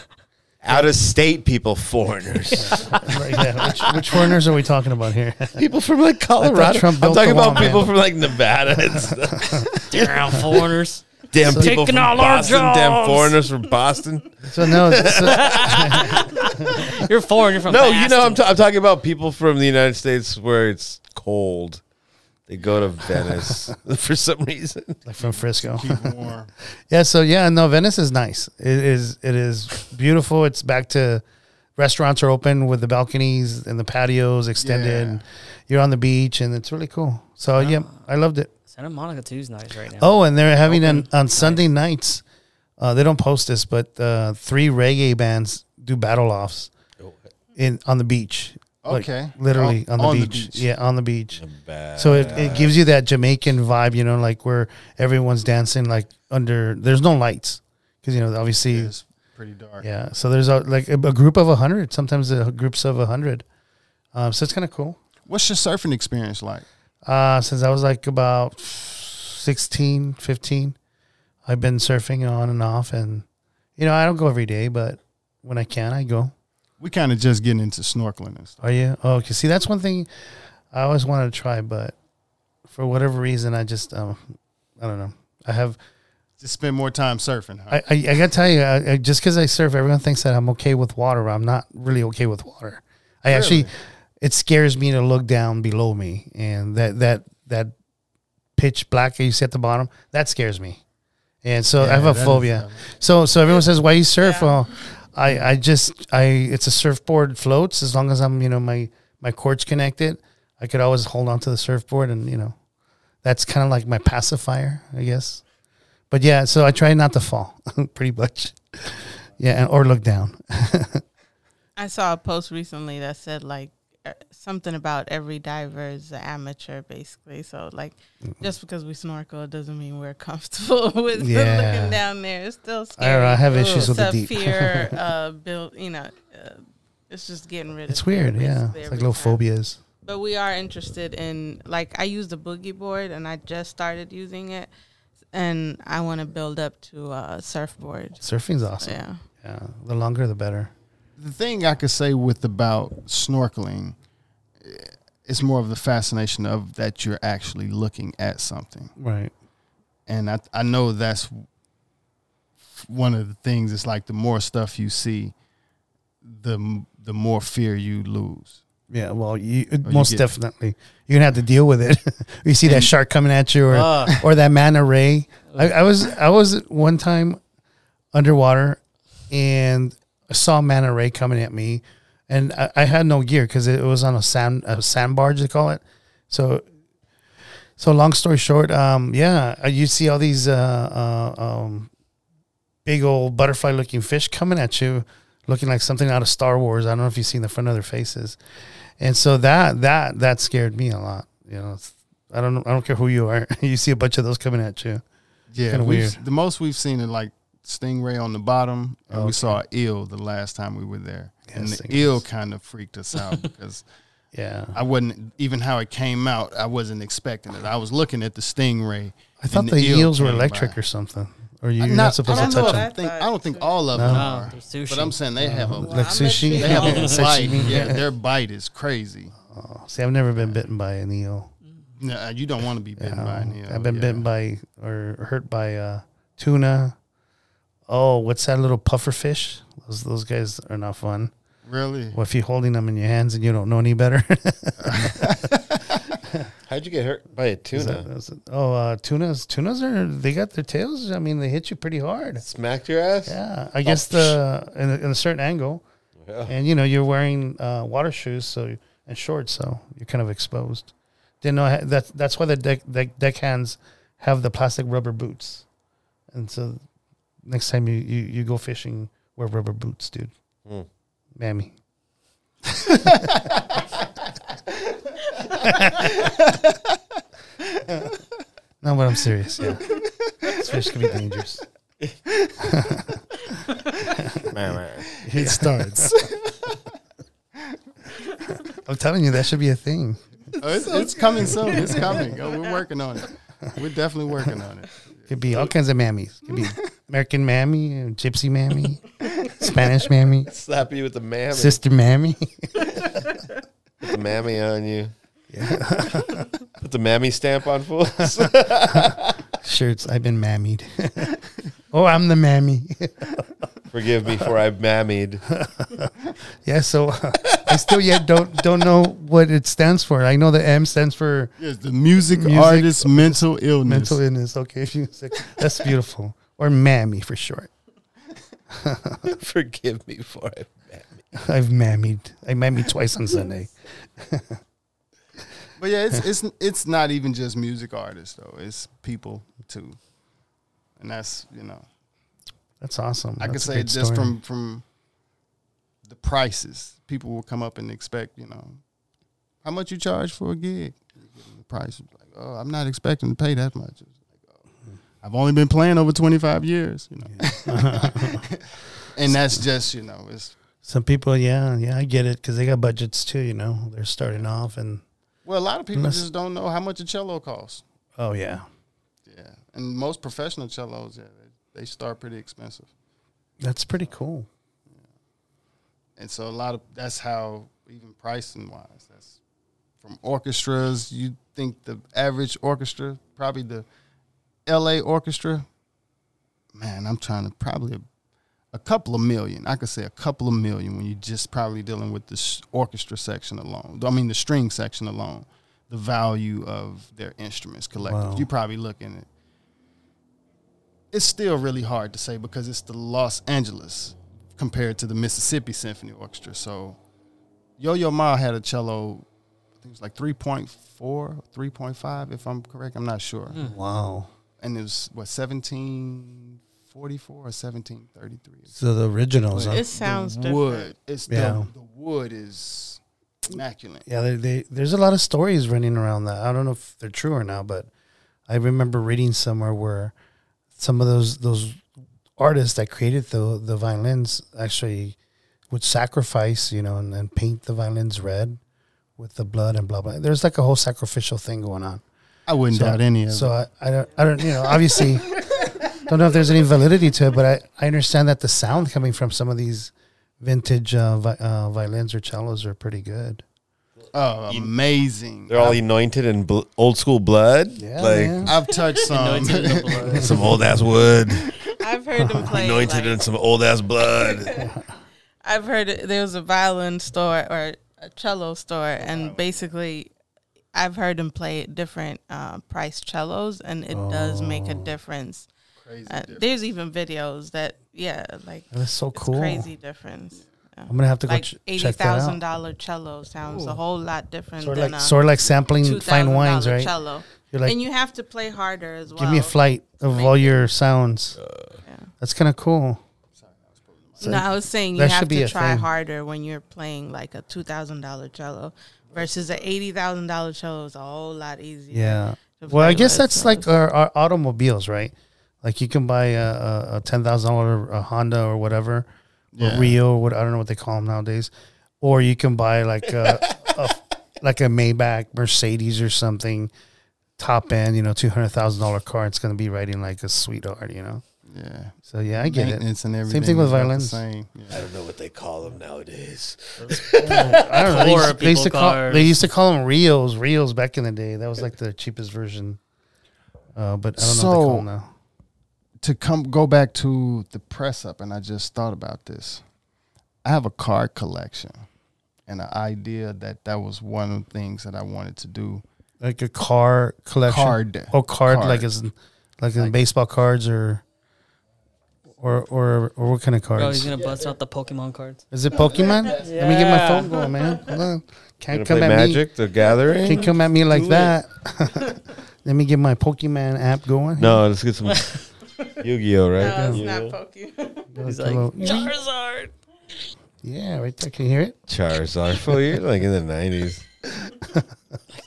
out of state people, foreigners, Like, yeah, which, which foreigners are we talking about here? people from like Colorado. Trump I'm built talking the about wall, people man. from like Nevada. And stuff. Damn foreigners. Damn So- people from Taking all our Boston. Damn jobs. foreigners from Boston. so no, so, You're foreign. You're from. No, you know, I'm, Boston. ta- I'm talking about people from the United States where it's cold. They go to Venice for some reason. like from Frisco. Keep warm. Yeah, so yeah, no, Venice is nice. It is it is beautiful. It's back to restaurants are open with the balconies and the patios extended. Yeah. And you're on the beach and it's really cool. So yeah, I loved it. Santa Monica too is nice right now. Oh, and they're having an, on Sunday nights. Uh, they don't post this, but uh, three reggae bands do battle offs in on the beach. Like, Okay. literally On- on, the, on the beach. beach. Yeah, on the beach. Bad. So it, it gives you that Jamaican vibe, you know, like where everyone's dancing like under. There's no lights because you know obviously It's pretty dark. yeah. So there's a like a, a group of a hundred. Sometimes the groups of a hundred. Um, so it's kind of cool. What's your surfing experience like? Uh, since I was like about 16, 15, I've been surfing on and off, and you know I don't go every day, but when I can, I go. We kind of just getting into snorkeling and stuff. Are you? Oh, okay. See, that's one thing I always wanted to try, but for whatever reason, I just um, I don't know. I have Just spend more time surfing. Huh? I, I, I gotta tell you, I, I, just because I surf, everyone thinks that I'm okay with water. but I'm not really okay with water. I actually, it scares me to look down below me, and that that that pitch black that you see at the bottom that scares me. And so I have a that is, phobia. So so everyone says, "Why you surf?" Yeah. Well, I I just I it's a surfboard floats as long as I'm you know my my cord's connected. I could always hold on to the surfboard, and you know, that's kind of like my pacifier, I guess. But yeah, so I try not to fall, pretty much. Yeah, and or look down. I saw a post recently that said like something about every diver is an amateur, basically. So like, just because we snorkel doesn't mean we're comfortable with Yeah. looking down there. It's still I scary. know. I have issues with the deep. fear uh, build. You know, uh, it's just getting rid of. It's weird. Yeah, it's like little time. phobias. But we are interested in like I use the boogie board and I just started using it, and I want to build up to a surfboard. Surfing's awesome. Yeah. Yeah, the longer the better. The thing I could say with about snorkeling, eh, it's more of the fascination of that you're actually looking at something, Right. and I I know that's one of the things. It's like the more stuff you see, the the more fear you lose. Yeah. Well, you you most get- definitely you're gonna have to deal with it. you see that shark coming at you, or Ah. or that manta ray. I, I was I was one time underwater, and I saw a manta ray coming at me, and I, I had no gear because it was on a sand a sand barge they call it. So, so long story short, um, yeah, uh, you see all these uh, uh, um, big old butterfly looking fish coming at you, looking like something out of Star Wars. I don't know if you've seen the front of their faces, and so that that that scared me a lot. You know, I don't I don't care who you are, you see a bunch of those coming at you. Yeah, weird. The most we've seen is like stingray on the bottom, and Okay. we saw eel the last time we were there, Yeah, and the stingrays. eel kind of freaked us out because Yeah, I wasn't even how it came out. I wasn't expecting it. I was looking at the stingray. I thought and the, eel eels were electric by. or something, or you're I'm not, supposed to touch them. I think I don't think all of No. them are, there's sushi. but I'm saying they have a Well, Like sushi? they have a bite. Yeah, their bite is crazy. Oh, see, I've never been bitten by an eel. No, you don't want to be bitten Yeah, by an eel. I've been yeah. bitten by or hurt by uh, tuna. Oh, what's that little puffer fish? Those those guys are not fun. Really? Well, if you're holding them in your hands and you don't know any better. How'd you get hurt by a Is tuna? that- is it- oh, uh, tunas. Tunas are they got their tails. I mean, they hit you pretty hard. Smacked your ass? Yeah, I guess the in a, in a certain angle, Yeah. and you know you're wearing uh, water shoes, so and shorts, so you're kind of exposed. Didn't know I- that's that's why the deck, deck deck hands have the plastic rubber boots, and so next time you you, you go fishing, wear rubber boots, dude. Hmm. Mammy. no, but I'm serious. Yeah, this fish can be dangerous. Man, man. It starts. I'm telling you, that should be a thing. Oh, it's, it's coming soon. It's coming. Oh, we're working on it. We're definitely working on it. Could be all kinds of mammies. Could be American mammy, gypsy mammy, Spanish mammy, Slap you with the mammy. sister mammy. Put the mammy on you. Yeah. Put the mammy stamp on fools. Shirts. I've been mammied. oh, I'm the mammy. Forgive me for I've mammied. yeah. So uh, I still yet don't don't know what it stands for. I know the M stands for Yes, the music, Music- artist mental illness. mental illness. Okay, music. That's beautiful. Or mammy for short. Forgive me for I've mammied. I've mammied. I mammied twice on Sunday. But yeah, it's it's it's not even just music artists though. It's people too, and that's you know That's awesome. I could say just story. from from the prices, people will come up and expect you know how much you charge for a gig. You give them The price is like, oh, I'm not expecting to pay that much. It's like, oh, I've only been playing over 25 years, you know, and that's just you know it's Some people, yeah, yeah, I get it because they got budgets too. You know, they're starting off, and well, a lot of people just don't know how much a cello costs. oh yeah, Yeah, and most professional cellos, yeah, they, start pretty expensive. that's pretty cool. and so a lot of that's how even pricing wise that's from orchestras you think the average orchestra probably the la orchestra man i'm trying to probably a, a couple of million i could say a couple of million when you're just probably dealing with the orchestra section alone i mean the string section alone the value of their instruments collective Wow. you're probably looking at it's still really hard to say because it's the los angeles compared to the Mississippi Symphony Orchestra. So Yo Yo Ma had a cello, I think it was like 3.4, 3.5, if I'm correct. I'm not sure. Hmm. Wow. And it was, what, 1744 or 1733? So the originals, huh? It sounds the different. wood. It's Yeah. the, the wood is immaculate. Yeah, they, they, there's a lot of stories running around that. I don't know if they're true or not, but I remember reading somewhere where some of those those artists that created the the violins actually would sacrifice, you know, and, and paint the violins red with the blood and blah blah. There's like a whole sacrificial thing going on. I wouldn't So- doubt any of So it. I, I don't I don't you know obviously don't know if there's any validity to it, but I, I understand that the sound coming from some of these vintage uh, vi- uh, violins or cellos are pretty good. Oh, amazing. They're all I've, anointed in bl- old school blood. Yeah, like man. I've touched some. Anointed in the blood. some old ass wood. I've heard them play. anointed like- in some old ass blood. I've heard it, there was a violin store or a cello store, and basically, I've heard them play different uh, price cellos, and it does make a difference. Crazy Uh, difference. there's even videos that, yeah, like That's so it's cool. crazy difference. Yeah. I'm gonna have to go Like ch- eighty check that thousand out. dollar cello sounds a whole lot different Sort of than like a sort of like sampling two fine wines, right? cello. You're like, and you have to play harder as well. give me a flight of make all your sounds. Uh, yeah. That's kind of cool. So no, I was saying you have to try thing. harder when you're playing like a two thousand dollar cello versus a eighty thousand dollar cello is a whole lot easier. Yeah. Well, I guess that's so like our, our automobiles, right? Like you can buy a, a, a ten thousand dollar Honda or whatever, Yeah. or Rio, or what I don't know what they call them nowadays, or you can buy like a, a like a Maybach Mercedes or something, top end, you know, two hundred thousand dollar car. It's gonna be riding like a sweetheart, you know. Yeah. So yeah, I get it. Maintenance and everything. thing with is about the violins. Same. I don't know what they call them nowadays. I don't know. They used, they used to people call cars. they used to call them Rios, Rios back in the day. That was like the cheapest version. Uh, but I don't know what they call them now. To come go back to the press up, and I just thought about this. I have a card collection, and the idea that that was one of the things that I wanted to do. Like a car collection. Card. Oh, card, Card. like as in, like in Like- baseball cards or, or or or what kind of cards? Bro, he's gonna bust out the Pokemon cards. Is it Pokemon? Let me get my phone going, man. Hold on. Can't come play at Magic, the me. Gathering. Can't come at me like that. Let me get my Pokemon app going. No, let's get some Yu-Gi-Oh, right? No, it's Yeah. not Pokemon. He's like Charizard. yeah, right there. Can you hear it? Charizard. Fool, you're like in the nineties.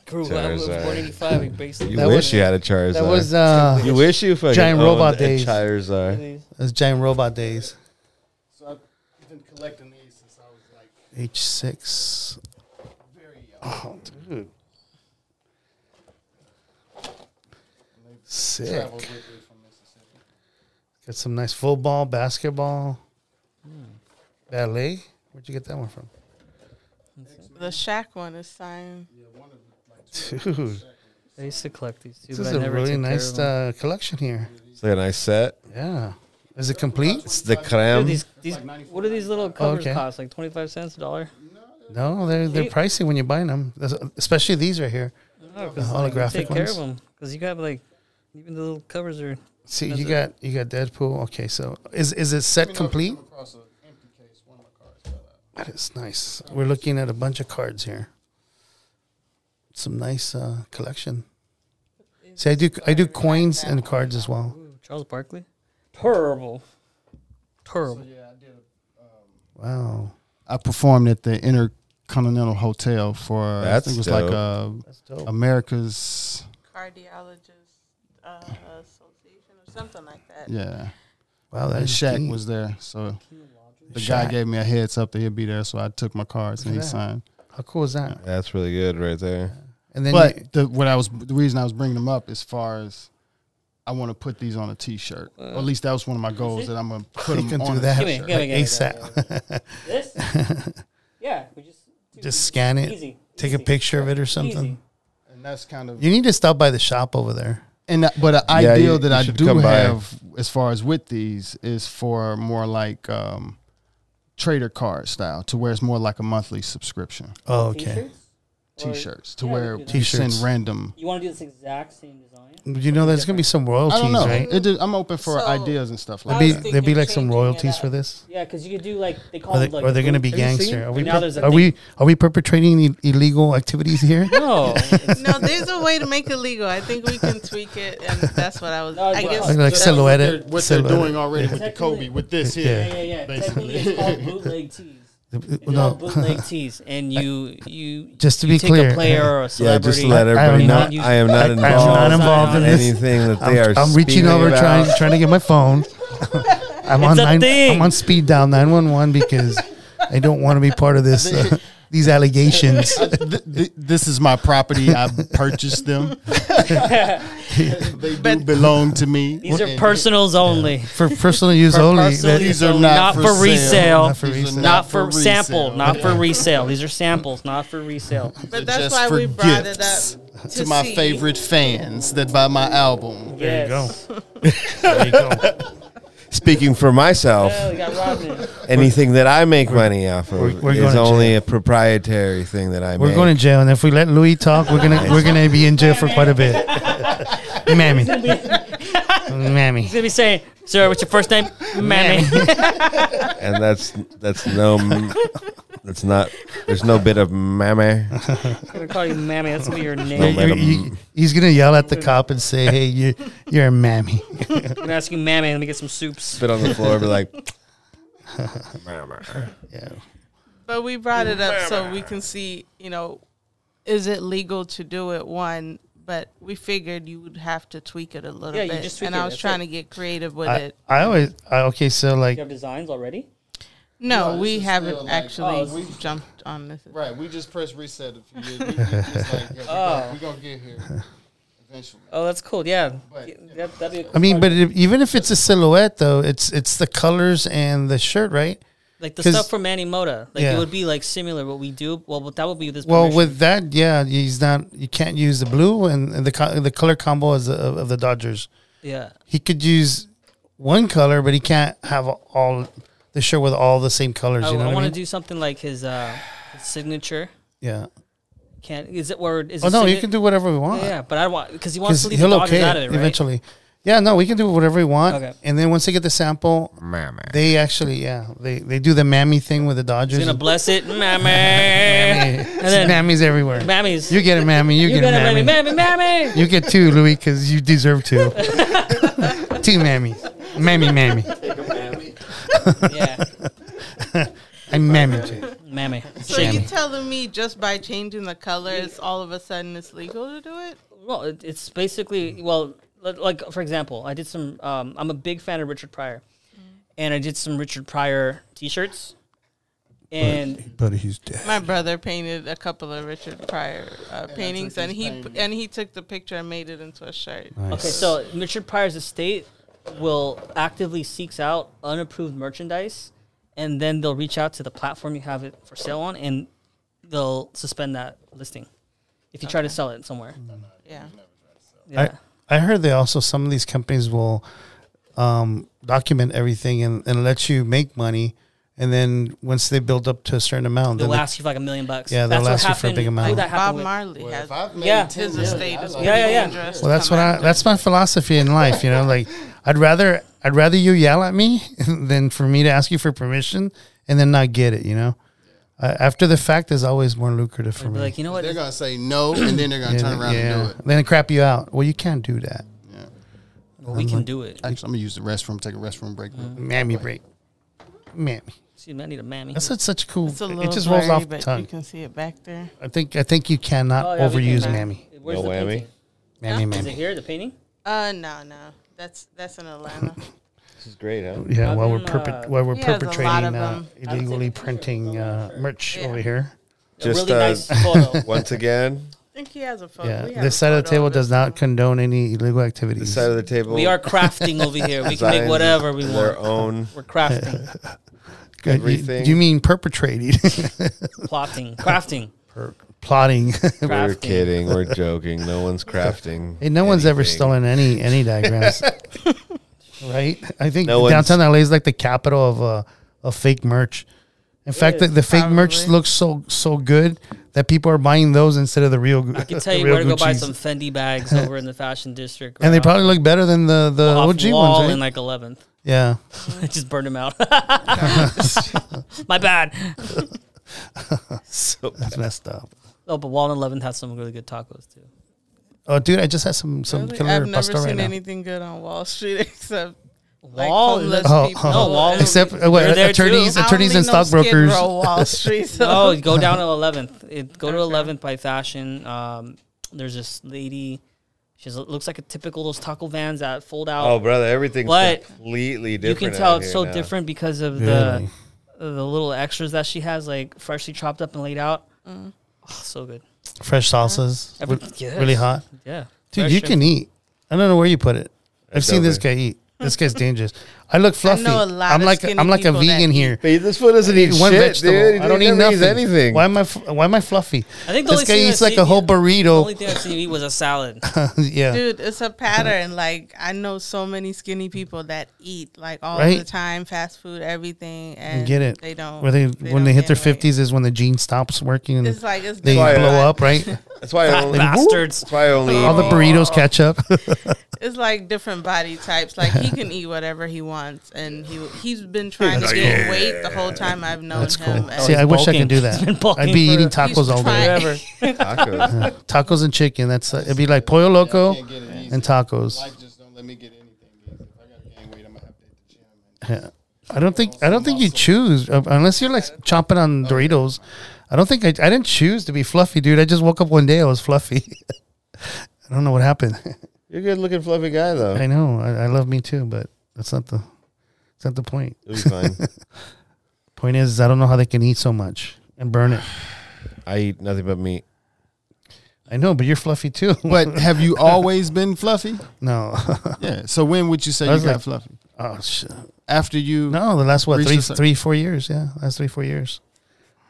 Grew up. I was Charizard. born '85. He basically. You That wish was- you had a Charizard. That was uh, you wish you fucking Giant owned robot a days. Charizard. those giant robot days. So I've been collecting these since I was like H six. very young. Oh, dude. Sick. Traveled with me from Mississippi. Got some nice football, basketball, ballet. Where'd you get that one from? The Shaq one is signed. Dude, I used to collect these too, this but is I a never really took care nice of uh, collection here. It's like a nice set. Yeah. Is it complete? It's the Dude, creme. these, these, what do these little covers Okay. cost? Like twenty five cents a dollar? No, they're they're Eight. pricey when you buy them, especially these right here. No, The 'cause, like, you holographic take care ones? of them because you got like even the little covers are. See, That's you it. got you got Deadpool. Okay, so is is it set complete? Across an empty case, one of my cards fell out. That is nice. We're looking at a bunch of cards here. Some nice uh, collection. See, I do I do coins and cards as well. Ooh, Charles Barkley, terrible, terrible. Yeah, I did. Wow, I performed at the Intercontinental Hotel for That's I think it was dope. like uh. America's Cardiologist uh, Association or something like that. yeah. Well, that And is Shaq deep. was there, so the guy gave me a heads up that he'd be there, so I took my cards and he that. signed. How cool is that? That's really good right there. And then But you- the what I was the reason I was bringing them up as far as I want to put these on a T-shirt, or at least that was one of my goals that I'm gonna put you them on do that Give me, give me, give ASAP. This? yeah, we just Just scan it, Easy, take a easy. picture of it or something. Easy. and that's kind of You need to stop by the shop over there. And but an Yeah, ideal you- that you I do come by. have as far as with these is for more like um, trader card style, to where it's more like a monthly subscription. Oh, okay. T-shirts? Or- T-shirts, to Yeah, we could- you send T-shirts. In random. You want to do this exact same design? You know, there's gonna be some I royalties, don't know. right? It did, I'm open for So, ideas and stuff like There'd be was that. there'd be thinking like some changing it royalties up. for this. Yeah, because you could do like they call Are it they, like are they going to be Have you seen gangster? Are we Now per- there's a are we are we perpetrating i- illegal activities here? No, it's- No, there's a way to make it legal. I think we can tweak it, and that's what I was. No, I well, guess Like, like That's silhouette what they're, it. what they're silhouette doing already with the Kobe, with this here. yeah, yeah, yeah. Basically. Technically, it's called bootleg tees. It's No, called bootleg tees, and you you Just to you be take clear, a player or a Yeah, just to let I- I everybody am know. not- I am not I- I am involved. not involved in this. anything that I'm, they are. I'm reaching over about. trying trying to get my phone. I'm on It's a nine, thing. I'm on speed dial nine one one because I don't want to be part of this uh, these allegations. I- th- th- this is my property. I purchased them. they do But- belong to me. These are personals only. for personal use For only. personal These are not not for for sale. resale. Not for resale. Not for resale. sample, not for resale. These are samples, not for resale. but that's just why for we brought gifts it up to my favorite fans that buy my album. There you go. There you go. Speaking for myself, Yeah, we got Rodman. anything that I make money off of We're- we're is going to only jail. a proprietary thing that I We're make. going to jail, and if we let Louis talk, we're gonna we're gonna be in jail for quite a bit. Mammy, mammy. He's gonna be saying, "Sir, what's your first name?" Mammy. and that's that's no that's not there's no bit of mammy. I'm gonna call you Mammy. That's gonna be your name. bit You- of you- he's gonna yell at the cop and say, "Hey, you you're a mammy." I'm gonna ask you, Mammy. Let me get some soups. spit on the floor, be like, mammy. Yeah. But we brought it up so we can see, you know, is it legal to do it? One, but we figured you would have to tweak it a little Yeah, you bit, just tweak and it, I was trying it. to get creative with I, it. I always I, okay. So like, You have designs already. No, No, we haven't like- actually oh, we- jumped on this. Right, we just press reset a few years. We, like, yeah, oh. we're going to get here eventually. Oh, that's cool. Yeah, But- Yeah, that, that'd be. Cool I mean, but if, even if it's a silhouette, though, it's it's the colors and the shirt, right? Like the stuff from Manny Moda, like Yeah. it would be like similar what we do. Well, but that would be this. Well, permission. with that, yeah, he's not. You can't use the blue and, and the co- the color combo is the, of the Dodgers. yeah, He could use one color, but he can't have all the shirt with all the same colors. I, you know I want to do something like his, uh, his signature. yeah. Can't is it word? Is Oh it no, you can do whatever we want. Yeah, but I want because he wants to leave the Dodgers okay out of it, right? eventually. Yeah, no, we can do whatever we want. Okay. And then once they get the sample, Mammy. they actually, yeah, they, they do the mammy thing with the Dodgers. He's gonna bless it, mammy. Mammy. and then Mammies everywhere. Mammy's. You get it, mammy. You, You get get it, it, mammy. mammy, mammy, mammy. You get two, Louis, because you deserve two. two mammy. Mammy, mammy. yeah, I'm mammy. Jay. mammy. So Jammy. you telling me just by changing the colors, all of a sudden it's legal to do it? Well, it's basically well, li- like for example, I did some. Um, I'm a big fan of Richard Pryor, and I did some Richard Pryor T-shirts, and But he's dead. My brother painted a couple of Richard Pryor uh, paintings, and he and he took the picture and made it into a shirt. okay, so Richard Pryor's estate will actively seeks out unapproved merchandise, and then they'll reach out to the platform you have it for sale on, and they'll suspend that listing if you try to sell it somewhere. Yeah, Yeah. I, I heard they also, some of these companies will um, document everything and, and let you make money. And then once they build up to a certain amount, They'll they- ask you for like a million bucks. Yeah, they'll That's what ask you for a big amount. who like that Bob happened with. Marley Well, has if made Yeah. 10 his million, estate I is Yeah, yeah, yeah. dangerous. Well, that's what I, that's my philosophy in life. You know, like I'd rather I'd rather you yell at me than for me to ask you for permission and then not get it. You know, uh, after the fact is always more lucrative for me. like, you know what? They're gonna say no, and then they're gonna turn around and do it. Then crap you out. Well, you can't do that. Well, we can do it. Actually, I'm gonna use the restroom. Take a restroom break. Mammy break. Mammy. Excuse me, I need a mammy. That's such, such cool. It's a little It just rolls blurry, off the tongue. you can see it back there. I think I think you cannot Oh, yeah, overuse can. mammy. Where's No the whammy? painting? Mammy, Is it here, the painting? Uh, no, no, that's that's in Atlanta. This is great, huh? Yeah, I've while we're been, perpet- uh, while we're he has a lot perpetrating of uh, them. illegally printing uh, merch Yeah. over here. Just, a really uh, nice photo. Once again, I think he has a photo. Yeah, we this side of the table does not condone any illegal this activities. side of the table. we are crafting over here. We can make designed whatever we Their want. own. We're crafting, Good. You- everything. You, mean perpetrating, plotting, crafting, plotting? We're crafting. kidding. We're joking. No one's crafting. hey, no one's ever anything. stolen any any diagrams, right? I think No downtown LA is like the capital of uh, of fake merch. In fact, the, is, the fake merch probably. looks so so good that people are buying those instead of the real. I can tell you real where to go buy some Fendi bags over in the fashion district. and they right probably look better than the the off OG wall ones, right? in like 11th. yeah. I just burned them out. My bad. So That's messed up. Oh, but Wall and 11th has some really good tacos too. Oh, dude, I just had some some Really? killer I've never pasta seen right now. anything good on Wall Street except like Wall? homeless Oh, people. oh. No, Wall- Except uh, what, there attorneys, too. I don't attorneys, and stockbrokers. Row Wall Street. So. No, go down to 11th. It, go to 11th by Fashion. Um, there's this lady. She looks like a typical those taco vans that fold out. Oh, brother, everything's What? completely different. you can tell it's so now. different because of Really? the the little extras that she has, like freshly chopped up and laid out. Mm. Oh, so good. Fresh salsas, Every- with- yes. really hot. Yeah, Dude, Fresh you and- can eat. I don't know where you put it. I've seen this guy eat. This guy's dangerous. I look fluffy. know a lot I'm of like skinny I'm like a people that vegan eat. here. But this foot doesn't eat One shit, vegetable. dude. I don't He eat never eats nothing. anything. Why am I f- Why am I fluffy? I think the This only guy thing eats I've like a seen- whole The burrito. only thing I've seen you eat was a salad. yeah. Dude, it's a pattern. Like I know so many skinny people that eat like all Right. the time, fast food, everything, and get it. They don't. Where they, they when don't they hit their gain weight. fifties is when the gene stops working and It's like it's they why I- blow up, right? That's why I only. Bastards. That's why I only. All the eat- burritos catch up. It's like different body types. Like he can eat whatever he wants, and he he's been trying to That's gain cool. weight the whole time I've known That's him. cool. and See, I wish I could do that. I'd be eating tacos all day. trying- Forever. tacos. Tacos and chicken. That's uh, it'd be like pollo loco Can't get it easy. and tacos. Life just don't let me get anything. If I gotta gain weight, I'm gonna have to hit the gym. Yeah. I don't think I don't think you choose uh, unless you're like chomping on Doritos. I don't think I I didn't choose to be fluffy, dude. I just woke up one day I was fluffy. I don't know what happened. You're a good looking fluffy guy though. I know I, I love me too, but that's not the that's not the point. It'll be fine. Point is, I don't know how they can eat so much and burn it. I eat nothing but meat. I know, but you're fluffy too. But have you always been fluffy? no, Yeah. So when would you say you got like- fluffy? oh shit. After you? No, the last what Reached three a cer- three four years? Yeah, last three four years.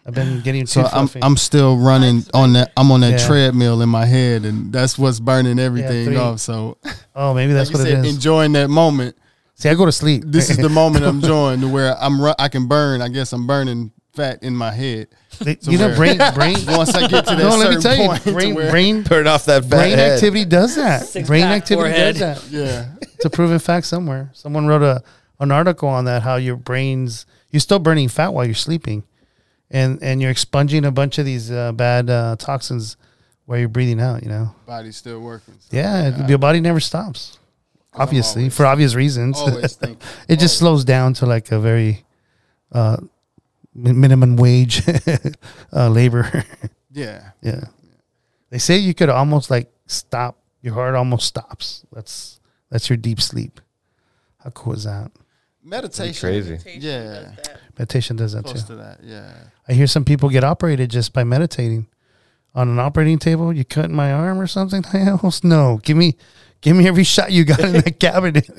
I've been getting too So I'm. I'm still running on that. I'm on that Yeah. treadmill in my head, and that's what's burning everything three. off. So oh, maybe that's like what it said, is. enjoying that moment. See, I go to sleep. This is the moment I'm joined to where I'm ru- I can burn. I guess I'm burning fat in my head. So you know, brain, brain. Once I get to that no, let me tell you, brain, brain, Turn off that fat brain head. activity does that. Six brain activity forehead. does that. yeah, It's a proven fact somewhere. Someone wrote a an article on that how your brains you're still burning fat while you're sleeping, and and you're expunging a bunch of these uh, bad uh, toxins while you're breathing out. You know, body's still working. So yeah, your body never stops. Obviously, always- for obvious reasons, always it just slows down to like a very uh, minimum wage uh, labor. Yeah, yeah, they say you could almost like stop. Your heart almost stops. That's that's your deep sleep. How cool is that? meditation. Crazy. Yeah, Meditation does that close too. to that. Yeah, I hear some people get operated just by meditating on an operating table. You cut my arm or something? Hell no! Give me, give me every shot you got in that cabinet.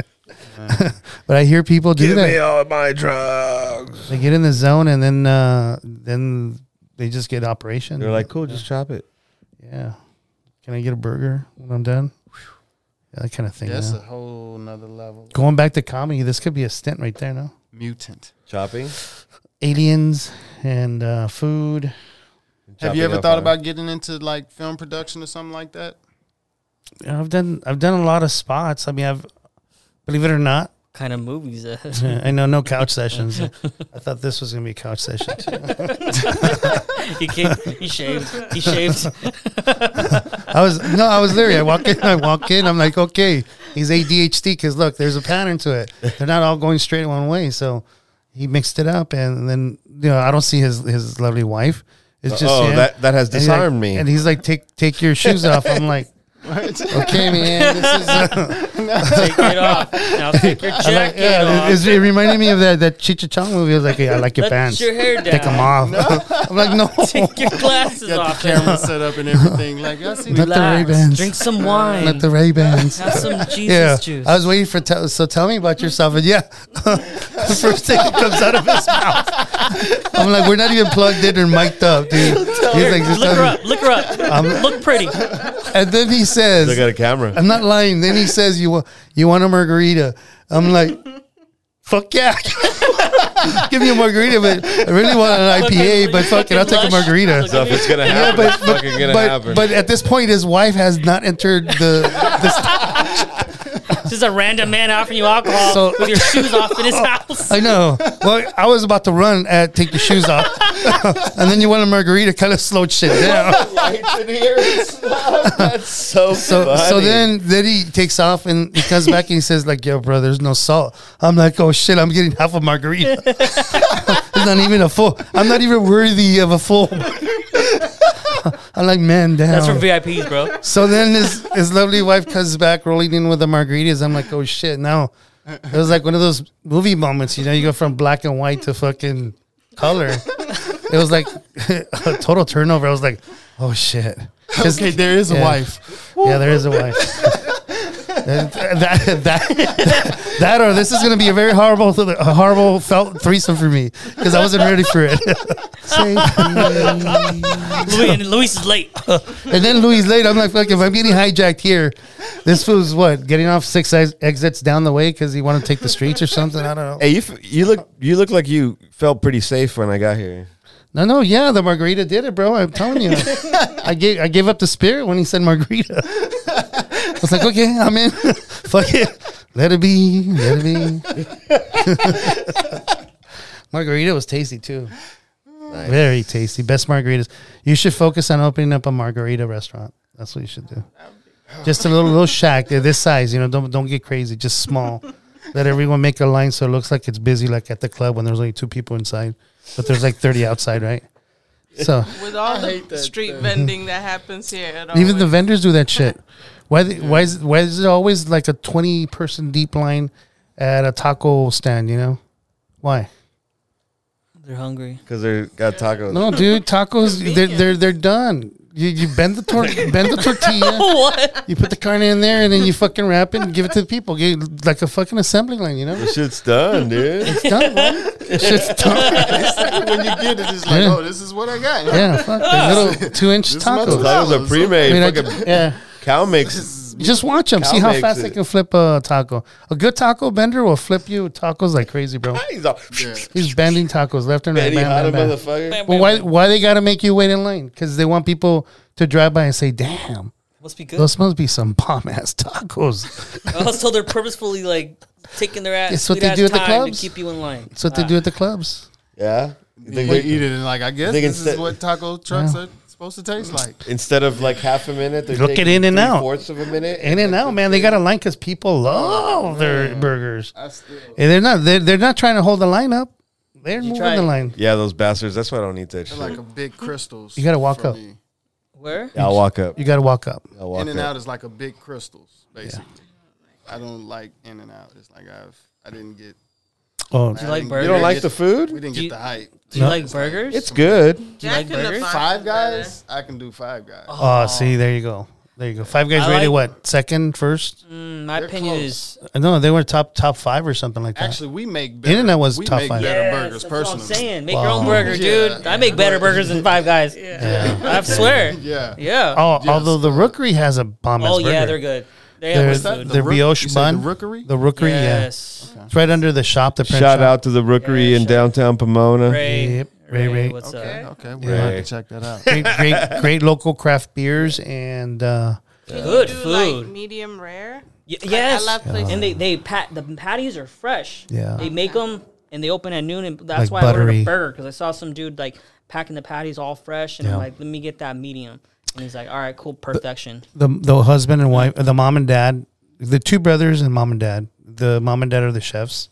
but I hear people do that. me all my drugs. They get in the zone and then uh, then they just get operation. They're like, cool, just chop it. yeah. Can I get a burger when I'm done? Yeah, that kind of thing. that's yeah. a whole nother level. Going back to comedy, this could be a stint right there. No, Mutant. Chopping. aliens and uh, food. Have you ever thought on- about getting into like film production or something like that? I've done I've done a lot of spots. I mean, I've believe it or not, kind of movies. Uh. that- I know no couch sessions. I thought this was gonna be a couch session. Too. he came, he shaved. He shaved. I was no, I was literally. I walk in, I walk in. I'm like, okay, he's ADHD because look, there's a pattern to it. They're not all going straight one way. So he mixed it up, and then you know, I don't see his his lovely wife. It's just oh, him. that that has And he's like- disarmed me. And he's like, take take your shoes off. I'm like, okay, man. This is. Uh, Take it off. Now take your I jacket like, yeah, off. it's- it reminded me of that that Cheech Chong movie. I was like, I like your Let pants. your hair down. Take them off. I'm like, no. Take your glasses Got off. the camera set up and everything. Like I see. Let the Relax. Ray-Bans. Drink some wine. Let the Ray Bans. Have some Jesus Yeah, juice. I was waiting for. Te- so tell me about yourself. And yeah, the first thing that comes out of his mouth. I'm like, we're not even plugged in or mic'd up, dude. He's like, just Look tell her up. Look her up. I'm- Look pretty. And then he says, Look at a camera. I'm not lying. Then he says, "You want you want a margarita?" I'm like, "Fuck yeah, give me a margarita." But I really want an IPA. But fuck it, I'll take a margarita. So if it's gonna happen, Yeah, but it's fucking gonna but, happen. but at this point, his wife has not entered the. the This is a random man offering you alcohol So- with your shoes off in his house. I know. Well, I was about to run at take your shoes off, and then you want a margarita, kind of slowed shit down. That's so So so then then he takes off and he comes back and he says like, "Yo, bro, there's no salt." I'm like, "Oh shit, I'm getting half a margarita. it's not even a full. I'm not even worthy of a full." I'm like, "Man, damn." That's for VIPs, bro. so then his his lovely wife comes back rolling in with the margaritas. I'm like, "Oh shit!" Now it was like one of those movie moments. You know, you go from black and white to fucking color. It was like a total turnover. I was like, "Oh shit. Okay, there is a wife. yeah, there is a wife. that, that, that, that or this is going to be a very horrible, a horrible felt threesome for me because I wasn't ready for it. Louis, and Luis is late. and then Louis late. I'm like, fuck, if I'm getting hijacked here, this was what getting off six ex- exits down the way because he wanted to take the streets or something. I don't know. Hey, you f- you look you look like you felt pretty safe when I got here. No, no, yeah, the margarita did it, bro. I'm telling you, I gave I gave up the spirit when he said margarita. I was like, okay, I'm in. Fuck it, let it be, let it be. margarita was tasty too, very tasty. Best margaritas. You should focus on opening up a margarita restaurant. That's what you should do. Just a little little shack. This size, you know. Don't don't get crazy. Just small. Let everyone make a line so it looks like it's busy, like at the club when there's only two people inside, but there's like thirty outside, right? So With all the street thing. vending that happens here, it even the vendors do that shit. Why? The, Why is why is it always like a twenty person deep line at a taco stand? You know, why? They're hungry. Because they got tacos. No, dude, tacos they're they're they're done. You, you bend the tor- bend the tortilla, what? you put the carne in there, and then you fucking wrap it and give it to the people, You- like a fucking assembly line. You know, The shit's done, dude. it's done. Bro. Shit's done. when you get it, it's like, Yeah. oh, this is what I got. Yeah, fuck the little two inch This is my tacos. two Tacos are pre-made. I mean, I- fucking yeah, cow makes Just watch them. Cal See how makes fast it. they can flip a taco. A good taco bender will flip you tacos like crazy, bro. He's all He's bending tacos left and right. Benny bam, Hanna, bam, bam. motherfucker. But why? Why they gotta make you wait in line? Because they want people to drive by and say, "Damn, Must be good. those must be some bomb ass tacos." Oh, so they're purposefully like taking their ass. It's what sweet they ass do at the time clubs. To keep you in line. That's what they do at the clubs. Yeah. They- They eat it and like I guess They can this is sit- what taco trucks are supposed to taste mm-hmm. like. Instead of like half a minute, they're Look at In and Out. Fourths of a minute. In and out, man. They got a line because people love their burgers, I still and they're not. They're, they're not trying to hold the line up. They're moving try the line. Yeah, those bastards. That's why I don't eat that shit. like a big crystals. You gotta walk for up. me. Where? Yeah, I'll walk up. You got to walk up. I'll walk In and up. out is like a big crystals, basically. I don't like In and Out. It's like I've I didn't get. Oh, Do you like burgers? You don't like the food? We didn't Do get you- the hype. Do you No. like burgers? It's good. Do you Jack like in the burgers? Box Five guys, I can do Five guys. oh, see, there you go. There you go. Five guys I rated like- what? Second, first? Mm, my They're opinion close. is. Uh, No, they were top top five or something like that. Actually, we make better, In-N-Out was we top make five. better Yes, burgers that's what I'm personally. saying. Make Wow. your own burger, Yeah. dude. I make better burgers than Five Guys. Yeah. I swear. Yeah. Yeah. oh, Yes. although the Rookery has a bomb oh burger. yeah, they're good. They They're- have What's that? The The rook- brioche you said bun? The rookery? The Rookery, yes. yeah. It's right under the shop. The print Shout shop. out to the Rookery Yeah, in shout- downtown Pomona. Ray. Yep, Ray, Ray. What's Okay, up? okay. We'll Yeah. have to check that out. great, great, great local craft beers and uh, Can Good you do, food. Like medium rare. Y- I- yes. I love places. and they they pat the patties are fresh. Yeah. They make them and they open at noon, and that's Like why I ordered buttery. a burger because I saw some dude like packing the patties all fresh, and Yeah. I'm like, let me get that medium. And he's like, all right, cool, perfection. the the husband and wife, the mom and dad, the two brothers and mom and dad. The mom and dad are the chefs,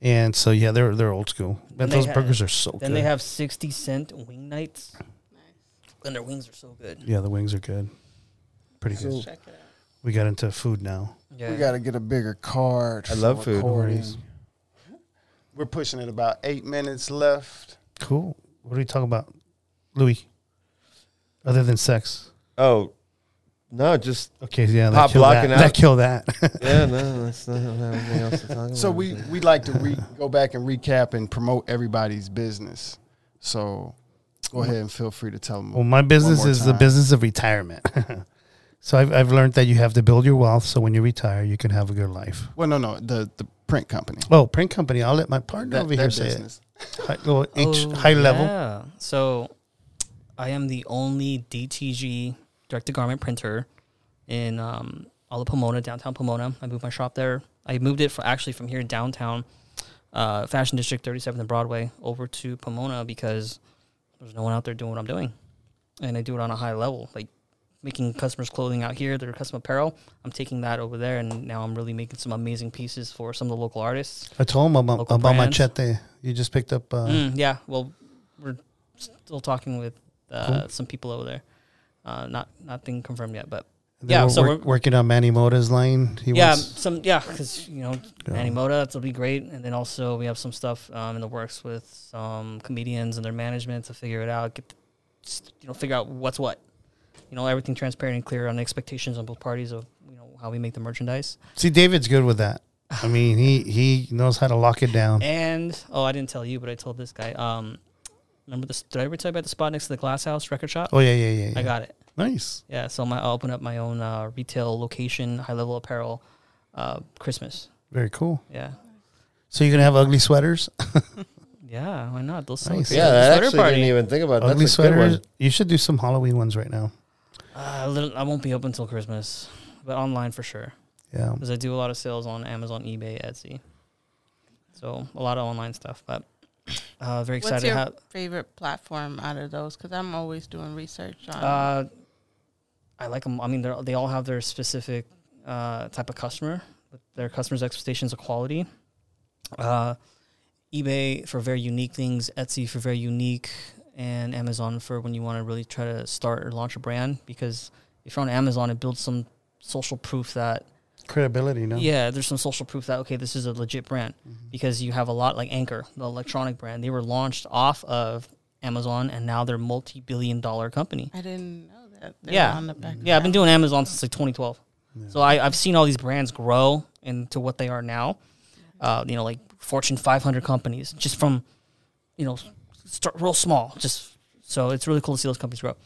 and so yeah, they're they're old school. But Then they those ha- burgers are so Then good. they have sixty cent wing nights, and their wings are so good. yeah, the wings are good, pretty good. Check it out. We got into food now. Yeah. We got to get a bigger card. I love food. We're pushing it about eight minutes left. Cool. What are we talking about, Louis? Other than sex. Oh, no, just Okay, yeah, that Pop killed that. blocking out. That killed that. yeah, no, that's not I don't have anything else to talk about. So we we like to re- go back and recap and promote everybody's business. So go ahead and feel free to tell them. Well, my business more is the time. business of retirement. so I've, I've learned that you have to build your wealth so when you retire, you can have a good life. Well, no, no, the the print company. Oh, print company. I'll let my partner That, over that here say business. it. High, well, H, Oh, high level. Yeah. So I am the only DTG direct to garment printer in um, all of Pomona, downtown Pomona. I moved my shop there. I moved it for actually from here in downtown, uh, Fashion District 37th and Broadway, over to Pomona because there's no one out there doing what I'm doing, and I do it on a high level, like making customers clothing out here, their custom apparel. I'm taking that over there, and now I'm really making some amazing pieces for some of the local artists. I told him about, about brands. Machete. You just picked up. Uh, Mm, yeah, well, we're still talking with uh, some people over there. Uh, not nothing confirmed yet, but yeah, were so work- we're- working on Manny Moda's line. He yeah, some yeah, because you know Yeah. Manny Moda, that'll be great, and then also we have some stuff um, in the works with some comedians and their management to figure it out, get the, you know figure out what's what, you know everything transparent and clear on the expectations on both parties of you know how we make the merchandise. See, David's good with that. I mean, he he knows how to lock it down. And oh, I didn't tell you, but I told this guy. Um, remember this? Did I ever tell you about the spot next to the Glass House record shop? Oh yeah, yeah, yeah. yeah. I got it. nice. Yeah, so my, I'll open up my own uh, retail location, high level apparel, uh, Christmas. Very cool. Yeah, So you're gonna have ugly sweaters, yeah, why not? Those sell Nice. great. yeah, The that sweater actually party. didn't even think about. ugly That's sweaters. You should do some Halloween ones right now. Uh, a little, I won't be open until Christmas, but online for sure Yeah. because I do a lot of sales on Amazon, eBay, Etsy. So a lot of online stuff, but uh, very excited What's your favorite platform out of those? Because I'm always doing research on. Uh, I like them. I mean, they all have their specific uh, type of customer, their customers' expectations of quality. Uh, eBay for very unique things, Etsy for very unique, and Amazon for when you want to really try to start or launch a brand. Because if you're on Amazon, it builds some social proof that Credibility, no? yeah, there's some social proof that okay, this is a legit brand Mm-hmm. because you have a lot like Anker, the electronic brand. They were launched off of Amazon, and now they're a multi-billion dollar company. I didn't know that. They Yeah. on the back. Yeah, I've been doing Amazon since like 2012. So I, I've seen all these brands grow into what they are now. Uh, you know, like Fortune 500 companies, just from, you know, start real small. Just so it's really cool to see those companies grow.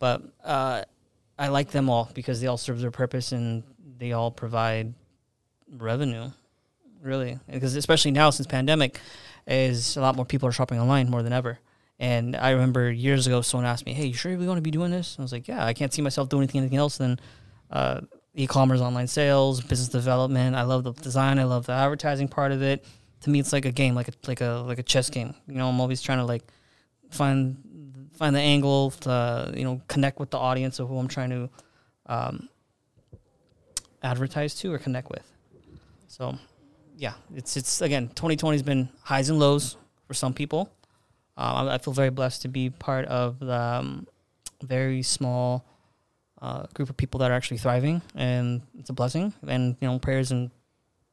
But uh, I like them all because they all serve their purpose and they all provide revenue, really, because especially now since pandemic, is a lot more people are shopping online more than ever. And I remember years ago, someone asked me, "Hey, you sure we want to be doing this?" I was like, "Yeah, I can't see myself doing anything, anything else than uh, e-commerce, online sales, business development. I love the design. I love the advertising part of it. To me, it's like a game, like a like a like a chess game. You know, I'm always trying to like find find the angle to you know connect with the audience of who I'm trying to um, advertise to or connect with. So, yeah, it's it's again 2020 has been highs and lows for some people. Uh, I I feel very blessed to be part of the um, very small uh, group of people that are actually thriving, and it's a blessing. And you know, prayers and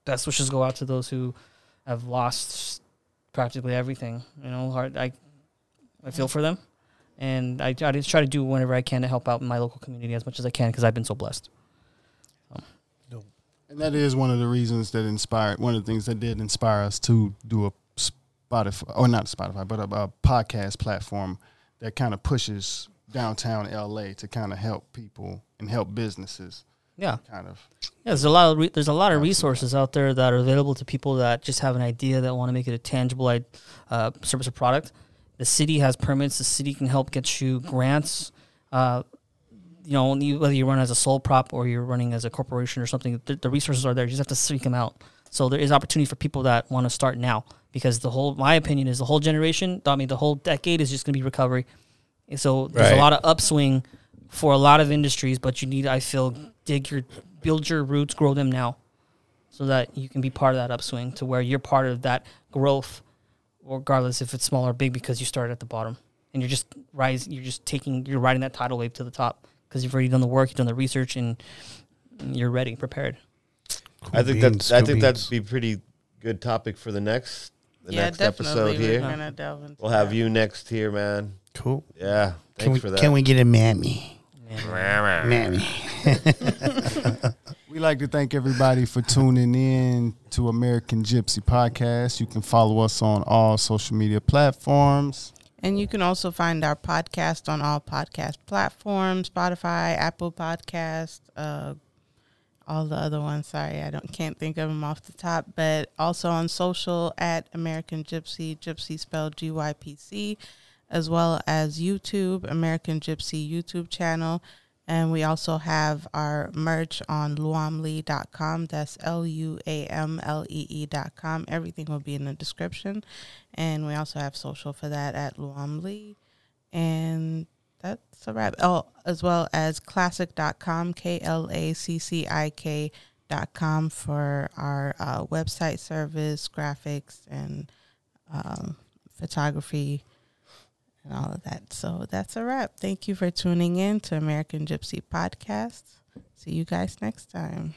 best wishes go out to those who have lost practically everything. You know, hard. I I feel for them, and I, I just try to do whatever I can to help out my local community as much as I can because I've been so blessed. And that is one of the reasons that inspired, one of the things that did inspire us to do a Spotify, or not Spotify, but a, a podcast platform that kind of pushes downtown LA to kind of help people and help businesses Yeah, kind of. yeah. There's a lot of re- there's a lot of resources out there that are available to people that just have an idea that want to make it a tangible uh, service or product. The city has permits. The city can help get you grants. Uh, you know, whether you run as a sole prop or you're running as a corporation or something, the, the resources are there. You just have to seek them out. So there is opportunity for people that want to start now because the whole, my opinion is the whole generation, I mean, the whole decade is just going to be recovery. And So there's Right. a lot of upswing for a lot of industries, but you need, I feel, dig your, build your roots, grow them now so that you can be part of that upswing to where you're part of that growth, regardless if it's small or big, because you started at the bottom and you're just rise. You're just taking, you're riding that tidal wave to the top because you've already done the work, you've done the research, and you're ready, prepared. I think beans, that I think beans. that'd be pretty good topic for the next the yeah, next episode here. delve We'll have that. you next here, man. Cool. Yeah, thanks Can we for that. can we get a mammy? Man. Mammy. We like to thank everybody for tuning in to American Gypsy Podcast. You can follow us on all social media platforms. And you can also find our podcast on all podcast platforms: Spotify, Apple Podcast, uh, all the other ones. Sorry, I don't can't think of them off the top. But also on social at American Gypsy, Gypsy spelled G Y P C, as well as YouTube, American Gypsy YouTube channel. And we also have our merch on luamlee.com. That's L U A M L E E.com. Everything will be in the description. And we also have social for that at Luam Lee. And that's a wrap. Oh, as well as klaccik.com, K L A C C I K.com for our uh, website service, graphics, and um, photography and all of that. So that's a wrap. Thank you for tuning in to American Gypsy Podcast. See you guys next time.